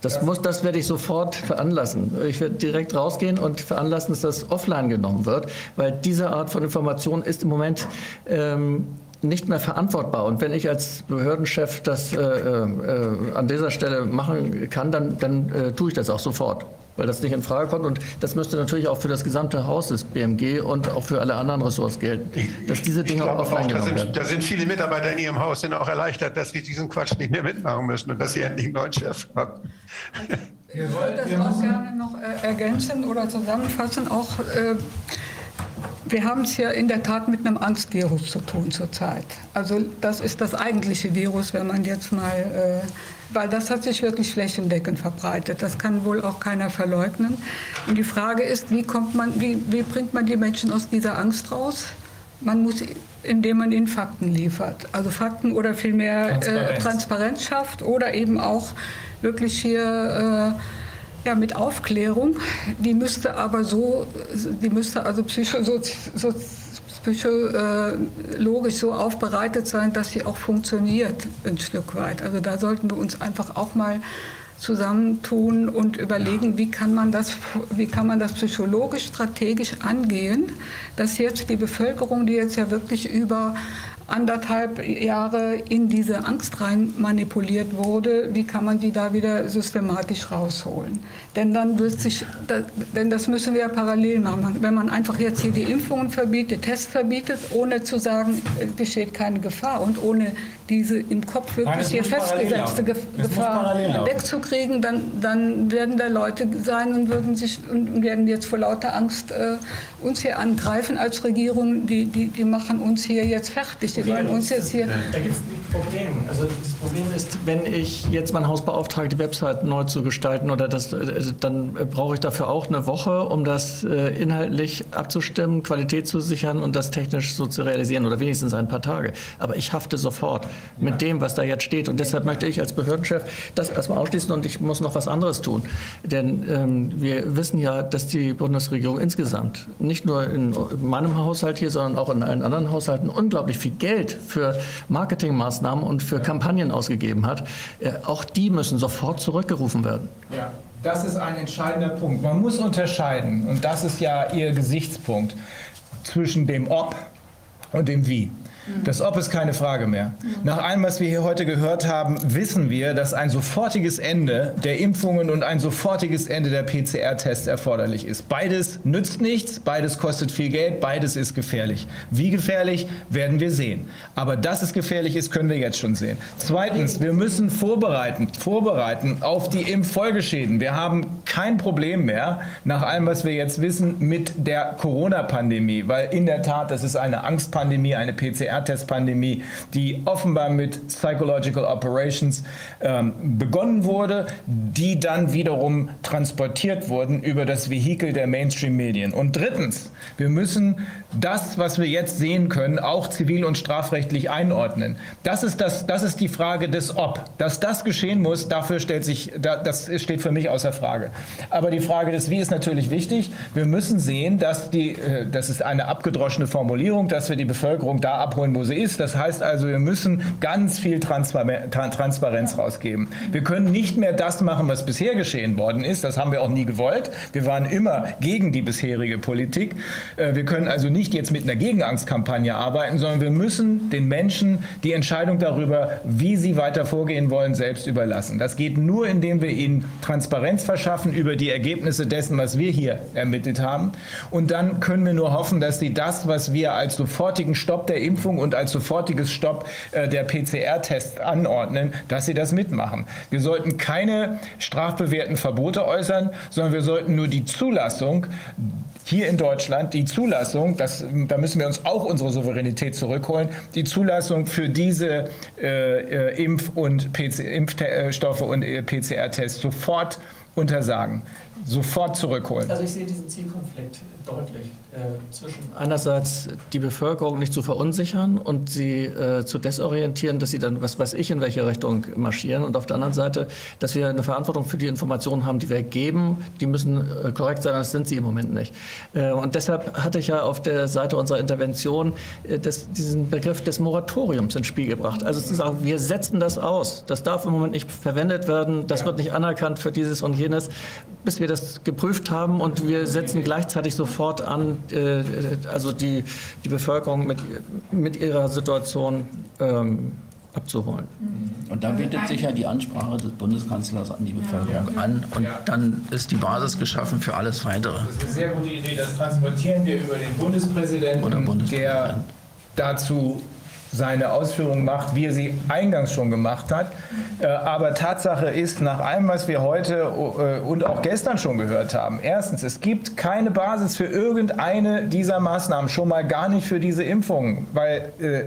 Das, muss, das werde ich sofort veranlassen. Ich werde direkt rausgehen und veranlassen, dass das offline genommen wird, weil diese Art von Information ist im Moment ähm, nicht mehr verantwortbar. Und wenn ich als Behördenchef das äh, äh, an dieser Stelle machen kann, dann, dann äh, tue ich das auch sofort, weil das nicht in Frage kommt. Und das müsste natürlich auch für das gesamte Haus des BMG und auch für alle anderen Ressorts gelten, dass diese Ich Dinge glaube auch, offline da genommen werden. sind, da sind viele Mitarbeiter in Ihrem Haus sind auch erleichtert, dass sie diesen Quatsch nicht mehr mitmachen müssen und dass sie endlich einen neuen Chef haben. Ich würde das auch gerne noch äh, ergänzen oder zusammenfassen. Auch, äh, wir haben es ja in der Tat mit einem Angstvirus zu tun zurzeit. Also das ist das eigentliche Virus, wenn man jetzt mal, äh, weil das hat sich wirklich flächendeckend verbreitet. Das kann wohl auch keiner verleugnen. Und die Frage ist, wie kommt man, wie, wie bringt man die Menschen aus dieser Angst raus? Man muss, indem man ihnen Fakten liefert. Also Fakten oder vielmehr äh, Transparenz. Transparenz schafft oder eben auch wirklich hier äh, ja, mit Aufklärung. Die müsste aber so, die müsste also psycho, psychologisch so aufbereitet sein, dass sie auch funktioniert ein Stück weit. Also da sollten wir uns einfach auch mal zusammentun und überlegen, wie kann man das, wie kann man das psychologisch, strategisch angehen, dass jetzt die Bevölkerung, die jetzt ja wirklich über anderthalb Jahre in diese Angst rein manipuliert wurde, wie kann man die da wieder systematisch rausholen? Denn dann wird sich, denn das müssen wir ja parallel machen. Wenn man einfach jetzt hier die Impfungen verbietet, Tests verbietet, ohne zu sagen, es besteht keine Gefahr und ohne diese im Kopf wirklich hier festgesetzte Gefahr wegzukriegen, dann, dann werden da Leute sein und würden sich und werden jetzt vor lauter Angst äh, uns hier angreifen als Regierung. Die, die, die machen uns hier jetzt fertig. Die wollen uns jetzt hier. Da gibt es ein Problem. Also das Problem ist, wenn ich jetzt mein Haus beauftrage, die Website neu zu gestalten, oder das, äh, dann äh, brauche ich dafür auch eine Woche, um das äh, inhaltlich abzustimmen, Qualität zu sichern und das technisch so zu realisieren, oder wenigstens ein paar Tage. Aber ich hafte sofort mit dem, was da jetzt steht. Und deshalb möchte ich als Behördenchef das erstmal ausschließen und ich muss noch was anderes tun. Denn ähm, wir wissen ja, dass die Bundesregierung insgesamt, nicht nur in meinem Haushalt hier, sondern auch in allen anderen Haushalten, unglaublich viel Geld für Marketingmaßnahmen und für Kampagnen ausgegeben hat. Äh, auch die müssen sofort zurückgerufen werden. Ja, das ist ein entscheidender Punkt. Man muss unterscheiden, und das ist ja Ihr Gesichtspunkt, zwischen dem Ob und dem Wie. Das Ob ist keine Frage mehr. Nach allem, was wir hier heute gehört haben, wissen wir, dass ein sofortiges Ende der Impfungen und ein sofortiges Ende der PCR-Tests erforderlich ist. Beides nützt nichts, beides kostet viel Geld, beides ist gefährlich. Wie gefährlich, werden wir sehen. Aber dass es gefährlich ist, können wir jetzt schon sehen. Zweitens, wir müssen vorbereiten, vorbereiten auf die Impffolgeschäden. Wir haben kein Problem mehr, nach allem, was wir jetzt wissen, mit der Corona-Pandemie, weil in der Tat, das ist eine Angstpandemie, eine PCR-Testpandemie, die offenbar mit Psychological Operations ähm, begonnen wurde, die dann wiederum transportiert wurden über das Vehikel der Mainstream-Medien. Und drittens, wir müssen das, was wir jetzt sehen können, auch zivil- und strafrechtlich einordnen. Das ist, das, das ist die Frage des Ob. Dass das geschehen muss, dafür stellt sich, da- das steht für mich außer Frage. Aber die Frage des Wie ist natürlich wichtig. Wir müssen sehen, dass die, äh, das ist eine abgedroschene Formulierung, dass wir die Bevölkerung da abholen, abholen, wo sie ist. Das heißt also, wir müssen ganz viel Transparenz rausgeben. Wir können nicht mehr das machen, was bisher geschehen worden ist. Das haben wir auch nie gewollt. Wir waren immer gegen die bisherige Politik. Äh, wir können also nicht jetzt mit einer Gegenangstkampagne arbeiten, sondern wir müssen den Menschen die Entscheidung darüber, wie sie weiter vorgehen wollen, selbst überlassen. Das geht nur, indem wir ihnen Transparenz verschaffen über die Ergebnisse dessen, was wir hier ermittelt haben. Und dann können wir nur hoffen, dass sie das, was wir als sofortigen Stopp der Impfung und als sofortiges Stopp äh, der PCR-Tests anordnen, dass sie das mitmachen. Wir sollten keine strafbewährten Verbote äußern, sondern wir sollten nur die Zulassung hier in Deutschland die Zulassung, das, da müssen wir uns auch unsere Souveränität zurückholen, die Zulassung für diese äh, äh Impf- und PC, Impfstoffe und äh, PCR-Tests sofort untersagen, sofort zurückholen. Also ich sehe diesen Zielkonflikt deutlich. Äh, zwischen einerseits die Bevölkerung nicht zu verunsichern und sie äh, zu desorientieren, dass sie dann, was weiß ich, in welche Richtung marschieren. Und auf der anderen Seite, dass wir eine Verantwortung für die Informationen haben, die wir geben, die müssen äh, korrekt sein, das sind sie im Moment nicht. Äh, und deshalb hatte ich ja auf der Seite unserer Intervention äh, das, diesen Begriff des Moratoriums ins Spiel gebracht. Also zu sagen, wir setzen das aus, das darf im Moment nicht verwendet werden, das wird nicht anerkannt für dieses und jenes, bis wir das geprüft haben. Und wir setzen gleichzeitig sofort an, äh, also die, die Bevölkerung mit, mit ihrer Situation ähm, abzuholen. Und da bietet sich ja die Ansprache des Bundeskanzlers an die Bevölkerung an und dann ist die Basis geschaffen für alles Weitere. Das ist eine sehr gute Idee. Das transportieren wir über den Bundespräsidenten, Bundespräsident. der dazu seine Ausführungen macht, wie er sie eingangs schon gemacht hat. Äh, aber Tatsache ist, nach allem, was wir heute äh, und auch gestern schon gehört haben, erstens, es gibt keine Basis für irgendeine dieser Maßnahmen, schon mal gar nicht für diese Impfungen, weil äh,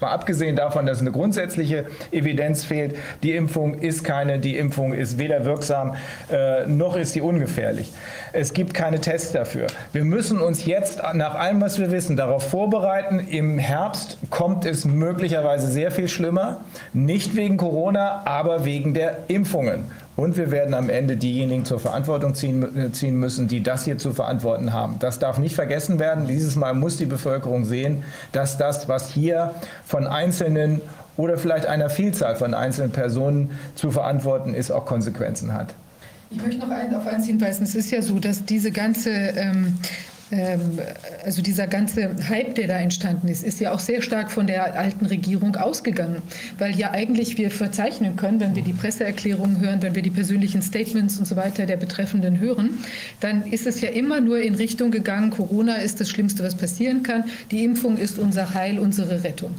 Mal abgesehen davon, dass eine grundsätzliche Evidenz fehlt, die Impfung ist keine, die Impfung ist weder wirksam äh, noch ist sie ungefährlich. Es gibt keine Tests dafür. Wir müssen uns jetzt nach allem, was wir wissen, darauf vorbereiten. Im Herbst kommt es möglicherweise sehr viel schlimmer, nicht wegen Corona, aber wegen der Impfungen. Und wir werden am Ende diejenigen zur Verantwortung ziehen, äh, ziehen, müssen, die das hier zu verantworten haben. Das darf nicht vergessen werden. Dieses Mal muss die Bevölkerung sehen, dass das, was hier von Einzelnen oder vielleicht einer Vielzahl von einzelnen Personen zu verantworten ist, auch Konsequenzen hat. Ich möchte noch ein, auf eins hinweisen. Es ist ja so, dass diese ganze ähm, also dieser ganze Hype, der da entstanden ist, ist ja auch sehr stark von der alten Regierung ausgegangen, weil ja eigentlich wir verzeichnen können, wenn wir die Presseerklärungen hören, wenn wir die persönlichen Statements und so weiter der Betreffenden hören, dann ist es ja immer nur in Richtung gegangen, Corona ist das Schlimmste, was passieren kann, die Impfung ist unser Heil, unsere Rettung.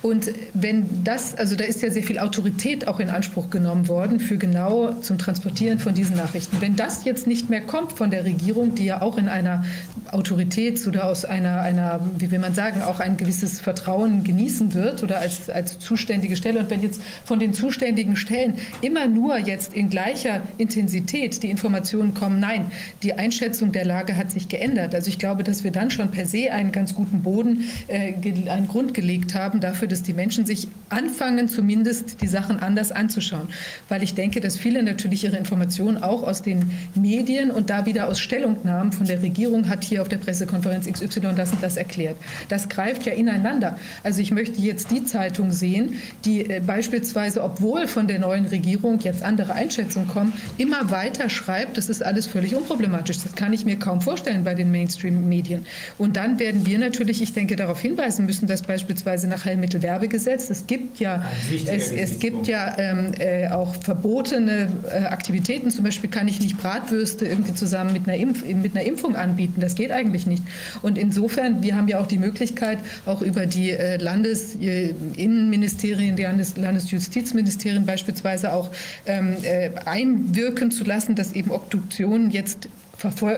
Und wenn das, also da ist ja sehr viel Autorität auch in Anspruch genommen worden für genau zum Transportieren von diesen Nachrichten. Wenn das jetzt nicht mehr kommt von der Regierung, die ja auch in einer Autorität oder aus einer, einer, wie will man sagen, auch ein gewisses Vertrauen genießen wird oder als, als zuständige Stelle. Und wenn jetzt von den zuständigen Stellen immer nur jetzt in gleicher Intensität die Informationen kommen, nein, die Einschätzung der Lage hat sich geändert. Also ich glaube, dass wir dann schon per se einen ganz guten Boden, äh, einen Grund gelegt haben dafür, dass die Menschen sich anfangen, zumindest die Sachen anders anzuschauen. Weil ich denke, dass viele natürlich ihre Informationen auch aus den Medien und da wieder aus Stellungnahmen von der Regierung hat hier auf der Pressekonferenz XY das und das erklärt. Das greift ja ineinander. Also ich möchte jetzt die Zeitung sehen, die äh, beispielsweise, obwohl von der neuen Regierung jetzt andere Einschätzungen kommen, immer weiter schreibt, das ist alles völlig unproblematisch. Das kann ich mir kaum vorstellen bei den Mainstream-Medien. Und dann werden wir natürlich, ich denke, darauf hinweisen müssen, dass beispielsweise nach Heilmittel Gewerbegesetz. Es gibt ja, es, es gibt ja ähm, äh, auch verbotene äh, Aktivitäten. Zum Beispiel kann ich nicht Bratwürste irgendwie zusammen mit einer, Impf mit einer Impfung anbieten. Das geht eigentlich nicht. Und insofern, wir haben ja auch die Möglichkeit, auch über die äh, Landesinnenministerien, die Landes Landesjustizministerien beispielsweise auch ähm, äh, einwirken zu lassen, dass eben Obduktionen jetzt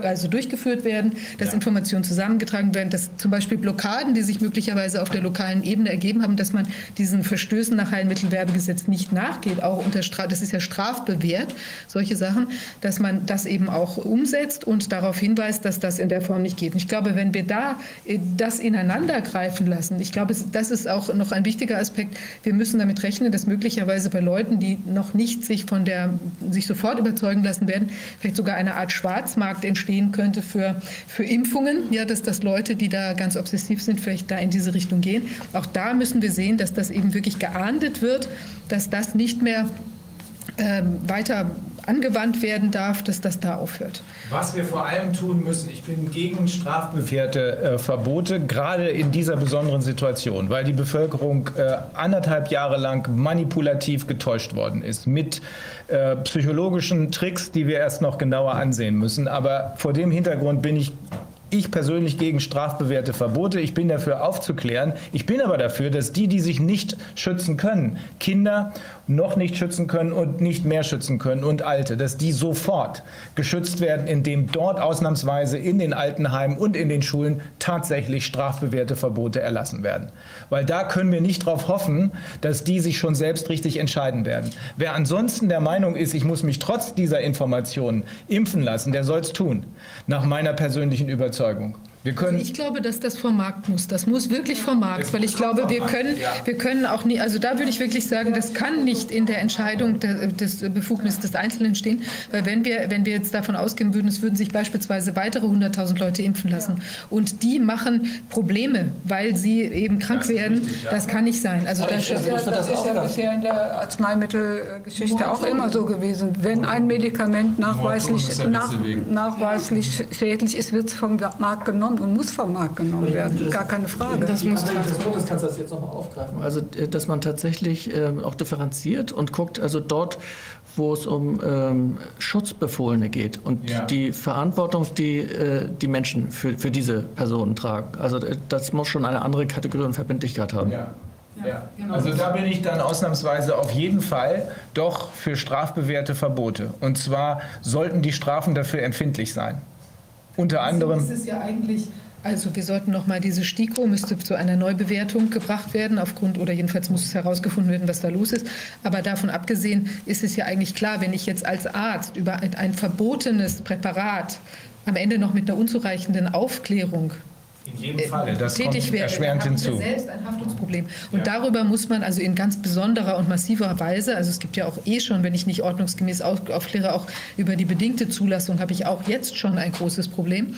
also durchgeführt werden, dass ja. Informationen zusammengetragen werden, dass zum Beispiel Blockaden, die sich möglicherweise auf der lokalen Ebene ergeben haben, dass man diesen Verstößen nach Heilmittelwerbegesetz nicht nachgeht, auch unter Straf, das ist ja strafbewehrt, solche Sachen, dass man das eben auch umsetzt und darauf hinweist, dass das in der Form nicht geht. Und ich glaube, wenn wir da äh, das ineinander greifen lassen, ich glaube, das ist auch noch ein wichtiger Aspekt, wir müssen damit rechnen, dass möglicherweise bei Leuten, die noch nicht sich von der, sich sofort überzeugen lassen werden, vielleicht sogar eine Art Schwarzmarkt Massenmarkt entstehen könnte für, für Impfungen, ja, dass das Leute, die da ganz obsessiv sind, vielleicht da in diese Richtung gehen. Auch da müssen wir sehen, dass das eben wirklich geahndet wird, dass das nicht mehr ähm, weiter angewandt werden darf, dass das da aufhört. Was wir vor allem tun müssen, ich bin gegen strafbewährte äh, Verbote, gerade in dieser besonderen Situation, weil die Bevölkerung äh, anderthalb Jahre lang manipulativ getäuscht worden ist mit äh, psychologischen Tricks, die wir erst noch genauer ansehen müssen. Aber vor dem Hintergrund bin ich ich persönlich gegen strafbewährte Verbote. Ich bin dafür aufzuklären. Ich bin aber dafür, dass die, die sich nicht schützen können, Kinder noch nicht schützen können und nicht mehr schützen können und Alte, dass die sofort geschützt werden, indem dort ausnahmsweise in den Altenheimen und in den Schulen tatsächlich strafbewährte Verbote erlassen werden. Weil da können wir nicht darauf hoffen, dass die sich schon selbst richtig entscheiden werden. Wer ansonsten der Meinung ist, ich muss mich trotz dieser Informationen impfen lassen, der soll es tun, nach meiner persönlichen Überzeugung. Wir können also ich glaube, dass das vom Markt muss. Das muss wirklich vom Markt, weil ich glaube, wir können, wir können auch nie, also da würde ich wirklich sagen, das kann nicht in der Entscheidung des Befugnis des Einzelnen stehen, weil wenn wir, wenn wir jetzt davon ausgehen würden, es würden sich beispielsweise weitere 100.000 Leute impfen lassen und die machen Probleme, weil sie eben krank werden, das kann nicht sein. Also das, ist ja, das ist ja bisher in der Arzneimittelgeschichte auch immer so gewesen. Wenn ein Medikament nachweislich, nach, nachweislich schädlich ist, wird es vom Markt genommen genommen und muss vom Markt genommen werden. Gar keine Frage. Das muss Bundeskanzlers jetzt nochmal aufgreifen. Also, äh, dass man tatsächlich äh, auch differenziert und guckt, also dort, wo es um ähm, Schutzbefohlene geht und ja. die Verantwortung, die äh, die Menschen für, für diese Personen tragen. Also äh, das muss schon eine andere Kategorie und Verbindlichkeit haben. Ja. Ja, genau. Also da bin ich dann ausnahmsweise auf jeden Fall doch für strafbewährte Verbote. Und zwar sollten die Strafen dafür empfindlich sein. Unter anderem. Also ist es ja eigentlich also wir sollten noch mal diese STIKO müsste zu einer Neubewertung gebracht werden aufgrund oder jedenfalls muss es herausgefunden werden, was da los ist. Aber davon abgesehen ist es ja eigentlich klar, wenn ich jetzt als Arzt über ein verbotenes Präparat am Ende noch mit einer unzureichenden Aufklärung in jedem Falle, das tätig kommt erschwerend hinzu. selbst ein Haftungsproblem. Und ja. darüber muss man also in ganz besonderer und massiver Weise, also es gibt ja auch eh schon, wenn ich nicht ordnungsgemäß aufkläre, auch über die bedingte Zulassung habe ich auch jetzt schon ein großes Problem.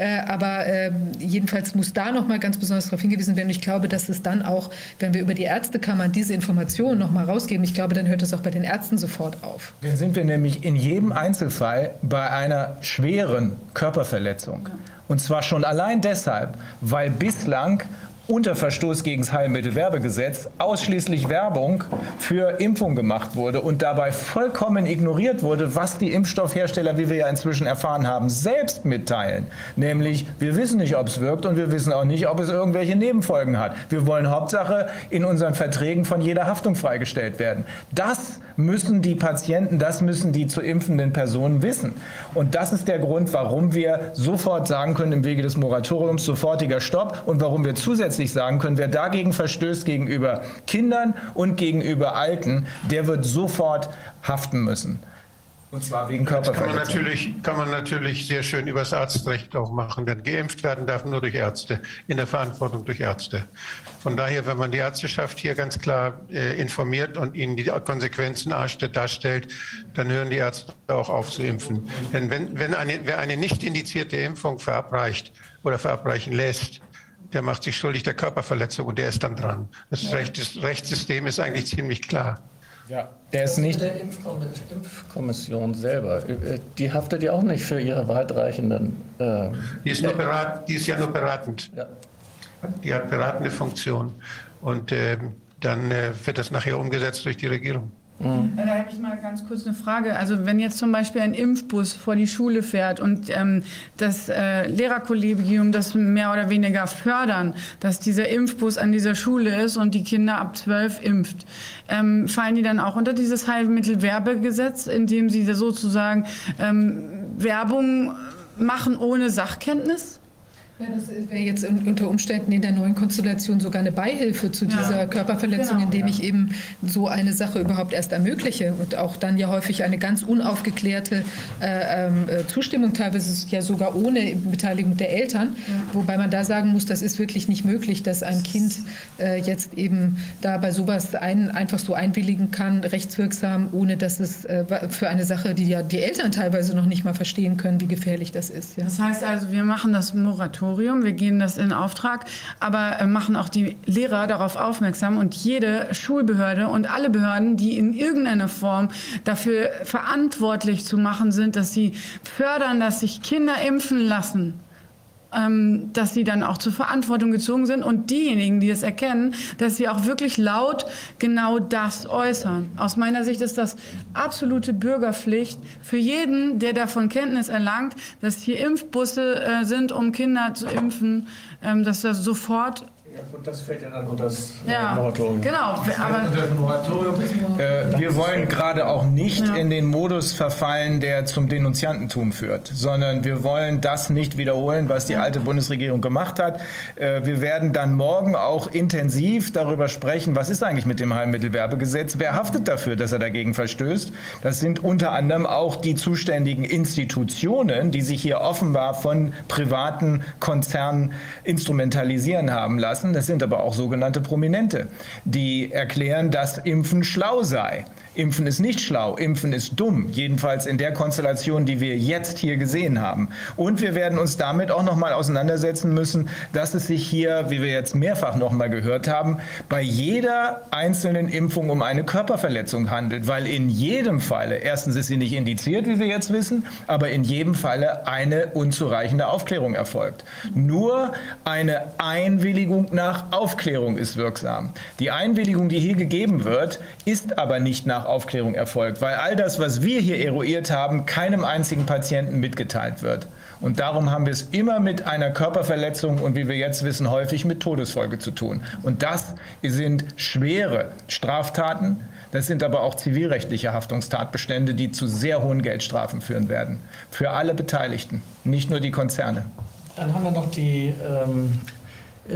Äh, aber äh, jedenfalls muss da noch mal ganz besonders darauf hingewiesen werden. Ich glaube, dass es dann auch, wenn wir über die Ärztekammer diese Informationen noch mal rausgeben, ich glaube, dann hört das auch bei den Ärzten sofort auf. Dann sind wir nämlich in jedem Einzelfall bei einer schweren Körperverletzung. Ja. Und zwar schon allein deshalb, weil bislang unter Verstoß gegen das Heilmittelwerbegesetz ausschließlich Werbung für Impfung gemacht wurde und dabei vollkommen ignoriert wurde, was die Impfstoffhersteller, wie wir ja inzwischen erfahren haben, selbst mitteilen. Nämlich, wir wissen nicht, ob es wirkt und wir wissen auch nicht, ob es irgendwelche Nebenfolgen hat. Wir wollen Hauptsache in unseren Verträgen von jeder Haftung freigestellt werden. Das müssen die Patienten, das müssen die zu impfenden Personen wissen. Und das ist der Grund, warum wir sofort sagen können, im Wege des Moratoriums sofortiger Stopp und warum wir zusätzlich grundsätzlich sagen können, wer dagegen verstößt gegenüber Kindern und gegenüber Alten, der wird sofort haften müssen. Und zwar wegen Körperverletzung. Kann man, natürlich, kann man natürlich sehr schön über das Arztrecht auch machen, denn geimpft werden darf nur durch Ärzte, in der Verantwortung durch Ärzte. Von daher, wenn man die Ärzteschaft hier ganz klar äh, informiert und ihnen die Konsequenzen darstellt, dann hören die Ärzte auch auf zu impfen. Denn wenn, wenn eine, wer eine nicht indizierte Impfung verabreicht oder verabreichen lässt, der macht sich schuldig der Körperverletzung und der ist dann dran. Das ja. Rechtssystem ist eigentlich ziemlich klar. Ja, der ist nicht. Der Impfkommission selber, äh, die haftet ja auch nicht für ihre weitreichenden. Äh, die, ist nur berat, die ist ja nur beratend. Ja. Die hat beratende Funktion. Und äh, dann äh, wird das nachher umgesetzt durch die Regierung. Mhm. Da habe ich mal ganz kurz eine Frage. Also wenn jetzt zum Beispiel ein Impfbus vor die Schule fährt und ähm, das äh, Lehrerkollegium das mehr oder weniger fördern, dass dieser Impfbus an dieser Schule ist und die Kinder ab zwölf impft, ähm, fallen die dann auch unter dieses Heilmittelwerbegesetz, in dem sie sozusagen ähm, Werbung machen ohne Sachkenntnis? Ja, das wäre jetzt unter Umständen in der neuen Konstellation sogar eine Beihilfe zu dieser ja. Körperverletzung, genau. indem ich eben so eine Sache überhaupt erst ermögliche und auch dann ja häufig eine ganz unaufgeklärte äh, äh, Zustimmung, teilweise ja sogar ohne Beteiligung der Eltern, ja. wobei man da sagen muss, das ist wirklich nicht möglich, dass ein Kind äh, jetzt eben da bei sowas ein, einfach so einwilligen kann, rechtswirksam, ohne dass es äh, für eine Sache, die ja die Eltern teilweise noch nicht mal verstehen können, wie gefährlich das ist. Ja. Das heißt also, wir machen das Moratorium Moratorium, wir geben das in Auftrag, aber äh, machen auch die Lehrer darauf aufmerksam und jede Schulbehörde und alle Behörden, die in irgendeiner Form dafür verantwortlich zu machen sind, dass sie fördern, dass sich Kinder impfen lassen ähm, dass sie dann auch zur Verantwortung gezogen sind und diejenigen, die es erkennen, dass sie auch wirklich laut genau das äußern. Aus meiner Sicht ist das absolute Bürgerpflicht für jeden, der davon Kenntnis erlangt, dass hier Impfbusse äh, sind, um Kinder zu impfen, ähm, dass das sofort ja, gut, das fällt ja dann unter das ja, Moratorium. Genau, aber äh, wir wollen gerade auch nicht ja. in den Modus verfallen, der zum Denunziantentum führt, sondern wir wollen das nicht wiederholen, was die alte Bundesregierung gemacht hat. Äh, wir werden dann morgen auch intensiv darüber sprechen, was ist eigentlich mit dem Heilmittelwerbegesetz, wer haftet dafür, dass er dagegen verstößt. Das sind unter anderem auch die zuständigen Institutionen, die sich hier offenbar von privaten Konzernen instrumentalisieren haben lassen. Das sind aber auch sogenannte Prominente, die erklären, dass Impfen schlau sei. Impfen ist nicht schlau, Impfen ist dumm, jedenfalls in der Konstellation, die wir jetzt hier gesehen haben. Und wir werden uns damit auch noch mal auseinandersetzen müssen, dass es sich hier, wie wir jetzt mehrfach noch mal gehört haben, bei jeder einzelnen Impfung um eine Körperverletzung handelt, weil in jedem Falle, erstens ist sie nicht indiziert, wie wir jetzt wissen, aber in jedem Falle eine unzureichende Aufklärung erfolgt. Nur eine Einwilligung nach Aufklärung ist wirksam. Die Einwilligung, die hier gegeben wird, ist aber nicht nach Aufklärung erfolgt, weil all das, was wir hier eruiert haben, keinem einzigen Patienten mitgeteilt wird. Und darum haben wir es immer mit einer Körperverletzung und wie wir jetzt wissen, häufig mit Todesfolge zu tun. Und das sind schwere Straftaten. Das sind aber auch zivilrechtliche Haftungstatbestände, die zu sehr hohen Geldstrafen führen werden. Für alle Beteiligten, nicht nur die Konzerne. Dann haben wir noch die ähm, äh,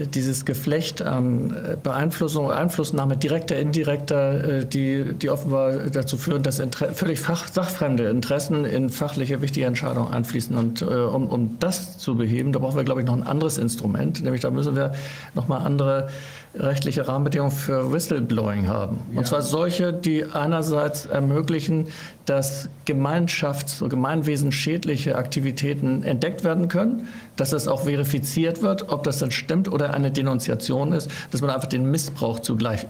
dieses Geflecht an äh, Beeinflussung, Einflussnahme direkter, indirekter, äh, die, die offenbar dazu führen, dass Inter völlig fach, sachfremde Interessen in fachliche wichtige Entscheidungen einfließen. Und äh, um, um das zu beheben, da brauchen wir, glaube ich, noch ein anderes Instrument, nämlich da müssen wir nochmal andere rechtliche Rahmenbedingungen für Whistleblowing haben. Und ja. zwar solche, die einerseits ermöglichen, dass gemeinschafts- und gemeinwesenschädliche Aktivitäten entdeckt werden können, dass das auch verifiziert wird, ob das dann stimmt oder eine Denunziation ist, dass man einfach den Missbrauch zugleich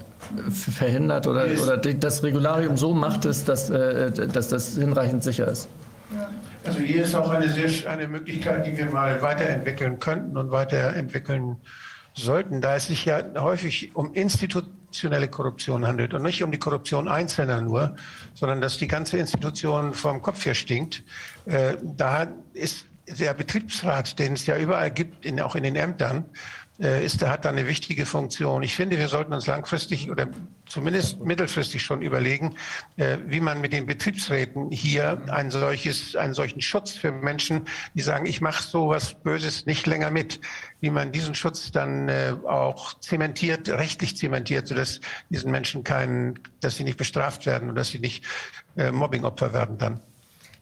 verhindert oder, oder das Regularium so macht, dass, dass, äh, dass das hinreichend sicher ist. Also hier ist auch eine, sehr, eine Möglichkeit, die wir mal weiterentwickeln könnten und weiterentwickeln sollten, da es sich ja häufig um institutionelle Korruption handelt und nicht um die Korruption Einzelner nur, sondern dass die ganze Institution vom Kopf her stinkt, äh, da ist der Betriebsrat, den es ja überall gibt, in, auch in den Ämtern, ist, der hat da eine wichtige Funktion. Ich finde, wir sollten uns langfristig oder zumindest mittelfristig schon überlegen, äh, wie man mit den Betriebsräten hier ein solches, einen solchen Schutz für Menschen, die sagen, ich mache so was Böses nicht länger mit, wie man diesen Schutz dann äh, auch zementiert, rechtlich zementiert, sodass diesen Menschen keinen, dass sie nicht bestraft werden und dass sie nicht Mobbingopfer werden dann.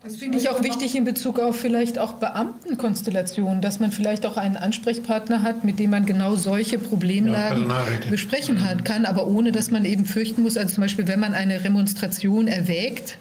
Das finde ich auch wichtig in Bezug auf vielleicht auch Beamtenkonstellationen, dass man vielleicht auch einen Ansprechpartner hat, mit dem man genau solche Problemlagen ja, besprechen kann, aber ohne dass man eben fürchten muss, also zum Beispiel, wenn man eine Remonstration erwägt,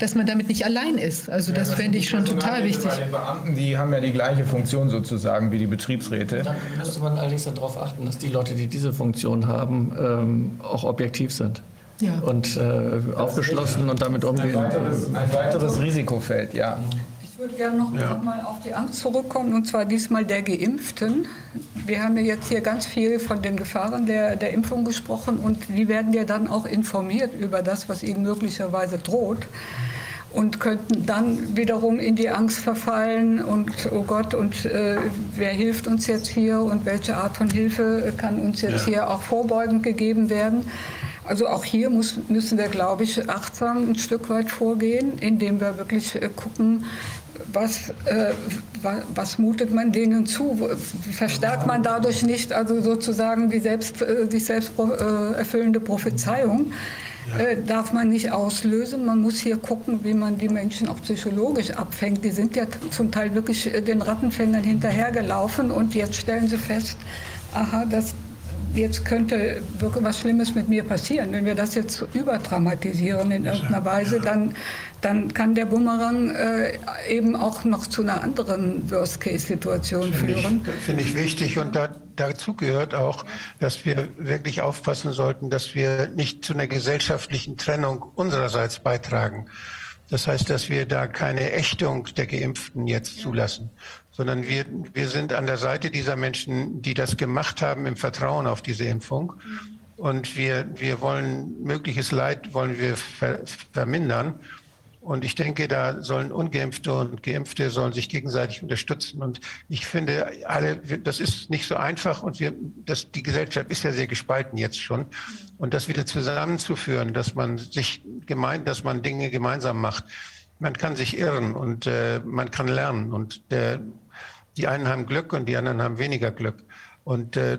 dass man damit nicht allein ist. Also das ja, fände ich schon total wichtig. Die Beamten, die haben ja die gleiche Funktion sozusagen wie die Betriebsräte. Dann müsste man allerdings darauf achten, dass die Leute, die diese Funktion haben, ähm, auch objektiv sind ja. und äh, aufgeschlossen und damit umgehen. Ein weiteres, ein weiteres Risikofeld, ja. Ich würde gerne noch ja. mal auf die Angst zurückkommen, und zwar diesmal der Geimpften. Wir haben ja jetzt hier ganz viel von den Gefahren der, der Impfung gesprochen und die werden ja dann auch informiert über das, was ihnen möglicherweise droht und könnten dann wiederum in die Angst verfallen und oh Gott, und äh, wer hilft uns jetzt hier und welche Art von Hilfe kann uns jetzt ja. hier auch vorbeugend gegeben werden. Also auch hier muss, müssen wir, glaube ich, achtsam ein Stück weit vorgehen, indem wir wirklich äh, gucken, was, äh, wa- was mutet man denen zu? Verstärkt man dadurch nicht also sozusagen die selbst, äh, sich selbst äh, erfüllende Prophezeiung? Äh, darf man nicht auslösen. Man muss hier gucken, wie man die Menschen auch psychologisch abfängt. Die sind ja zum Teil wirklich äh, den Rattenfängern hinterhergelaufen und jetzt stellen sie fest, aha, das, jetzt könnte wirklich was Schlimmes mit mir passieren. Wenn wir das jetzt überdramatisieren in irgendeiner Weise, dann, dann kann der Bumerang äh, eben auch noch zu einer anderen Worst-Case-Situation führen. Finde ich wichtig und da, dazu gehört auch, dass wir wirklich aufpassen sollten, dass wir nicht zu einer gesellschaftlichen Trennung unsererseits beitragen. Das heißt, dass wir da keine Ächtung der Geimpften jetzt zulassen, sondern wir, wir sind an der Seite dieser Menschen, die das gemacht haben im Vertrauen auf diese Impfung. Und wir, wir wollen mögliches Leid wollen wir ver, vermindern. Und ich denke, da sollen Ungeimpfte und Geimpfte sollen sich gegenseitig unterstützen. Und ich finde, alle, das ist nicht so einfach. Und wir, das, die Gesellschaft ist ja sehr gespalten jetzt schon. Und das wieder zusammenzuführen, dass man sich gemeint, dass man Dinge gemeinsam macht. Man kann sich irren und äh, man kann lernen. Und äh, die einen haben Glück und die anderen haben weniger Glück. Und äh,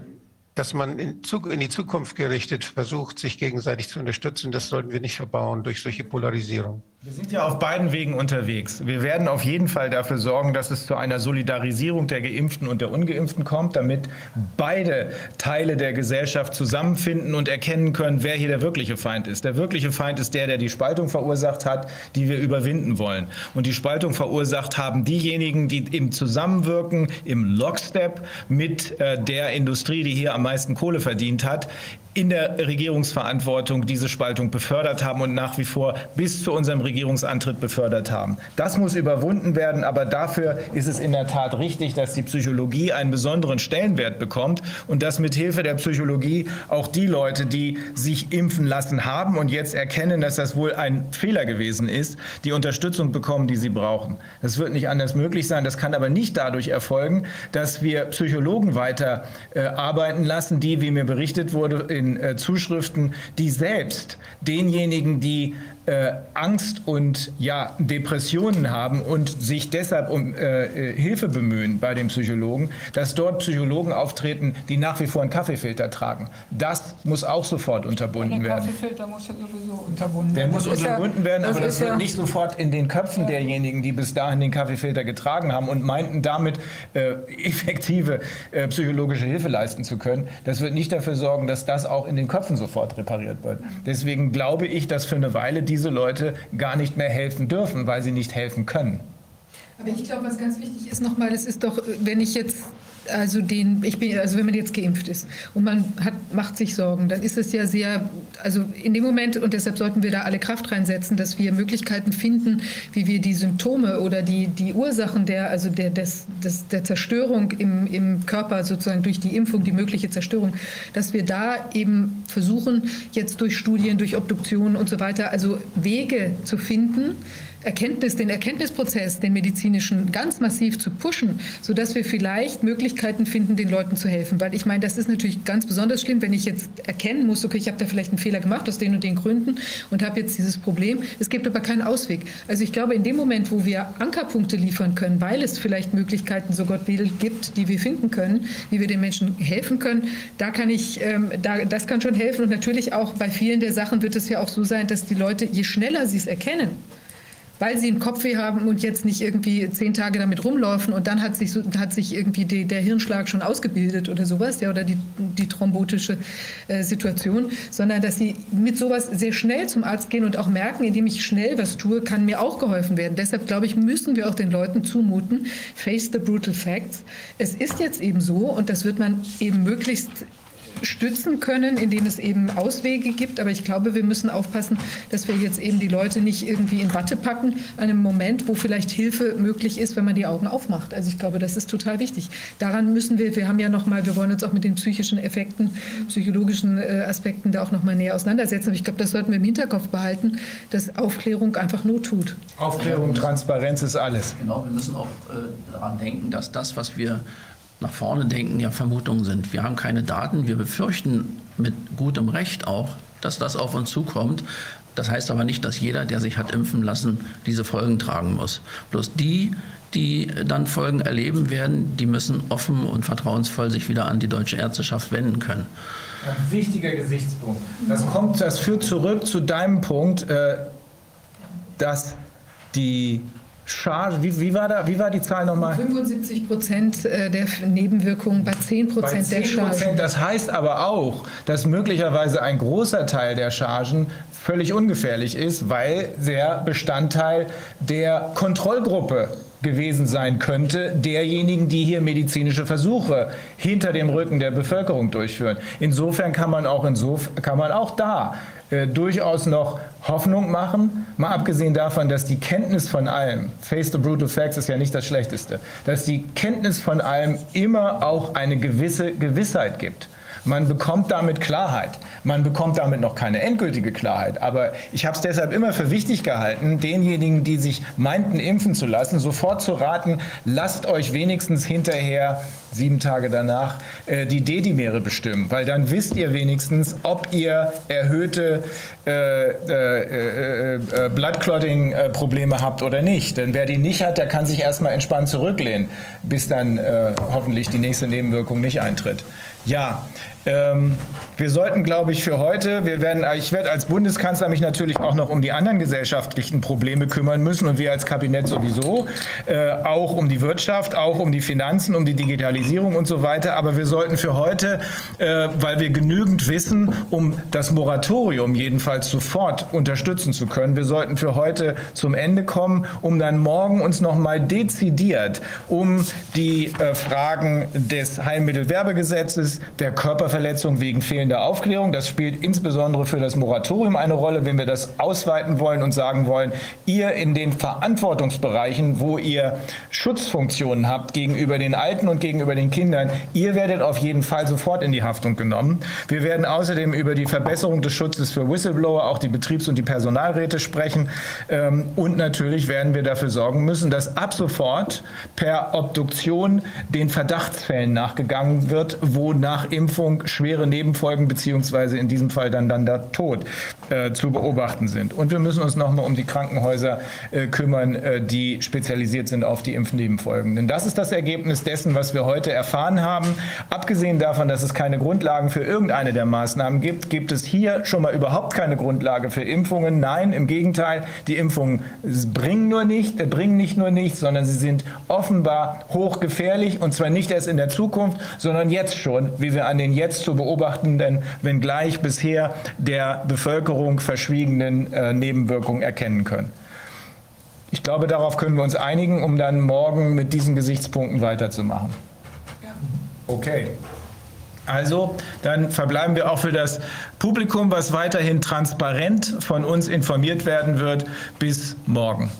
dass man in, in die Zukunft gerichtet versucht, sich gegenseitig zu unterstützen, das sollten wir nicht verbauen durch solche Polarisierung. Wir sind ja auf beiden Wegen unterwegs. Wir werden auf jeden Fall dafür sorgen, dass es zu einer Solidarisierung der Geimpften und der Ungeimpften kommt, damit beide Teile der Gesellschaft zusammenfinden und erkennen können, wer hier der wirkliche Feind ist. Der wirkliche Feind ist der, der die Spaltung verursacht hat, die wir überwinden wollen. Und die Spaltung verursacht haben diejenigen, die im Zusammenwirken, im Lockstep mit äh, der Industrie, die hier am meisten Kohle verdient hat, in der Regierungsverantwortung diese Spaltung befördert haben und nach wie vor bis zu unserem Regierungsantritt befördert haben. Das muss überwunden werden, aber dafür ist es in der Tat richtig, dass die Psychologie einen besonderen Stellenwert bekommt und dass mit Hilfe der Psychologie auch die Leute, die sich impfen lassen haben und jetzt erkennen, dass das wohl ein Fehler gewesen ist, die Unterstützung bekommen, die sie brauchen. Das wird nicht anders möglich sein. Das kann aber nicht dadurch erfolgen, dass wir Psychologen weiter äh, arbeiten lassen, die, wie mir berichtet wurde, in äh, Zuschriften, die selbst denjenigen, die äh, Angst und ja, Depressionen haben und sich deshalb um äh, äh, Hilfe bemühen bei den Psychologen, dass dort Psychologen auftreten, die nach wie vor einen Kaffeefilter tragen. Das muss auch sofort unterbunden Der werden. Kaffeefilter muss ja sowieso unterbunden Der werden. muss Das ist ja- unterbunden werden, aber das wird ja- nicht sofort in den Köpfen derjenigen, die bis dahin den Kaffeefilter getragen haben und meinten damit äh, effektive äh, psychologische Hilfe leisten zu können. Das wird nicht dafür sorgen, dass das auch in den Köpfen sofort repariert wird. Deswegen glaube ich, dass für eine Weile diese Leute gar nicht mehr helfen dürfen, weil sie nicht helfen können. Aber ich glaube, was ganz wichtig ist nochmal, es ist doch, wenn ich jetzt also den, ich bin, also wenn man jetzt geimpft ist und man hat, macht sich Sorgen, dann ist es ja sehr, also in dem Moment, und deshalb sollten wir da alle Kraft reinsetzen, dass wir Möglichkeiten finden, wie wir die Symptome oder die, die Ursachen der, also der, des, des, der Zerstörung im, im Körper sozusagen durch die Impfung, die mögliche Zerstörung, dass wir da eben versuchen, jetzt durch Studien, durch Obduktionen und so weiter, also Wege zu finden, Erkenntnis, den Erkenntnisprozess, den medizinischen, ganz massiv zu pushen, sodass wir vielleicht Möglichkeiten finden, den Leuten zu helfen. Weil ich meine, das ist natürlich ganz besonders schlimm, wenn ich jetzt erkennen muss, okay, ich habe da vielleicht einen Fehler gemacht aus den und den Gründen und habe jetzt dieses Problem. Es gibt aber keinen Ausweg. Also ich glaube, in dem Moment, wo wir Ankerpunkte liefern können, weil es vielleicht Möglichkeiten, so Gott will, gibt, die wir finden können, wie wir den Menschen helfen können, da kann ich, ähm, da, das kann schon helfen. Und natürlich auch bei vielen der Sachen wird es ja auch so sein, dass die Leute, je schneller sie es erkennen, weil sie einen Kopfweh haben und jetzt nicht irgendwie zehn Tage damit rumlaufen und dann hat sich, so, hat sich irgendwie die, der Hirnschlag schon ausgebildet oder sowas, ja, oder die, die thrombotische äh, Situation, sondern dass sie mit sowas sehr schnell zum Arzt gehen und auch merken, indem ich schnell was tue, kann mir auch geholfen werden. Deshalb glaube ich, müssen wir auch den Leuten zumuten, face the brutal facts. Es ist jetzt eben so und das wird man eben möglichst stützen können, indem es eben Auswege gibt. Aber ich glaube, wir müssen aufpassen, dass wir jetzt eben die Leute nicht irgendwie in Watte packen, an einem Moment, wo vielleicht Hilfe möglich ist, wenn man die Augen aufmacht. Also ich glaube, das ist total wichtig. Daran müssen wir, wir haben ja noch mal, wir wollen uns auch mit den psychischen Effekten, psychologischen äh, Aspekten da auch noch mal näher auseinandersetzen. Aber ich glaube, das sollten wir im Hinterkopf behalten, dass Aufklärung einfach Not tut. Aufklärung, Transparenz ist alles. Genau, wir müssen auch äh, daran denken, dass das, was wir nach vorne denken, ja Vermutungen sind. Wir haben keine Daten. Wir befürchten mit gutem Recht auch, dass das auf uns zukommt. Das heißt aber nicht, dass jeder, der sich hat impfen lassen, diese Folgen tragen muss. Bloß die, die dann Folgen erleben werden, die müssen offen und vertrauensvoll sich wieder an die deutsche Ärzteschaft wenden können. Ein wichtiger Gesichtspunkt. Das, kommt, das führt zurück zu deinem Punkt, äh, dass die Charge, wie, wie, war da, wie war die Zahl nochmal? 75 Prozent äh, der Nebenwirkungen bei 10 Bei Prozent der 10 Chargen. Das heißt aber auch, dass möglicherweise ein großer Teil der Chargen völlig ungefährlich ist, weil der Bestandteil der Kontrollgruppe gewesen sein könnte, derjenigen, die hier medizinische Versuche hinter dem Rücken der Bevölkerung durchführen. Insofern kann man auch, insof kann man auch da äh, durchaus noch Hoffnung machen, mal abgesehen davon, dass die Kenntnis von allem, face the brutal facts ist ja nicht das Schlechteste, dass die Kenntnis von allem immer auch eine gewisse Gewissheit gibt. Man bekommt damit Klarheit. Man bekommt damit noch keine endgültige Klarheit. Aber ich habe es deshalb immer für wichtig gehalten, denjenigen, die sich meinten, impfen zu lassen, sofort zu raten, lasst euch wenigstens hinterher sieben Tage danach äh, die Dedimere bestimmen, weil dann wisst ihr wenigstens, ob ihr erhöhte äh, äh, äh, Bloodclotting-Probleme habt oder nicht. Denn wer die nicht hat, der kann sich erstmal entspannt zurücklehnen, bis dann äh, hoffentlich die nächste Nebenwirkung nicht eintritt. Ja, ähm, wir sollten, glaube ich, für heute, wir werden, ich werde als Bundeskanzler mich natürlich auch noch um die anderen gesellschaftlichen Probleme kümmern müssen und wir als Kabinett sowieso, äh, auch um die Wirtschaft, auch um die Finanzen, um die Digitalisierung und so weiter. Aber wir sollten für heute, äh, weil wir genügend wissen, um das Moratorium jedenfalls sofort unterstützen zu können, wir sollten für heute zum Ende kommen, um dann morgen uns noch mal dezidiert um die äh, Fragen des Heilmittelwerbegesetzes, der Körperverletzung wegen fehlender Aufklärung. Das spielt insbesondere für das Moratorium eine Rolle, wenn wir das ausweiten wollen und sagen wollen, ihr in den Verantwortungsbereichen, wo ihr Schutzfunktionen habt gegenüber den Alten und gegenüber den Kindern, ihr werdet auf jeden Fall sofort in die Haftung genommen. Wir werden außerdem über die Verbesserung des Schutzes für Whistleblower, auch die Betriebs- und die Personalräte sprechen. Ähm, und natürlich werden wir dafür sorgen müssen, dass ab sofort per Obduktion den Verdachtsfällen nachgegangen wird, wo nach Impfung schwere Nebenfolgen beziehungsweise in diesem Fall dann, dann der Tod äh, zu beobachten sind. Und wir müssen uns nochmal um die Krankenhäuser äh, kümmern, äh, die spezialisiert sind auf die Impfnebenfolgen. Denn das ist das Ergebnis dessen, was wir heute erfahren haben. Abgesehen davon, dass es keine Grundlagen für irgendeine der Maßnahmen gibt, gibt es hier schon mal überhaupt keine Grundlage für Impfungen. Nein, im Gegenteil, die Impfungen bringen nur nicht, äh, bringen nicht nur nichts, sondern sie sind offenbar hochgefährlich und zwar nicht erst in der Zukunft, sondern jetzt schon, wie wir an den jetzt zu beobachtenden, wenngleich bisher der Bevölkerung verschwiegenen äh, Nebenwirkungen erkennen können. Ich glaube, darauf können wir uns einigen, um dann morgen mit diesen Gesichtspunkten weiterzumachen. Okay. Also, dann verbleiben wir auch für das Publikum, was weiterhin transparent von uns informiert werden wird, bis morgen.